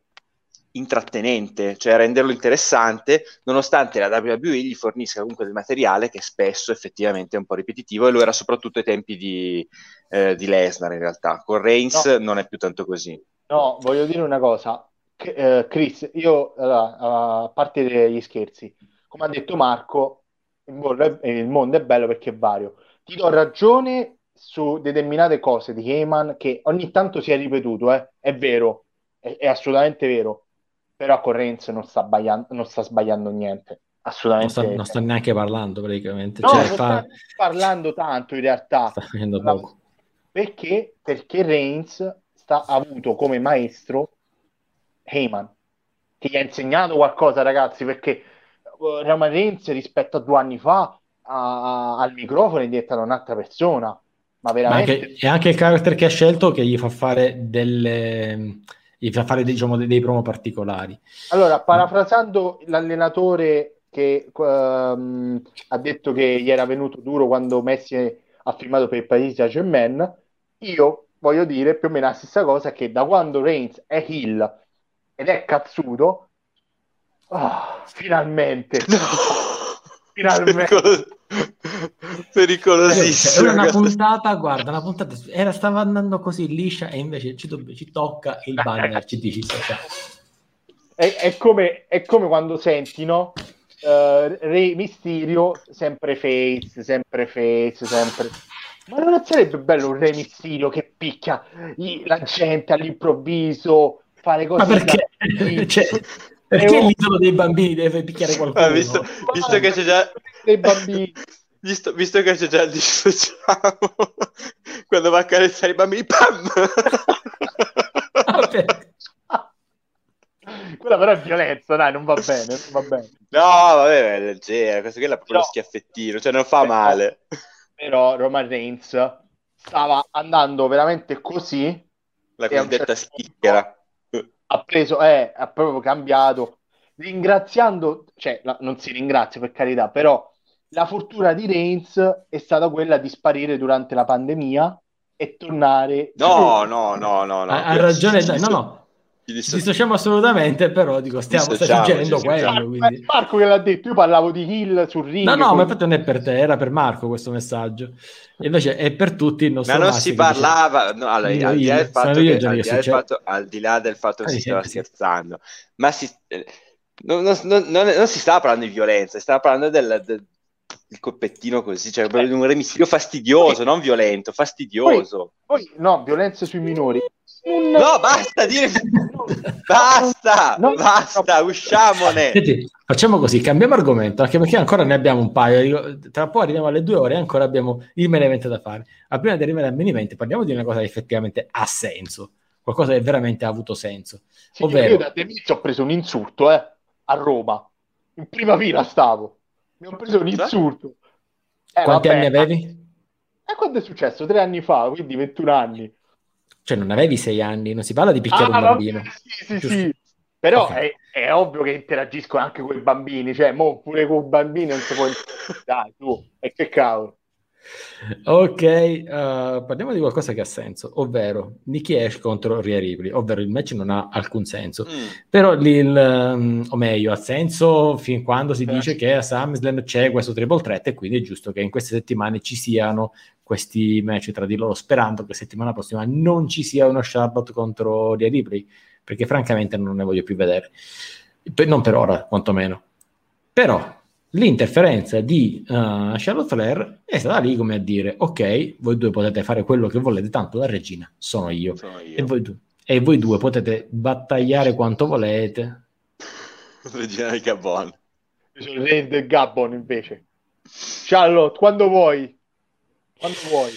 intrattenente, cioè a renderlo interessante, nonostante la WWE gli fornisca comunque del materiale che spesso effettivamente è un po' ripetitivo e lo era soprattutto ai tempi di, eh, di Lesnar in realtà. Con Reigns no. non è più tanto così. No, voglio dire una cosa. Uh, Chris, io allora, a parte gli scherzi, come ha detto Marco, il mondo, è, il mondo è bello perché è vario. Ti do ragione su determinate cose di Heyman che ogni tanto si è ripetuto, eh? è vero, è, è, assolutamente vero, però con Renz non sta, non sta sbagliando niente. Assolutamente. Non sta, non sta, neanche parlando praticamente. No, cioè, non fa... sta parlando tanto in realtà. Sta facendo poco. Perché? Perché Reigns sta, ha avuto come maestro Heyman, che gli ha insegnato qualcosa ragazzi, perché Roman Reigns rispetto a due anni fa a, a, al microfono è diventata un'altra persona. Ma veramente... Ma anche, è anche il carattere che ha scelto che gli fa fare delle gli fa fare diciamo, dei, dei promo particolari. Allora, parafrasando l'allenatore che um, ha detto che gli era venuto duro quando Messi ha firmato per il Paris Saint-Germain, io voglio dire più o meno la stessa cosa che da quando Reigns è heel ed è cazzuto, Oh, finalmente. No. Finalmente. Pericolosissimo. Era una puntata, guarda, una puntata era, stava andando così liscia e invece ci, do, ci tocca il banner, ci dici è, è, come, è come quando senti, no? Uh, Re Mysterio, sempre face, sempre face, sempre... Ma non sarebbe bello un Re Mysterio che picchia la gente all'improvviso, fare cose... Ma perché? cioè, perché l'isola dei bambini deve picchiare qualcuno? Ah, visto, visto che c'è già... Dei bambini. Visto, visto, che c'è già il dissociamo, quando va a carezzare i bambini, pam! Quella però è violenza, dai, non va bene, non va bene. No, vabbè, è leggera, questo qui è proprio lo schiaffettino, cioè non fa però, male. Però Roman Reigns stava andando veramente così. La cosiddetta certo schicchera ha preso, eh, ha proprio cambiato, ringraziando, cioè la, non si ringrazia per carità, però la fortuna di Reigns è stata quella di sparire durante la pandemia e tornare. No, no, no, no, no. Ha, ha ragione, no, no. Ci dissociamo assolutamente, però dico, stiamo suggerendo quello. Quindi. Marco che l'ha detto, io parlavo di Hill sul ring. No, no, ma infatti non è per te, era per Marco questo messaggio. Invece è per tutti il nostro Ma non si parlava, no, allora, al, di fatto che, al, di fatto, al di là del fatto che ah, si stava sì. scherzando, ma si, eh, non, non, non, non, si stava parlando di violenza, si stava parlando del, del il coppettino così, cioè eh. un remissivo fastidioso, poi, non violento, fastidioso. Poi, poi, no, violenza sui minori. No, basta dire basta, no, basta, no. usciamone. Senti, facciamo così, cambiamo argomento, anche perché ancora ne abbiamo un paio. Tra poco arriviamo alle due ore e ancora abbiamo il menevente da fare. Ma prima di arrivare al menevente parliamo di una cosa che effettivamente ha senso, qualcosa che veramente ha avuto senso. Sì, Ovvero... Io da Demizio ho preso un insulto, eh, a Roma. In prima fila stavo. Mi ho preso un insulto. Eh, Quanti vabbè, anni avevi? E eh, quando è successo? Tre anni fa, quindi 21 anni. Cioè, non avevi sei anni, non si parla di picchiare ah, un bambino. Vabbè, sì, sì, Giusto. sì. Però okay. è, è, ovvio che interagisco anche con i bambini, cioè, mo pure con i bambini non si può... Dai, tu, e che cavolo. Ok, uh, parliamo di qualcosa che ha senso, ovvero Nicky Ash contro Rhea Ripley, ovvero il match non ha alcun senso, mm. però il, um, o meglio, ha senso fin quando si dice che a SummerSlam c'è questo triple threat e quindi è giusto che in queste settimane ci siano questi match tra di loro, sperando che settimana prossima non ci sia uno Charlotte contro Rhea Ripley, perché francamente non ne voglio più vedere, non per ora quantomeno. Però l'interferenza di uh, Charlotte Flair è stata lì come a dire ok, voi due potete fare quello che volete, tanto la regina sono io, sono io. E, voi du- e, voi due potete battagliare quanto volete. regina del Gabon. Io sono il re del Gabon invece. Charlotte, quando vuoi. Quando vuoi.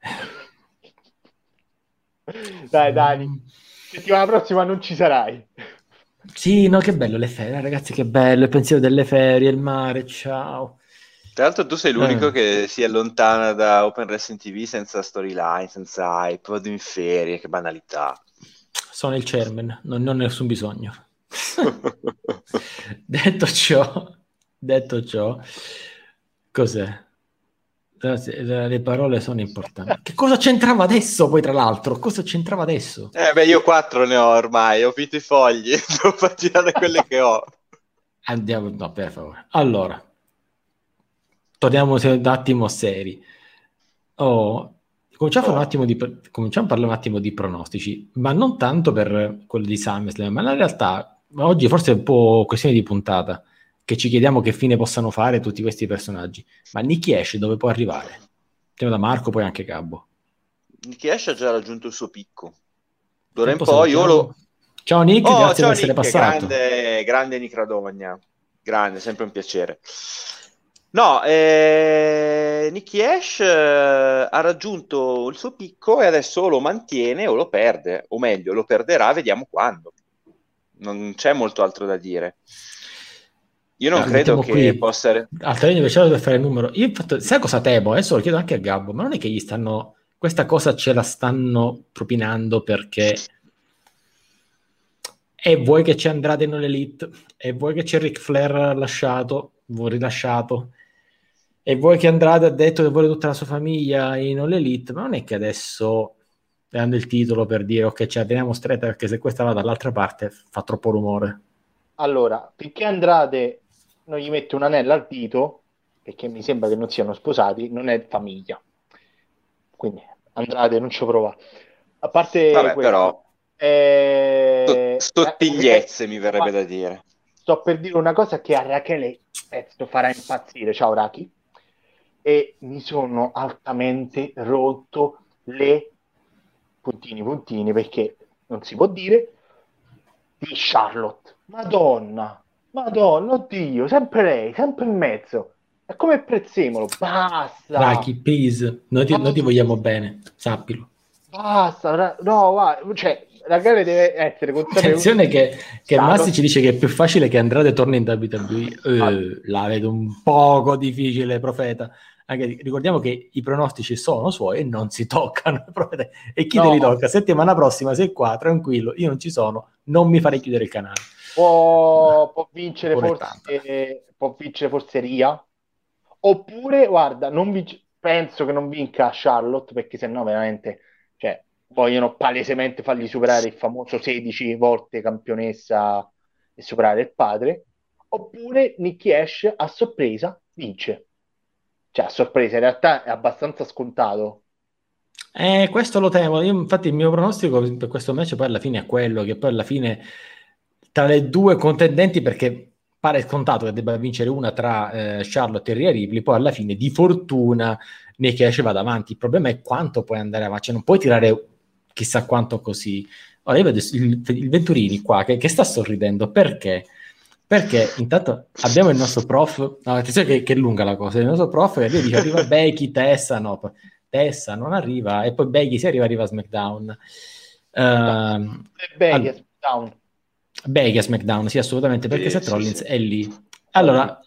Dai Dani, settimana prossima non ci sarai. Sì, no, che bello le ferie, ragazzi, che bello il pensiero delle ferie, il mare, ciao. Tra l'altro tu sei l'unico eh. che si allontana da Open Wrestling TV senza storyline, senza hype, vado in ferie, che banalità. Sono il chairman, non, non ho nessun bisogno. detto ciò, detto ciò, cos'è? Le parole sono importanti. Che cosa c'entrava adesso, poi, tra l'altro? Cosa c'entrava adesso? Eh, beh, io quattro ne ho ormai, ho finito i fogli, devo far girare quelle che ho. Andiamo, no, per favore. Allora, torniamo un attimo seri. Oh, cominciamo, oh. a di, cominciamo a parlare un attimo di pronostici, ma non tanto per quello di SummerSlam, ma in realtà oggi forse è un po' questione di puntata che ci chiediamo che fine possano fare tutti questi personaggi. Ma Nicky Ash dove può arrivare? Temo da Marco, poi anche Gabbo. Nicky Ash ha già raggiunto il suo picco. D'ora in poi io lo... Ciao Nick, oh, grazie ciao per essere Nick, passato. Grande, grande Nick Radogna. Grande, sempre un piacere. No, eh, Nicky Ash eh, ha raggiunto il suo picco e adesso lo mantiene o lo perde, o meglio, lo perderà, vediamo quando. Non c'è molto altro da dire. Io non ah, credo che qui, possa. Altrimenti invece deve fare il numero. Io infatti, sai cosa temo? Adesso lo chiedo anche a Gabbo, ma non è che gli stanno. Questa cosa ce la stanno propinando perché. E vuoi che c'è Andrade in Elite, e vuoi che c'è Ric Flair lasciato, rilasciato, e vuoi che Andrade ha detto che vuole tutta la sua famiglia in All Elite, ma non è che adesso danno il titolo per dire ok, ce la teniamo stretta perché se questa va dall'altra parte fa troppo rumore. Allora, finché Andrade non gli mette un anello al dito, perché mi sembra che non siano sposati, non è famiglia. Quindi Andrade non ci prova. A parte Vabbè, questo, però eh, sottigliezze eh, mi verrebbe da dire. Sto per dire una cosa che a Rachele Pezzo farà impazzire. Ciao Raki. E mi sono altamente rotto le puntini puntini perché non si può dire di Charlotte. Madonna, Madonna, oddio, sempre lei, sempre in mezzo. È come prezzemolo, basta. Raki, please, noi ti, noi ti vogliamo bene, sappilo. Basta, no, va, cioè, la gara deve essere consapevole. Attenzione che, che Massi ci dice che è più facile che Andrade torni in WWE. Eh, la vedo un poco difficile, profeta. Anche, ricordiamo che i pronostici sono suoi e non si toccano. e chi no. te li tocca? Settimana prossima sei qua, tranquillo, io non ci sono, non mi farei chiudere il canale può, può, vincere forse, può vincere forse Ria oppure guarda non vinc- penso che non vinca Charlotte perché sennò veramente cioè, vogliono palesemente fargli superare il famoso 16 volte campionessa e superare il padre, oppure Nicky Ash a sorpresa vince. Cioè, a sorpresa, in realtà è abbastanza scontato. Eh, questo lo temo. Io, infatti, il mio pronostico per questo match poi alla fine è quello che poi alla fine tra le due contendenti, perché pare scontato che debba vincere una tra eh, Charlotte e Rhea Ripley, poi alla fine di fortuna Nicky Ash va davanti. Il problema è quanto puoi andare avanti, cioè non puoi tirare chissà quanto così. Ora io vedo il, il Venturini qua che, che, sta sorridendo perché? Perché intanto abbiamo il nostro prof, no, attenzione che, che è lunga la cosa, il nostro prof che dice arriva Becky, Tessa, no, Tessa non arriva e poi Becky si arriva, arriva a SmackDown. Uh, Becky a SmackDown. Becky a SmackDown, sì assolutamente, perché sì, Seth Rollins sì. è lì. Allora,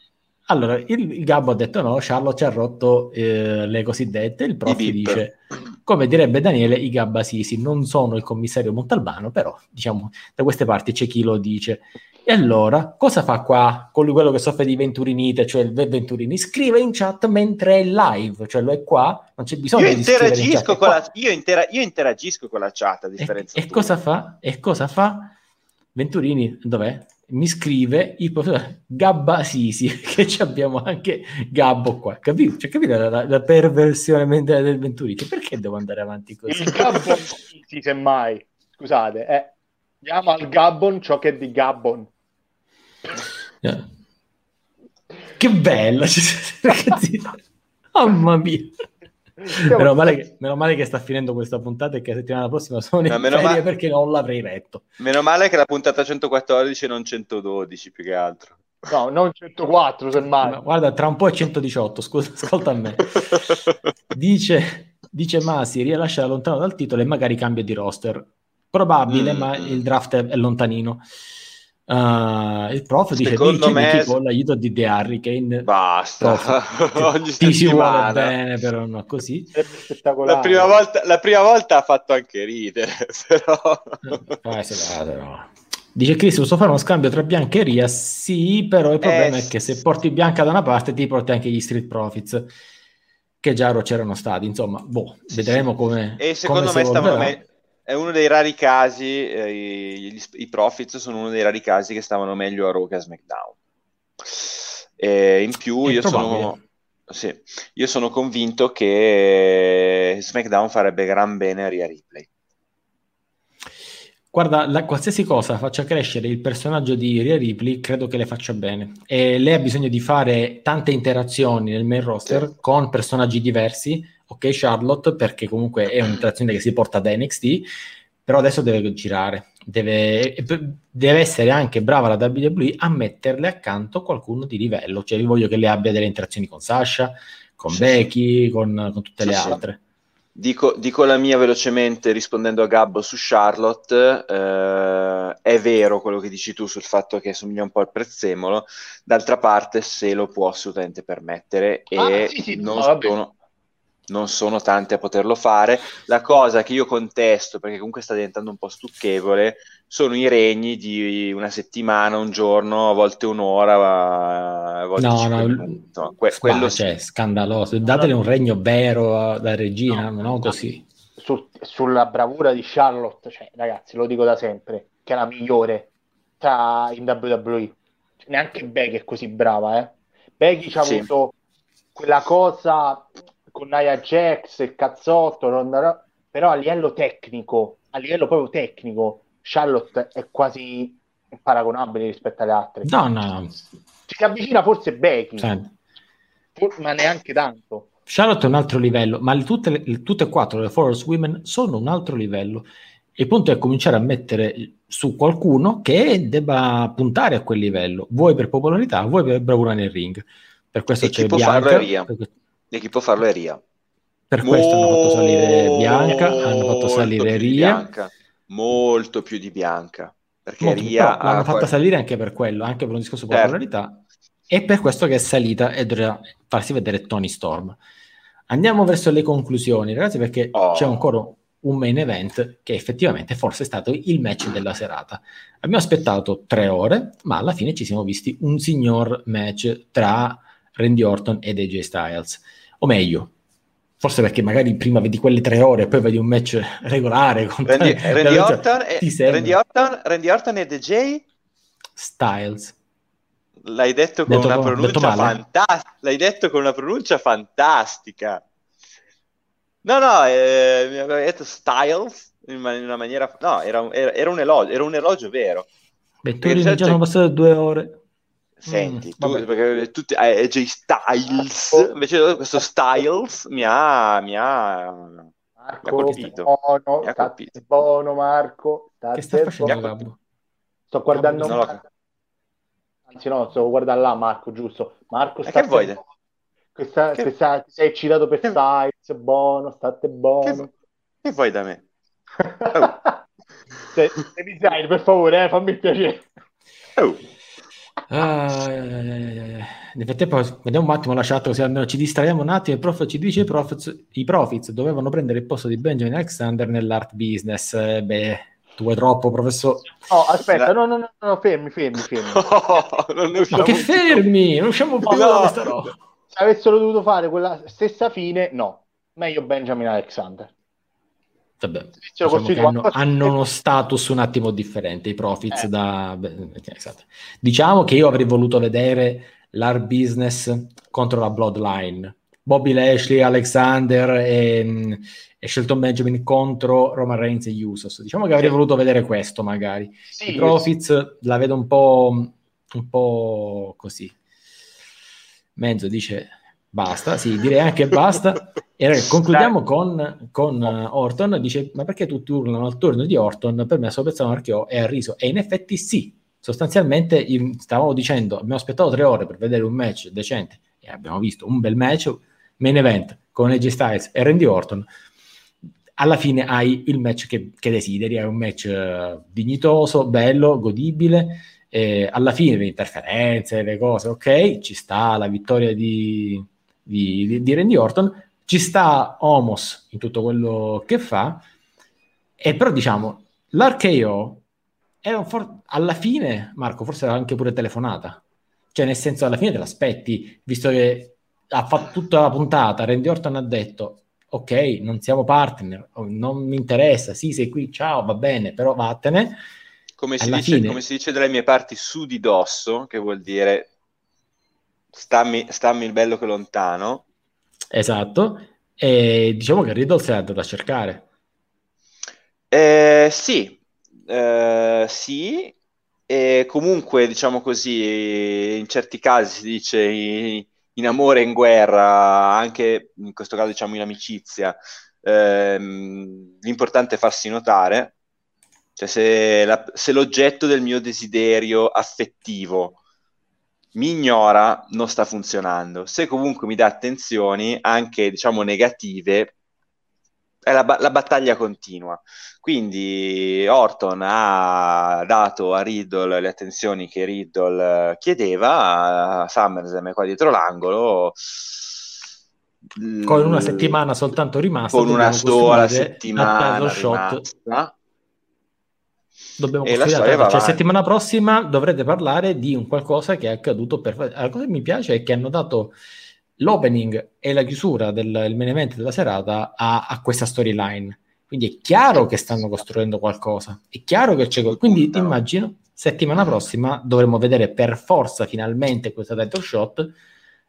allora, il, il Gabbo ha detto no, Charlotte ci ha rotto eh, le cosiddette, il prof dice, come direbbe Daniele, i Gabbasisi non sono il commissario Montalbano, però diciamo da queste parti c'è chi lo dice. E allora, cosa fa qua con quello che soffre di Venturinite, cioè il Venturini? Scrive in chat mentre è live, cioè lo è qua, non c'è bisogno io di scrivere in chat. Con la, io, intera- io, interagisco con la chat, a differenza E, e cosa fa? E cosa fa? Venturini, dov'è? mi scrive il professore Gabba Sisi, che abbiamo anche Gabbo qua, capito? Cioè, capite la, la, perversione mentale del Venturi? Che perché devo andare avanti così? Il Gabbo Sisi, semmai, scusate, eh, chiama al Gabbon ciò che è di Gabbon. Yeah. Che bello, ragazzi, mamma mia. Meno male, che, meno male, che, sta finendo questa puntata e che la settimana prossima sono in ferie ma... perché non l'avrei letto. Meno male che la puntata 114 e non 112 più che altro. No, non 104 semmai. No, guarda, tra un po' è 118, scusa, ascolta a me. Dice, dice Masi, rilascia lontano dal titolo e magari cambia di roster. Probabile, mm. ma il draft è, è lontanino. Uh, il prof dice Secondo me... con l'aiuto di The Hurricane basta. prof, ti si vuole bene però no così. La prima, volta, la prima volta ha fatto anche ridere però. Eh, però. dice Chris posso fare uno scambio tra Bianca e Ria sì però il problema eh, è che se porti Bianca da una parte ti porti anche gli Street Profits che già c'erano stati. Insomma boh, vedremo come e secondo come me stavano me- è uno dei rari casi, eh, i, i, Profits sono uno dei rari casi che stavano meglio a Raw che a SmackDown. E in più io sono, sì, io sono, convinto che SmackDown farebbe gran bene a Ria Ripley. Guarda, la, qualsiasi cosa faccia crescere il personaggio di Ria Ripley, credo che le faccia bene. E lei ha bisogno di fare tante interazioni nel main roster sì. con personaggi diversi ok Charlotte perché comunque è un'interazione che si porta da NXT, però adesso deve girare, deve, deve, essere anche brava la WWE a metterle accanto qualcuno di livello, cioè io voglio che lei abbia delle interazioni con Sasha, con sì, Becky, sì. Con, con, tutte sì, le altre. Dico, dico, la mia velocemente rispondendo a Gabbo su Charlotte, eh, è vero quello che dici tu sul fatto che somiglia un po' al prezzemolo, d'altra parte se lo può assolutamente permettere ah, e non, no, sono, non sono tanti a poterlo fare. La cosa che io contesto, perché comunque sta diventando un po' stucchevole, sono i regni di una settimana, un giorno, a volte un'ora, a volte no, no, no que- quello cioè, scandaloso. Datele un regno vero da regina, no, non così. Su, sulla bravura di Charlotte, cioè, ragazzi, lo dico da sempre, che è la migliore tra in WWE. Neanche Becky è così brava, eh. Becky ci ha sì. avuto quella cosa con Nia Jax, il cazzotto, non... però a livello tecnico, a livello proprio tecnico, Charlotte è quasi paragonabile rispetto alle altre. No, no. Ci si avvicina forse Becky, cioè, ma neanche tanto. Charlotte è un altro livello, ma tutte, le, tutte e quattro le Force Women sono un altro livello. Il punto è cominciare a mettere su qualcuno che debba puntare a quel livello, vuoi per popolarità, vuoi per bravura nel ring. Per questo e c'è Bianca. Per, e chi può farlo è Ria. Per molto questo hanno fatto salire Bianca, hanno fatto salire Ria. Bianca, molto più di Bianca. Perché molto, Ria l'hanno fatta qual... salire anche per quello, anche per un discorso di certo. popolarità. E per questo che è salita e dovrà farsi vedere Tony Storm. Andiamo verso le conclusioni, ragazzi, perché oh. c'è ancora un main event che effettivamente forse è stato il match della serata. Abbiamo aspettato tre ore, ma alla fine ci siamo visti un signor match tra Randy Orton ed AJ Styles. O meglio, Forse perché magari prima vedi quelle tre ore e poi vedi un match regolare. Con Randy, Randy, Orton, e, Randy, Orton, Randy Orton e DJ? Styles. L'hai detto con detto una pronuncia fantastica. L'hai detto con una pronuncia fantastica. No, no, eh, mi aveva detto Styles in una maniera... No, era un, era un, elogio, era un elogio vero. Beh, tu già sono passate due ore. Senti, mm, tu, perché tutti, eh, AJ Styles, invece questo Styles mi ha, mi ha, Marco, mi ha colpito. Buono, mi ha colpito. buono Marco. Che sta facendo Sto guardando... No, Anzi no, sto guardando là Marco, giusto. Marco, sta che vuoi? Questa, che... questa, ti sei eccitato per che... Styles, buono, state buono. Che, vuoi da me? Oh. se, se mi sai, per favore, eh, fammi piacere. Oh. Ah, nel frattempo vediamo un attimo la chat così almeno ci distraiamo un attimo. Il prof ci dice i profits, i profits dovevano prendere il posto di Benjamin Alexander nell'art business. Eh, beh tu vuoi troppo professore oh aspetta no no no, no fermi fermi fermi. Oh, non ne ma che fermi? Non usciamo più no, da questa roba. Se avessero dovuto fare quella stessa fine no. Meglio Benjamin Alexander Vabbè, diciamo hanno, hanno, uno status un attimo differente, i profits eh. da... Beh, esatto. Diciamo che io avrei voluto vedere l'art business contro la Bloodline. Bobby Lashley, Alexander e, e Shelton Benjamin contro Roman Reigns e Usos. Diciamo che avrei sì. voluto vedere questo magari. Sì, I profits sì. la vedo un po', un po' così. Mezzo dice basta, sì, direi anche basta. E concludiamo con, con uh, Orton. Dice: Ma perché tutti urlano al turno di Orton? Per me, solo pensavo Marchio e ha riso. E in effetti, sì, sostanzialmente stavamo dicendo: abbiamo aspettato tre ore per vedere un match decente e abbiamo visto un bel match. Main event con AJ Styles e Randy Orton. Alla fine hai il match che, che desideri, hai un match uh, dignitoso, bello, godibile. Alla fine le interferenze, le cose, ok, ci sta la vittoria di, di, di, di Randy Orton. Ci sta Homos in tutto quello che fa, e però diciamo, l'RKO è un for- alla fine, Marco, forse era anche pure telefonata, cioè nel senso alla fine te l'aspetti, visto che ha fatto tutta la puntata, Randy Orton ha detto ok, non siamo partner, non mi interessa, sì, sei qui, ciao, va bene, però vattene. Come si, dice, fine... come si dice dalle mie parti, su di dosso, che vuol dire stammi, stammi il bello che lontano. Esatto, e diciamo che Riddle si è andato a cercare. Eh, sì, eh, sì, e comunque diciamo così, in certi casi si dice in amore in guerra, anche in questo caso diciamo in amicizia, ehm, l'importante è farsi notare, cioè se, la, se l'oggetto del mio desiderio affettivo mi ignora, non sta funzionando. Se comunque mi dà attenzioni, anche diciamo negative, è la, la, battaglia continua. Quindi Orton ha dato a Riddle le attenzioni che Riddle chiedeva, a SummerSlam è qua dietro l'angolo. Con una settimana soltanto rimasta. Con una sola settimana rimasta dobbiamo e la storia va cioè, settimana prossima dovrete parlare di un qualcosa che è accaduto per la cosa che mi piace è che hanno dato l'opening e la chiusura del main event della serata a, a questa storyline. Quindi è chiaro che stanno costruendo qualcosa. È chiaro che c'è quindi ti immagino settimana prossima dovremo vedere per forza finalmente questa title shot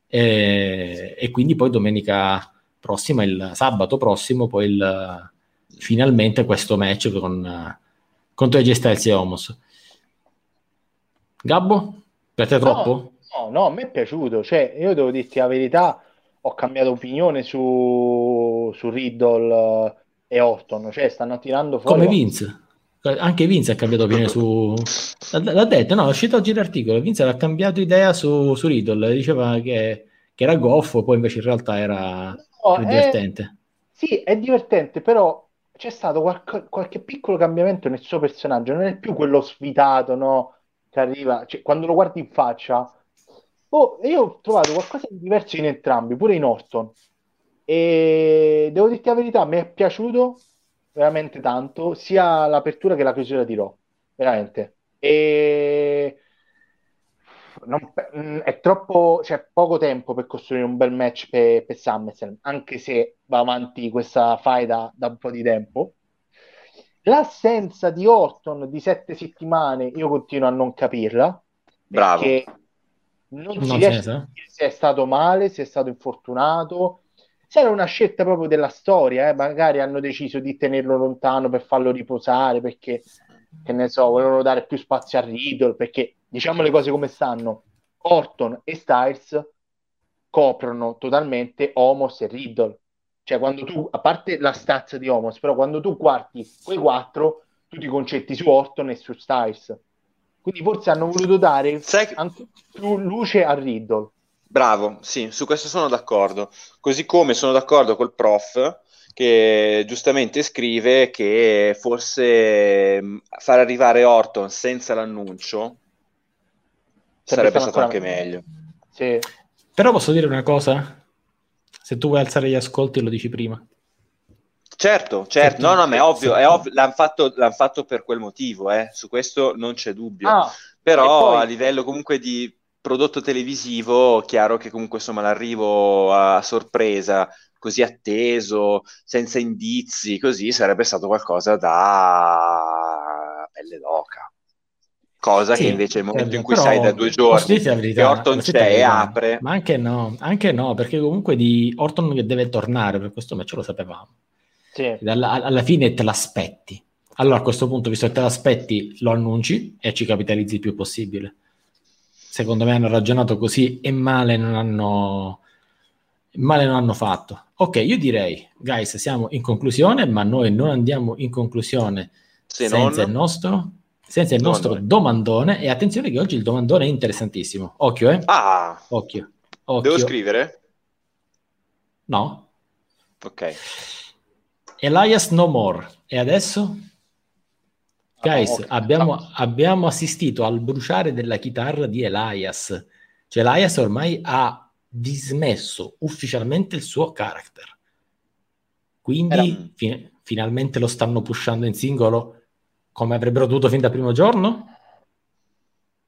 e, e quindi poi domenica prossima il sabato prossimo poi il, finalmente questo match con contro AJ Styles e Homos. Gabbo? Per te troppo? No, no, a me è piaciuto. Cioè, io devo dirti la verità, ho cambiato opinione su, su Riddle eh, e Orton. Cioè, stanno tirando fuori... Come Vince. Anche Vince ha cambiato opinione su... L'ha detto, no, è uscito oggi l'articolo. Vince ha cambiato idea su, su Riddle. Diceva che, che, era goffo, poi invece in realtà era, no, era divertente. È... Sì, è divertente, però c'è stato qualche, qualche, piccolo cambiamento nel suo personaggio, non è più quello svitato, no? Che arriva, cioè, quando lo guardi in faccia, oh, io ho trovato qualcosa di diverso in entrambi, pure in Orton. E devo dirti la verità, mi è piaciuto veramente tanto, sia l'apertura che la chiusura di Raw, veramente. E non, mm, è troppo, cioè poco tempo per costruire un bel match per, per SummerSlam, anche se va avanti questa faida da un po' di tempo. L'assenza di Orton di sette settimane, io continuo a non capirla. Bravo. Non, non si riesce a dire se è stato male, se è stato infortunato. Se era una scelta proprio della storia, eh, magari hanno deciso di tenerlo lontano per farlo riposare, perché, che ne so, volevano dare più spazio a Riddle, perché diciamo le cose come stanno, Orton e Styles coprono totalmente Homos e Riddle. Cioè, quando tu, a parte la stazza di Homos, però quando tu guardi quei quattro, tu ti concetti su Orton e su Styles. Quindi forse hanno voluto dare Sai... anche più luce a Riddle. Bravo, sì, su questo sono d'accordo. Così come sono d'accordo col prof che giustamente scrive che forse far arrivare Orton senza l'annuncio sarebbe stato anche meglio. Sì. Però posso dire una cosa? Se tu vuoi alzare gli ascolti lo dici prima. Certo, certo, no, no, ma è ovvio, è ovvio l'hanno, fatto, l'hanno fatto per quel motivo, eh. su questo non c'è dubbio. Ah, Però poi... a livello comunque di prodotto televisivo, chiaro che comunque insomma l'arrivo a sorpresa, così atteso, senza indizi, così sarebbe stato qualcosa da pelle d'oca. Cosa sì, che invece nel momento in cui sai da due giorni verità, che Orton c'è e apre. ma anche no, anche no perché comunque di Orton che deve tornare per questo match lo sapevamo. Sì. alla, alla fine te l'aspetti. Allora a questo punto visto che te l'aspetti lo annunci e ci capitalizzi il più possibile. Secondo me hanno ragionato così e male non hanno male non hanno fatto ok io direi guys siamo in conclusione ma noi non andiamo in conclusione Se senza non... il nostro senza il nostro domandone. E attenzione che oggi il domandone è interessantissimo. Occhio, eh? Ah! Occhio. Occhio. Devo scrivere? No. Ok. Elias No More. E adesso? Guys, okay. abbiamo, abbiamo, assistito al bruciare della chitarra di Elias. Cioè, Elias ormai ha dismesso ufficialmente il suo character. Quindi, Era... fi- finalmente lo stanno pushando in singolo come avrebbero dovuto fin dal primo giorno?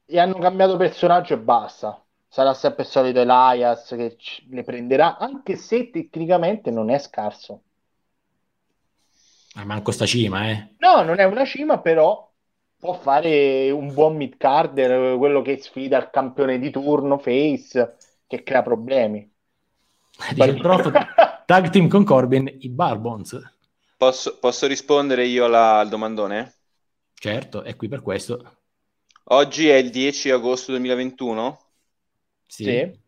E hanno cambiato personaggio e basta. Sarà sempre il solito Elias che le prenderà, anche se tecnicamente non è scarso. Ma manco sta cima, eh? No, non è una cima, però può fare un buon mid-carder, quello che sfida il campione di turno, face, che crea problemi. Dice il prof, tag team con Corbin, i Barbons. Posso, posso rispondere io alla, al domandone? Certo, è qui per questo. Oggi è il 10 agosto 2021? Sì. sì.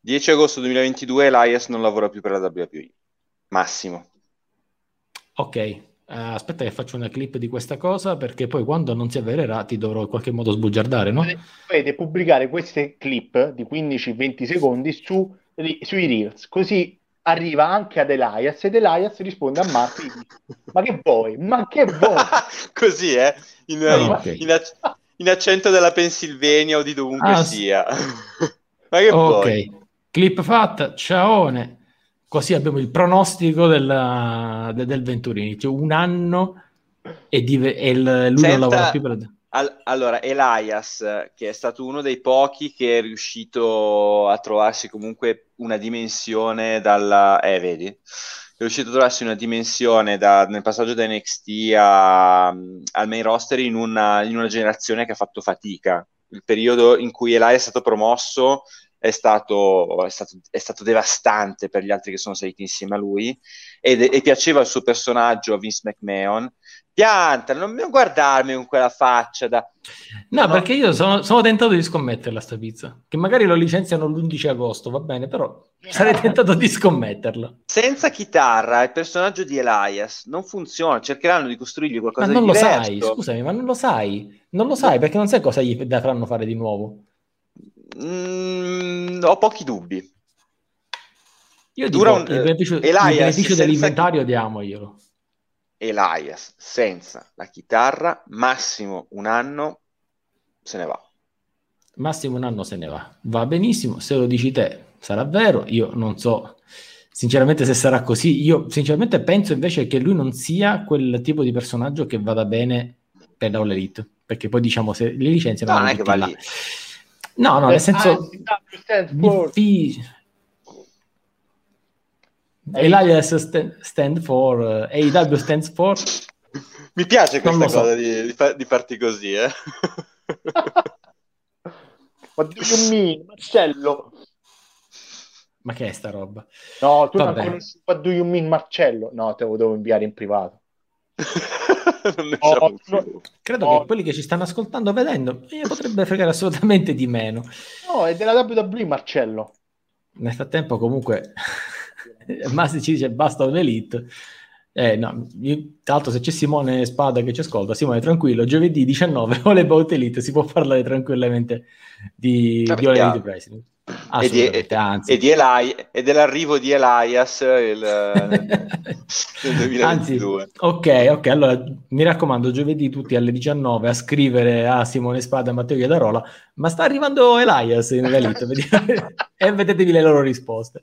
10 agosto 2022 Elias non lavora più per la WWE. Massimo. Ok, uh, aspetta che faccio una clip di questa cosa perché poi quando non si avvererà ti dovrò in qualche modo sbugiardare, no? Dovete pubblicare queste clip di 15-20 secondi su, sui Reels, così arriva anche ad Elias ed Elias risponde a Marco ma che vuoi? Ma che vuoi? Così, eh? In, oh, okay. in, in, accento della Pennsylvania o di dovunque ah, sia. ma che ok, vuoi? clip fatta, ciaone. Così abbiamo il pronostico della, de, del Venturini, cioè un anno e, dive, e il, lui Senta, non lavora più per... Al, allora, Elias, che è stato uno dei pochi che è riuscito a trovarsi comunque una dimensione dalla... Eh, vedi? È riuscito a trovarsi una dimensione da, nel passaggio da NXT a, al main roster in una, in una generazione che ha fatto fatica. Il periodo in cui Elias è stato promosso è stato, è, stato, è stato, devastante per gli altri che sono saliti insieme a lui ed, e piaceva il suo personaggio Vince McMahon pianta, non, non guardarmi con quella faccia da... No, no. perché io sono, sono, tentato di scommetterla sta pizza, che magari lo licenziano l'11 agosto, va bene, però sarei tentato di scommetterla. Senza chitarra il personaggio di Elias non funziona, cercheranno di costruirgli qualcosa ma non di diverso. lo sai, scusami, ma non lo sai, non lo sai perché non sai cosa gli faranno fare di nuovo. Mm, ho pochi dubbi. Io Dura dico, un, il beneficio, Elias, il beneficio dell'inventario diamoglielo. Elias senza la chitarra, massimo un anno se ne va. Massimo un anno se ne va. Va benissimo, se lo dici te sarà vero, io non so sinceramente se sarà così. Io sinceramente penso invece che lui non sia quel tipo di personaggio che vada bene per la All Elite, perché poi diciamo se li licenziano no, non è che va lì. No, no, nel senso... Ah, difficile. Elias stand, stand for, uh, AW stands for... Mi piace questa so. cosa di, di, fa- di farti così, eh? What do you mean, Marcello? Ma che è sta roba? No, tu non Vabbè. conosci What do you mean, Marcello? No, te lo devo inviare in privato. non Oh, no. Credo No. che quelli che ci stanno ascoltando, vedendo, mi potrebbe fregare assolutamente di meno. No, è della WWE, Marcello. Nel frattempo, comunque, Masi ci dice basta un elite. Eh, no, io- tra l'altro, se c'è Simone Spada che ci ascolta, Simone, tranquillo, giovedì 19 All About Elite si può parlare tranquillamente di, Vabbè, di All. Elite Wrestling. E, di- e di Eli- e dell'arrivo di Elias il, nel 2022. Anzi, ok, ok, allora mi raccomando, giovedì tutti alle 19 a scrivere a Simone Spada e Matteo Chiadarola, ma sta arrivando Elias in vediamo- e vedetevi le loro risposte.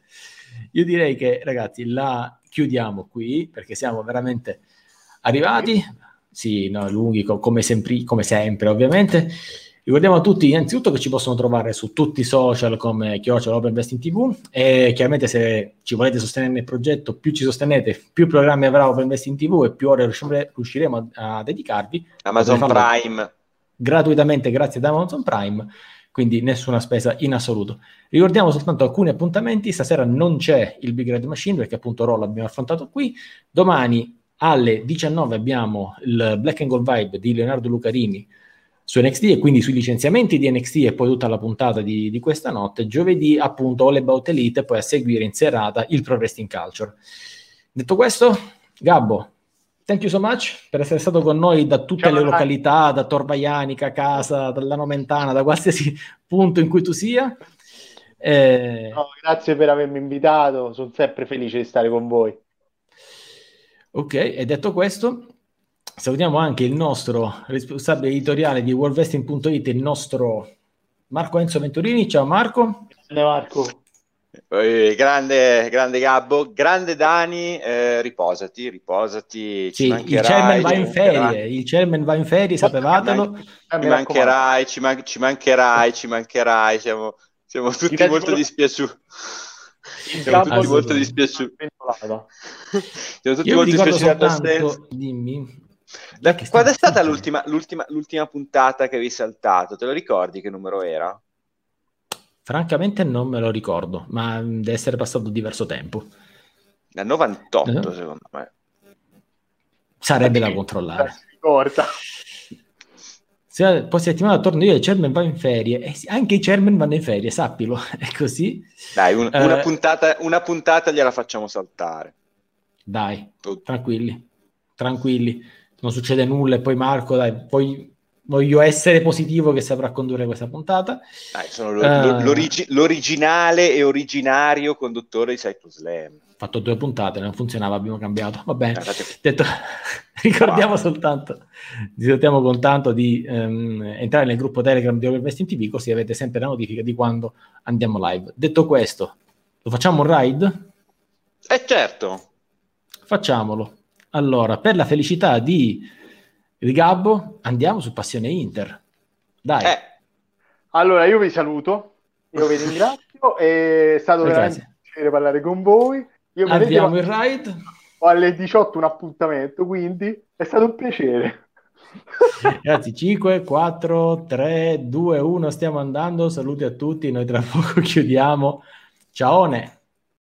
Io direi che, ragazzi, la chiudiamo qui, perché siamo veramente arrivati, sì, no, lunghi, co- come, sempre, come sempre, ovviamente. Ricordiamo a tutti innanzitutto che ci possono trovare su tutti i social come Chiocciola Open Investing TV e chiaramente se ci volete sostenere nel progetto, più ci sostenete, più programmi avrà Open Investing TV e più ore riuscire- riusciremo a, a dedicarvi Amazon Prime. gratuitamente grazie ad Amazon Prime, quindi nessuna spesa in assoluto. Ricordiamo soltanto alcuni appuntamenti, stasera non c'è il Big Red Machine perché appunto Roll abbiamo affrontato qui, domani alle 19 abbiamo il Black and Gold Vibe di Leonardo Lucarini su NXT e quindi sui licenziamenti di NXT e poi tutta la puntata di, di questa notte, giovedì appunto All About Elite e poi a seguire in serata il Pro Wrestling Culture. Detto questo, Gabbo, thank you so much per essere stato con noi da tutte Ciao, le località, da Torvaianica, Casa, dalla Nomentana, da qualsiasi punto in cui tu sia. Eh, No, grazie per avermi invitato, sono sempre felice di stare con voi. Ok, e detto questo, salutiamo anche il nostro responsabile editoriale di worldvesting.it, il nostro Marco Enzo Venturini. Ciao Marco. Grande Marco. Eh, grande, grande Gabbo, grande Dani, eh, riposati, riposati, ci Sì, il chairman va in mancherai. ferie, il chairman va in ferie, sapevatelo. Ci mancherai, ci, man- ci mancherai, ci mancherai, siamo, siamo tutti molto dispiaciuti. Siamo tutti molto dispiaciuti. Siamo tutti Io molto dispiaciuti soltanto, dimmi. Che Quando è sta- stata l'ultima, l'ultima, l'ultima puntata che avevi saltato? Te lo ricordi che numero era? Francamente non me lo ricordo, ma deve essere passato diverso tempo. La 98, Eh? secondo me. Sarebbe da controllare. Ricorda. Se, poi settimana torno io e il chairman va in ferie. Eh anche i chairman vanno in ferie, sappilo. È così. Dai, un- una, puntata, una puntata gliela facciamo saltare. Dai, Tutto. tranquilli, tranquilli. Non succede nulla e poi Marco, dai, poi voglio essere positivo che saprà condurre questa puntata. Dai, sono lo- lo- l'origi- l'originale e originario conduttore di Cyclo Slam. Fatto due puntate, non funzionava, abbiamo cambiato. Va bene. Eh, Detto, ricordiamo Ah. soltanto, salutiamo con tanto di ehm, entrare nel gruppo Telegram di Overvesting TV così avete sempre la notifica di quando andiamo live. Detto questo, lo facciamo un ride? Eh certo, Facciamolo. Allora, per la felicità di, di Gabbo, andiamo su Passione Inter. Dai, eh, Allora, io vi saluto, io vi ringrazio, è stato veramente un piacere parlare con voi. Io mi avviamo il ride. ho alle 18 un appuntamento, quindi è stato un piacere. Ragazzi, 5, 4, 3, 2, 1, stiamo andando. Saluti a tutti, noi tra poco chiudiamo. Ciao!